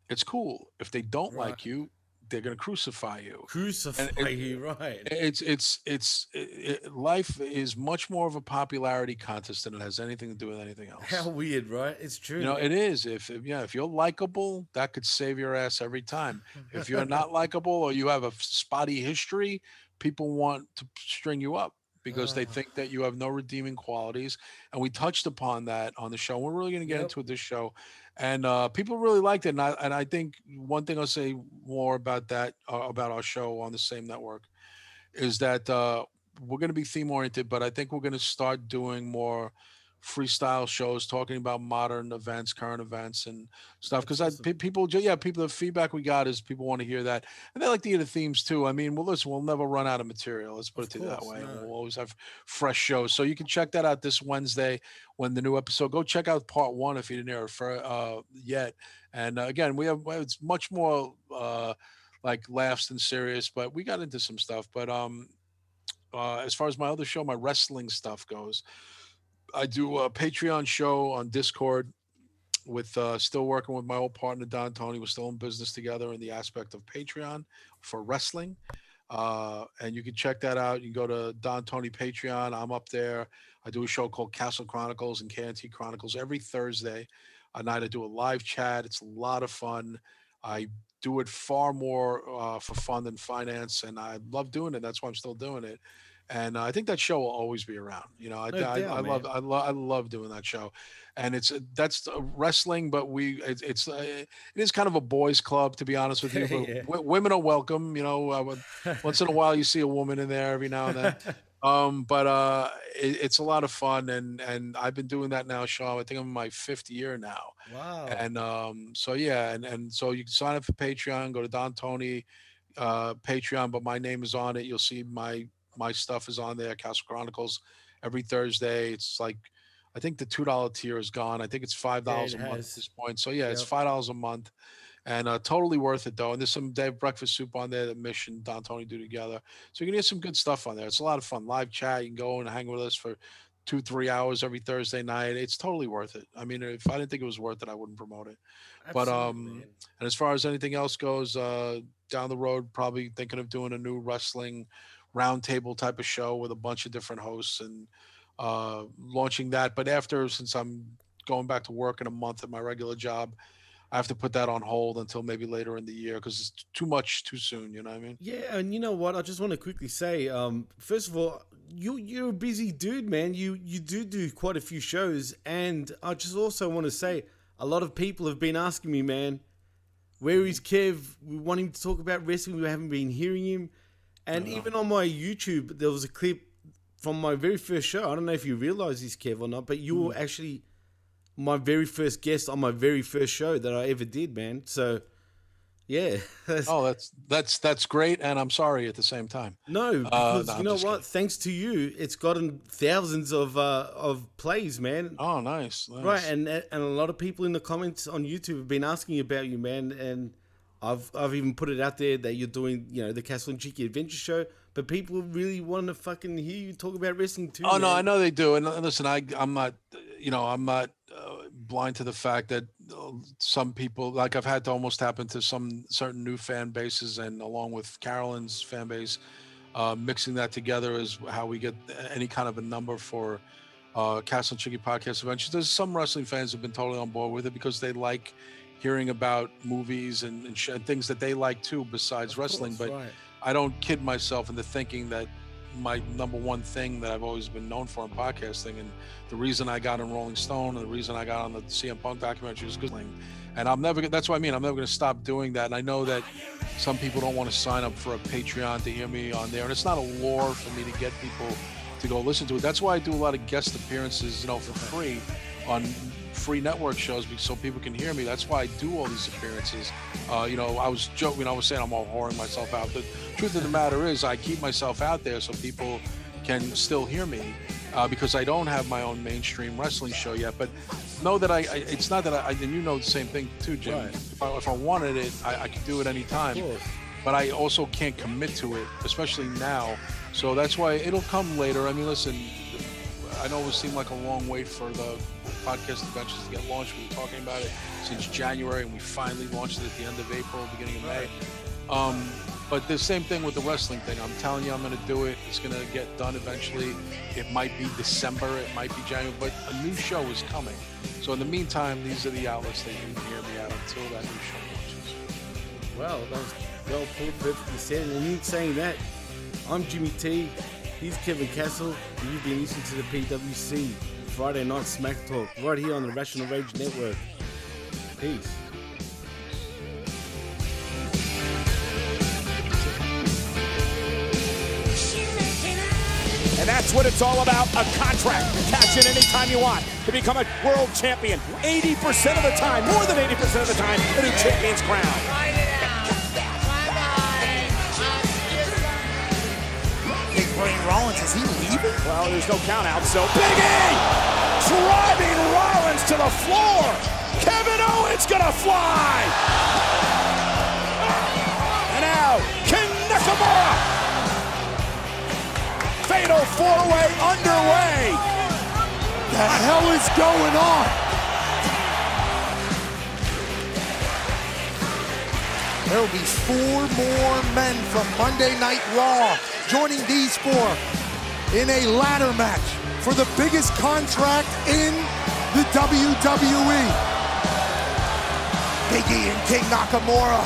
it's cool. If they don't Right. like you, they're gonna crucify you Crucify it- you, right? it's it's it's it, it- life is much more of a popularity contest than it has anything to do with anything else. How weird, right? It's true. You know, it is. If, if yeah, if you're likable, that could save your ass every time. If you're not likable or you have a spotty history, people want to string you up because they think that you have no redeeming qualities. And we touched upon that on the show. We're really going to get Yep. into it this show, and uh, people really liked it. And I and I think one thing I'll say more about that uh, about our show on the same network is that uh, we're going to be theme oriented, but I think we're going to start doing more freestyle shows talking about modern events, current events, and stuff. Because I pe- people, yeah, people. The feedback we got is people want to hear that, and they like to hear the themes too. I mean, well, listen, we'll never run out of material. Let's put Of it that way. We'll always have fresh shows, so you can check that out this Wednesday when the new episode. Go check out part one if you didn't hear it for, uh, yet. And uh, again, we have it's much more uh, like laughs than serious, but we got into some stuff. But um, uh, as far as my other show, my wrestling stuff goes, I do a Patreon show on Discord with uh, still working with my old partner Don Tony. We're still in business together in the aspect of Patreon for wrestling. Uh, and you can check that out. You can go to Don Tony Patreon. I'm up there. I do a show called Castle Chronicles and KNT Chronicles every Thursday. A night I do a live chat. It's a lot of fun. I do it far more uh, for fun than finance, and I love doing it. That's why I'm still doing it. And uh, I think that show will always be around. You know, I, No I, doubt, I love. I love, I love doing that show, and it's uh, that's uh, wrestling, but we, it's, it's uh, it is kind of a boys' club to be honest with you. But Yeah. w- women are welcome. You know, uh, once in a while you see a woman in there every now and then. um but uh it, it's a lot of fun and and i've been doing that now sean i think i'm in my fifth year now wow. and um so yeah and and so you can sign up for patreon go to don tony uh patreon but my name is on it you'll see my my stuff is on there castle chronicles every thursday it's like i think the two dollar tier is gone i think it's five dollars it a month at this point so yeah it's five dollars a month and uh, totally worth it though. And there's some Dave breakfast soup on there that Mish and Don Tony do together, so you can get some good stuff on there. It's a lot of fun. Live chat, you can go and hang with us for two, three hours every Thursday night. It's totally worth it. I mean, if I didn't think it was worth it, I wouldn't promote it. but, um. And as far as anything else goes, uh, down the road, probably thinking of doing a new wrestling roundtable type of show with a bunch of different hosts and uh, launching that. But after, since I'm going back to work in a month at my regular job, I have to put that on hold until maybe later in the year because it's too much too soon. You know what I mean? Yeah, and you know what? I just want to quickly say, um, first of all, you you're a busy dude, man. You you do do quite a few shows, and I just also want to say a lot of people have been asking me, man, where is Kev? We want him to talk about wrestling. We haven't been hearing him, and even on my YouTube, there was a clip from my very first show. I don't know if you realize this, Kev, or not, but you were actually my very first guest on my very first show that I ever did, man. So, yeah. Oh, that's that's that's great, and I'm sorry at the same time. No, Uh, because no, you know what? Thanks to you, it's gotten thousands of uh, of plays, man. Oh, nice. nice. Right, and and a lot of people in the comments on YouTube have been asking about you, man. And I've I've even put it out there that you're doing, you know, the Castle and Chickie Adventure Show. But people really want to fucking hear you talk about wrestling too. Oh no. I know they do. And uh, listen, I I'm not, you know, I'm not uh, blind to the fact that uh, some people, like I've had to almost happen to some certain new fan bases, and along with Carolyn's fan base, uh, mixing that together is how we get any kind of a number for uh, Castle and Chickie Podcast Adventures. There's some wrestling fans who've been totally on board with it because they like hearing about movies and, and, sh- and things that they like too, besides wrestling. But right. I don't kid myself into thinking that my number one thing that I've always been known for in podcasting, and the reason I got on Rolling Stone, and the reason I got on the CM Punk documentary is good. And I'm never. That's what I mean. I'm never going to stop doing that. And I know that some people don't want to sign up for a Patreon to hear me on there, and it's not a lure for me to get people to go listen to it. That's why I do a lot of guest appearances, you know, for free on free network shows so people can hear me. That's why I do all these appearances. Uh, you know, I was joking, I was saying I'm all whoring myself out. The truth of the matter is, I keep myself out there so people can still hear me uh, because I don't have my own mainstream wrestling show yet. But know that I, I it's not that I, and you know the same thing too, Jim. Right. If, I, if I wanted it, I, I could do it anytime but I also can't commit to it, especially now. So that's why it'll come later. I mean, listen, I know it seemed like a long wait for the podcast adventures to get launched. We were talking about it since January, and we finally launched it at the end of April, beginning of May. Um, but the same thing with the wrestling thing. I'm telling you, I'm going to do it. It's going to get done eventually. It might be December, it might be January, but a new show is coming. So in the meantime, these are the outlets that you can hear me at until that new show launches. Well, that was well put, perfectly said. And in saying that, I'm Jimmy T. He's Kevin Castle, and you've been listening to the PWC Friday Night Smack Talk right here on the Rational Rage Network. Peace. And that's what it's all about a contract. Cash in anytime you want to become a world champion. 80% of the time, more than 80% of the time, a new champion's crown. Big Rollins, is he leaving? Well, there's no count out, so Big E driving Rollins to the floor. Kevin Owens gonna fly. And now, King Nakamura. Fatal four-way underway. The hell is going on? There will be four more men from Monday Night Raw joining these four in a ladder match for the biggest contract in the WWE. Big E and King Nakamura.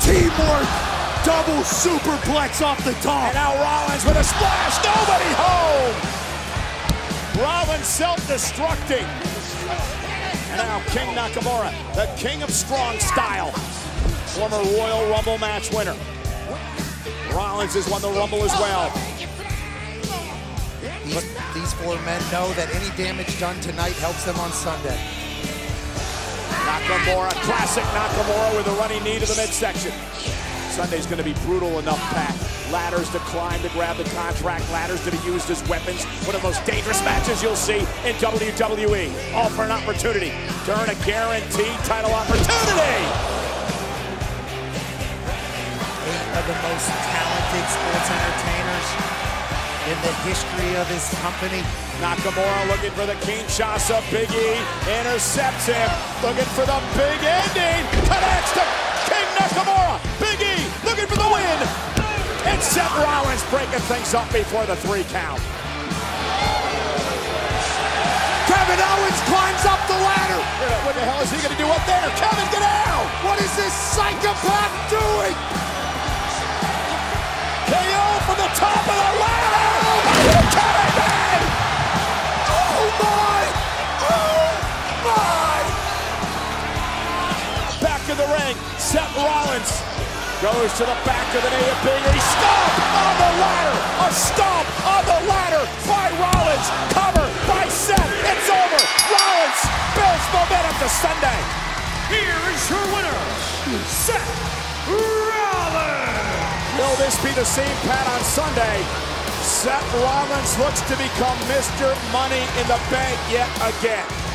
Teamwork. Double superplex off the top. And now Rollins with a splash. Nobody home. Rollins self-destructing. And now King Nakamura, the king of strong style. Former Royal Rumble match winner. Rollins has won the Rumble as well. These, these four men know that any damage done tonight helps them on Sunday. Nakamura, classic Nakamura with a running knee to the midsection. Sunday's going to be brutal enough, Pat. Ladders to climb to grab the contract, ladders to be used as weapons. One of the most dangerous matches you'll see in WWE. All for an opportunity to earn a guaranteed title opportunity. Eight of the most talented sports entertainers in the history of this company. Nakamura looking for the Kinshasa Big E. Intercepts him. Looking for the big ending. Connects to King Nakamura. Big E looking for the win. And Seth Rollins breaking things up before the three count. Kevin Owens climbs up the ladder. What the hell is he going to do up there? Kevin, get out! What is this psychopath doing? KO from the top of the ladder! Oh my! Oh my! Back the ring, Seth Rollins goes to the back of the knee of stop Stomp on the ladder! A stomp on the ladder by Rollins! Cover by Seth! It's over! Rollins builds momentum to Sunday! Here is your winner, Seth Rollins! Will this be the same Pat on Sunday? Seth Rollins looks to become Mr. Money in the Bank yet again.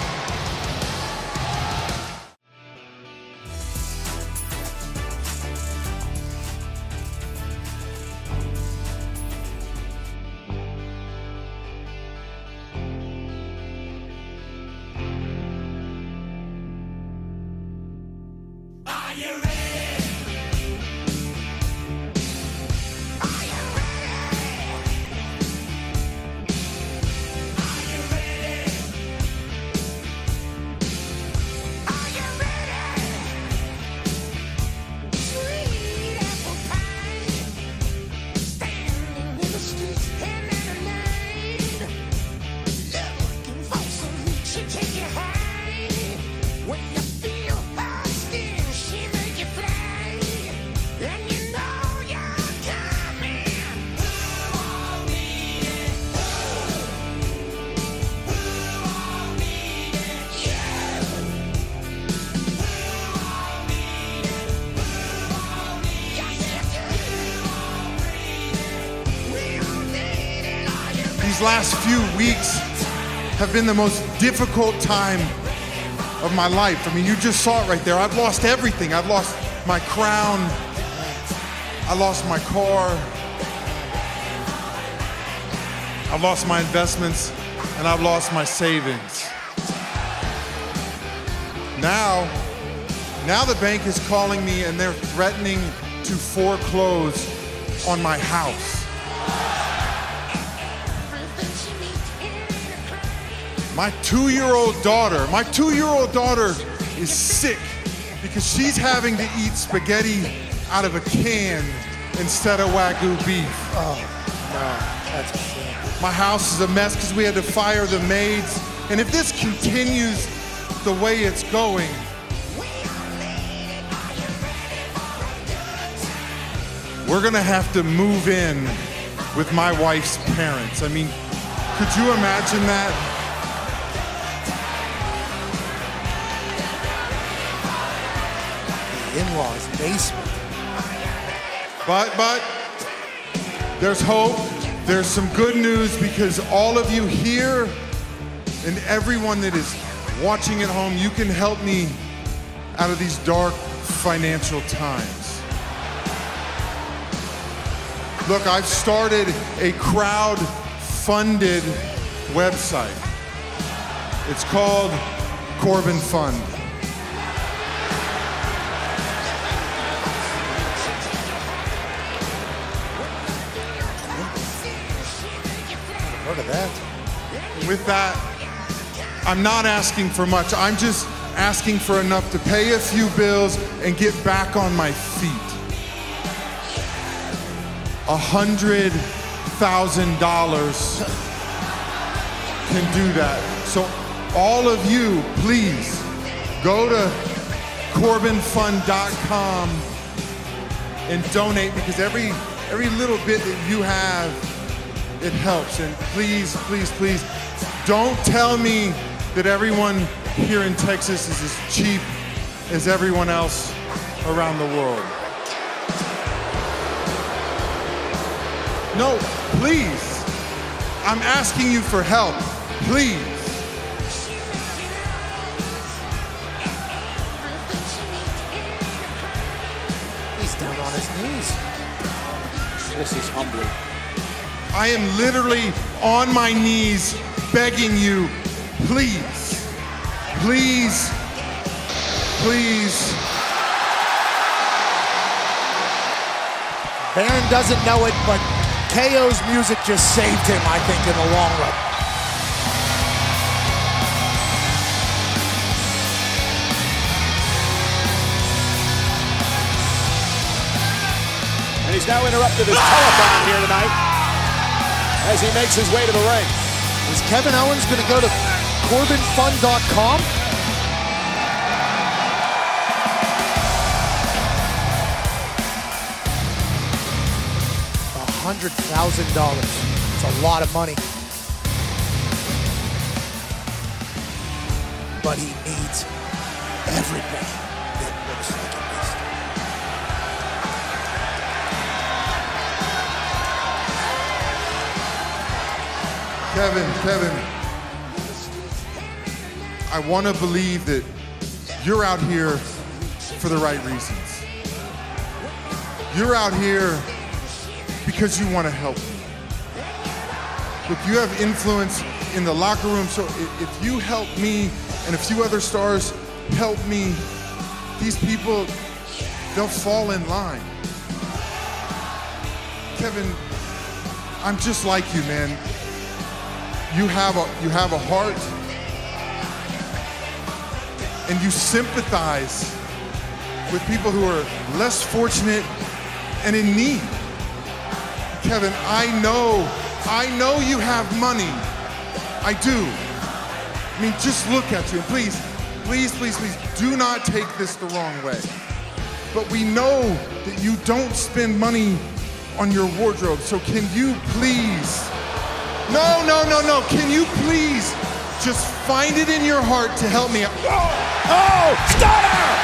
These last few weeks have been the most difficult time of my life. I mean, you just saw it right there. I've lost everything. I've lost my crown. I lost my car. I've lost my investments and I've lost my savings. Now, now the bank is calling me and they're threatening to foreclose on my house. My two year old daughter, my two year old daughter is sick because she's having to eat spaghetti out of a can instead of Wagyu beef. Oh, no, that's a shame. My house is a mess because we had to fire the maids. And if this continues the way it's going, we're gonna have to move in with my wife's parents. I mean, could you imagine that? Basement. But, but, there's hope. There's some good news because all of you here and everyone that is watching at home, you can help me out of these dark financial times. Look, I've started a crowd funded website. It's called Corbin Fund. With that, I'm not asking for much. I'm just asking for enough to pay a few bills and get back on my feet. A hundred thousand dollars can do that. So all of you, please go to corbinfund.com and donate because every every little bit that you have it helps. And please, please, please, don't tell me that everyone here in Texas is as cheap as everyone else around the world. No, please. I'm asking you for help. Please. He's down on his knees. This is humbling. I am literally on my knees begging you, please, please, please. Baron doesn't know it, but KO's music just saved him, I think, in the long run. And he's now interrupted his telethon here tonight as he makes his way to the ring. Is Kevin Owens going to go to CorbinFund.com? $100,000. It's a lot of money. But he needs everything. Kevin, Kevin, I want to believe that you're out here for the right reasons. You're out here because you want to help. Look, you have influence in the locker room, so if you help me and a few other stars help me, these people, they'll fall in line. Kevin, I'm just like you, man you have a you have a heart and you sympathize with people who are less fortunate and in need. Kevin, I know, I know you have money. I do. I mean, just look at you. And please, please, please, please, do not take this the wrong way. But we know that you don't spend money on your wardrobe. So can you please? No, no, no, no. Can you please just find it in your heart to help me out? Oh, oh stunner!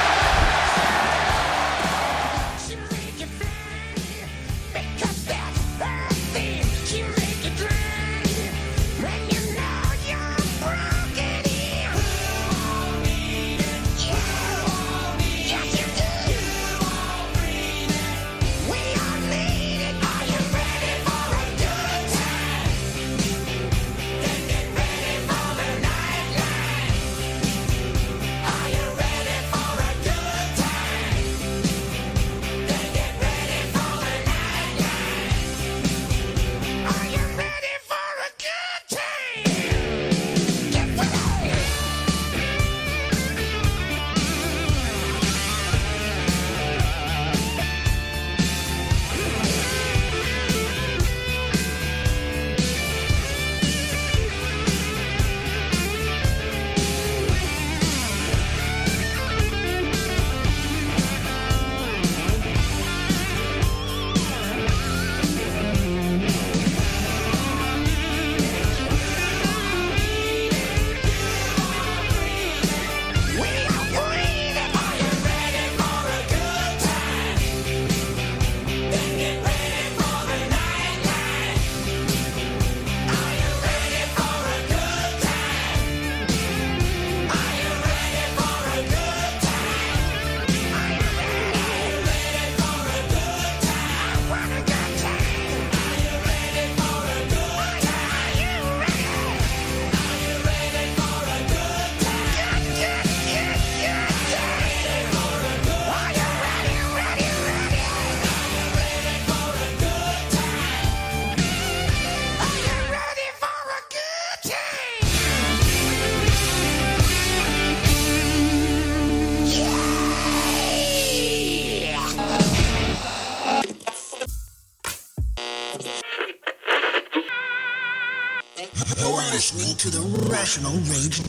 Rational Rage.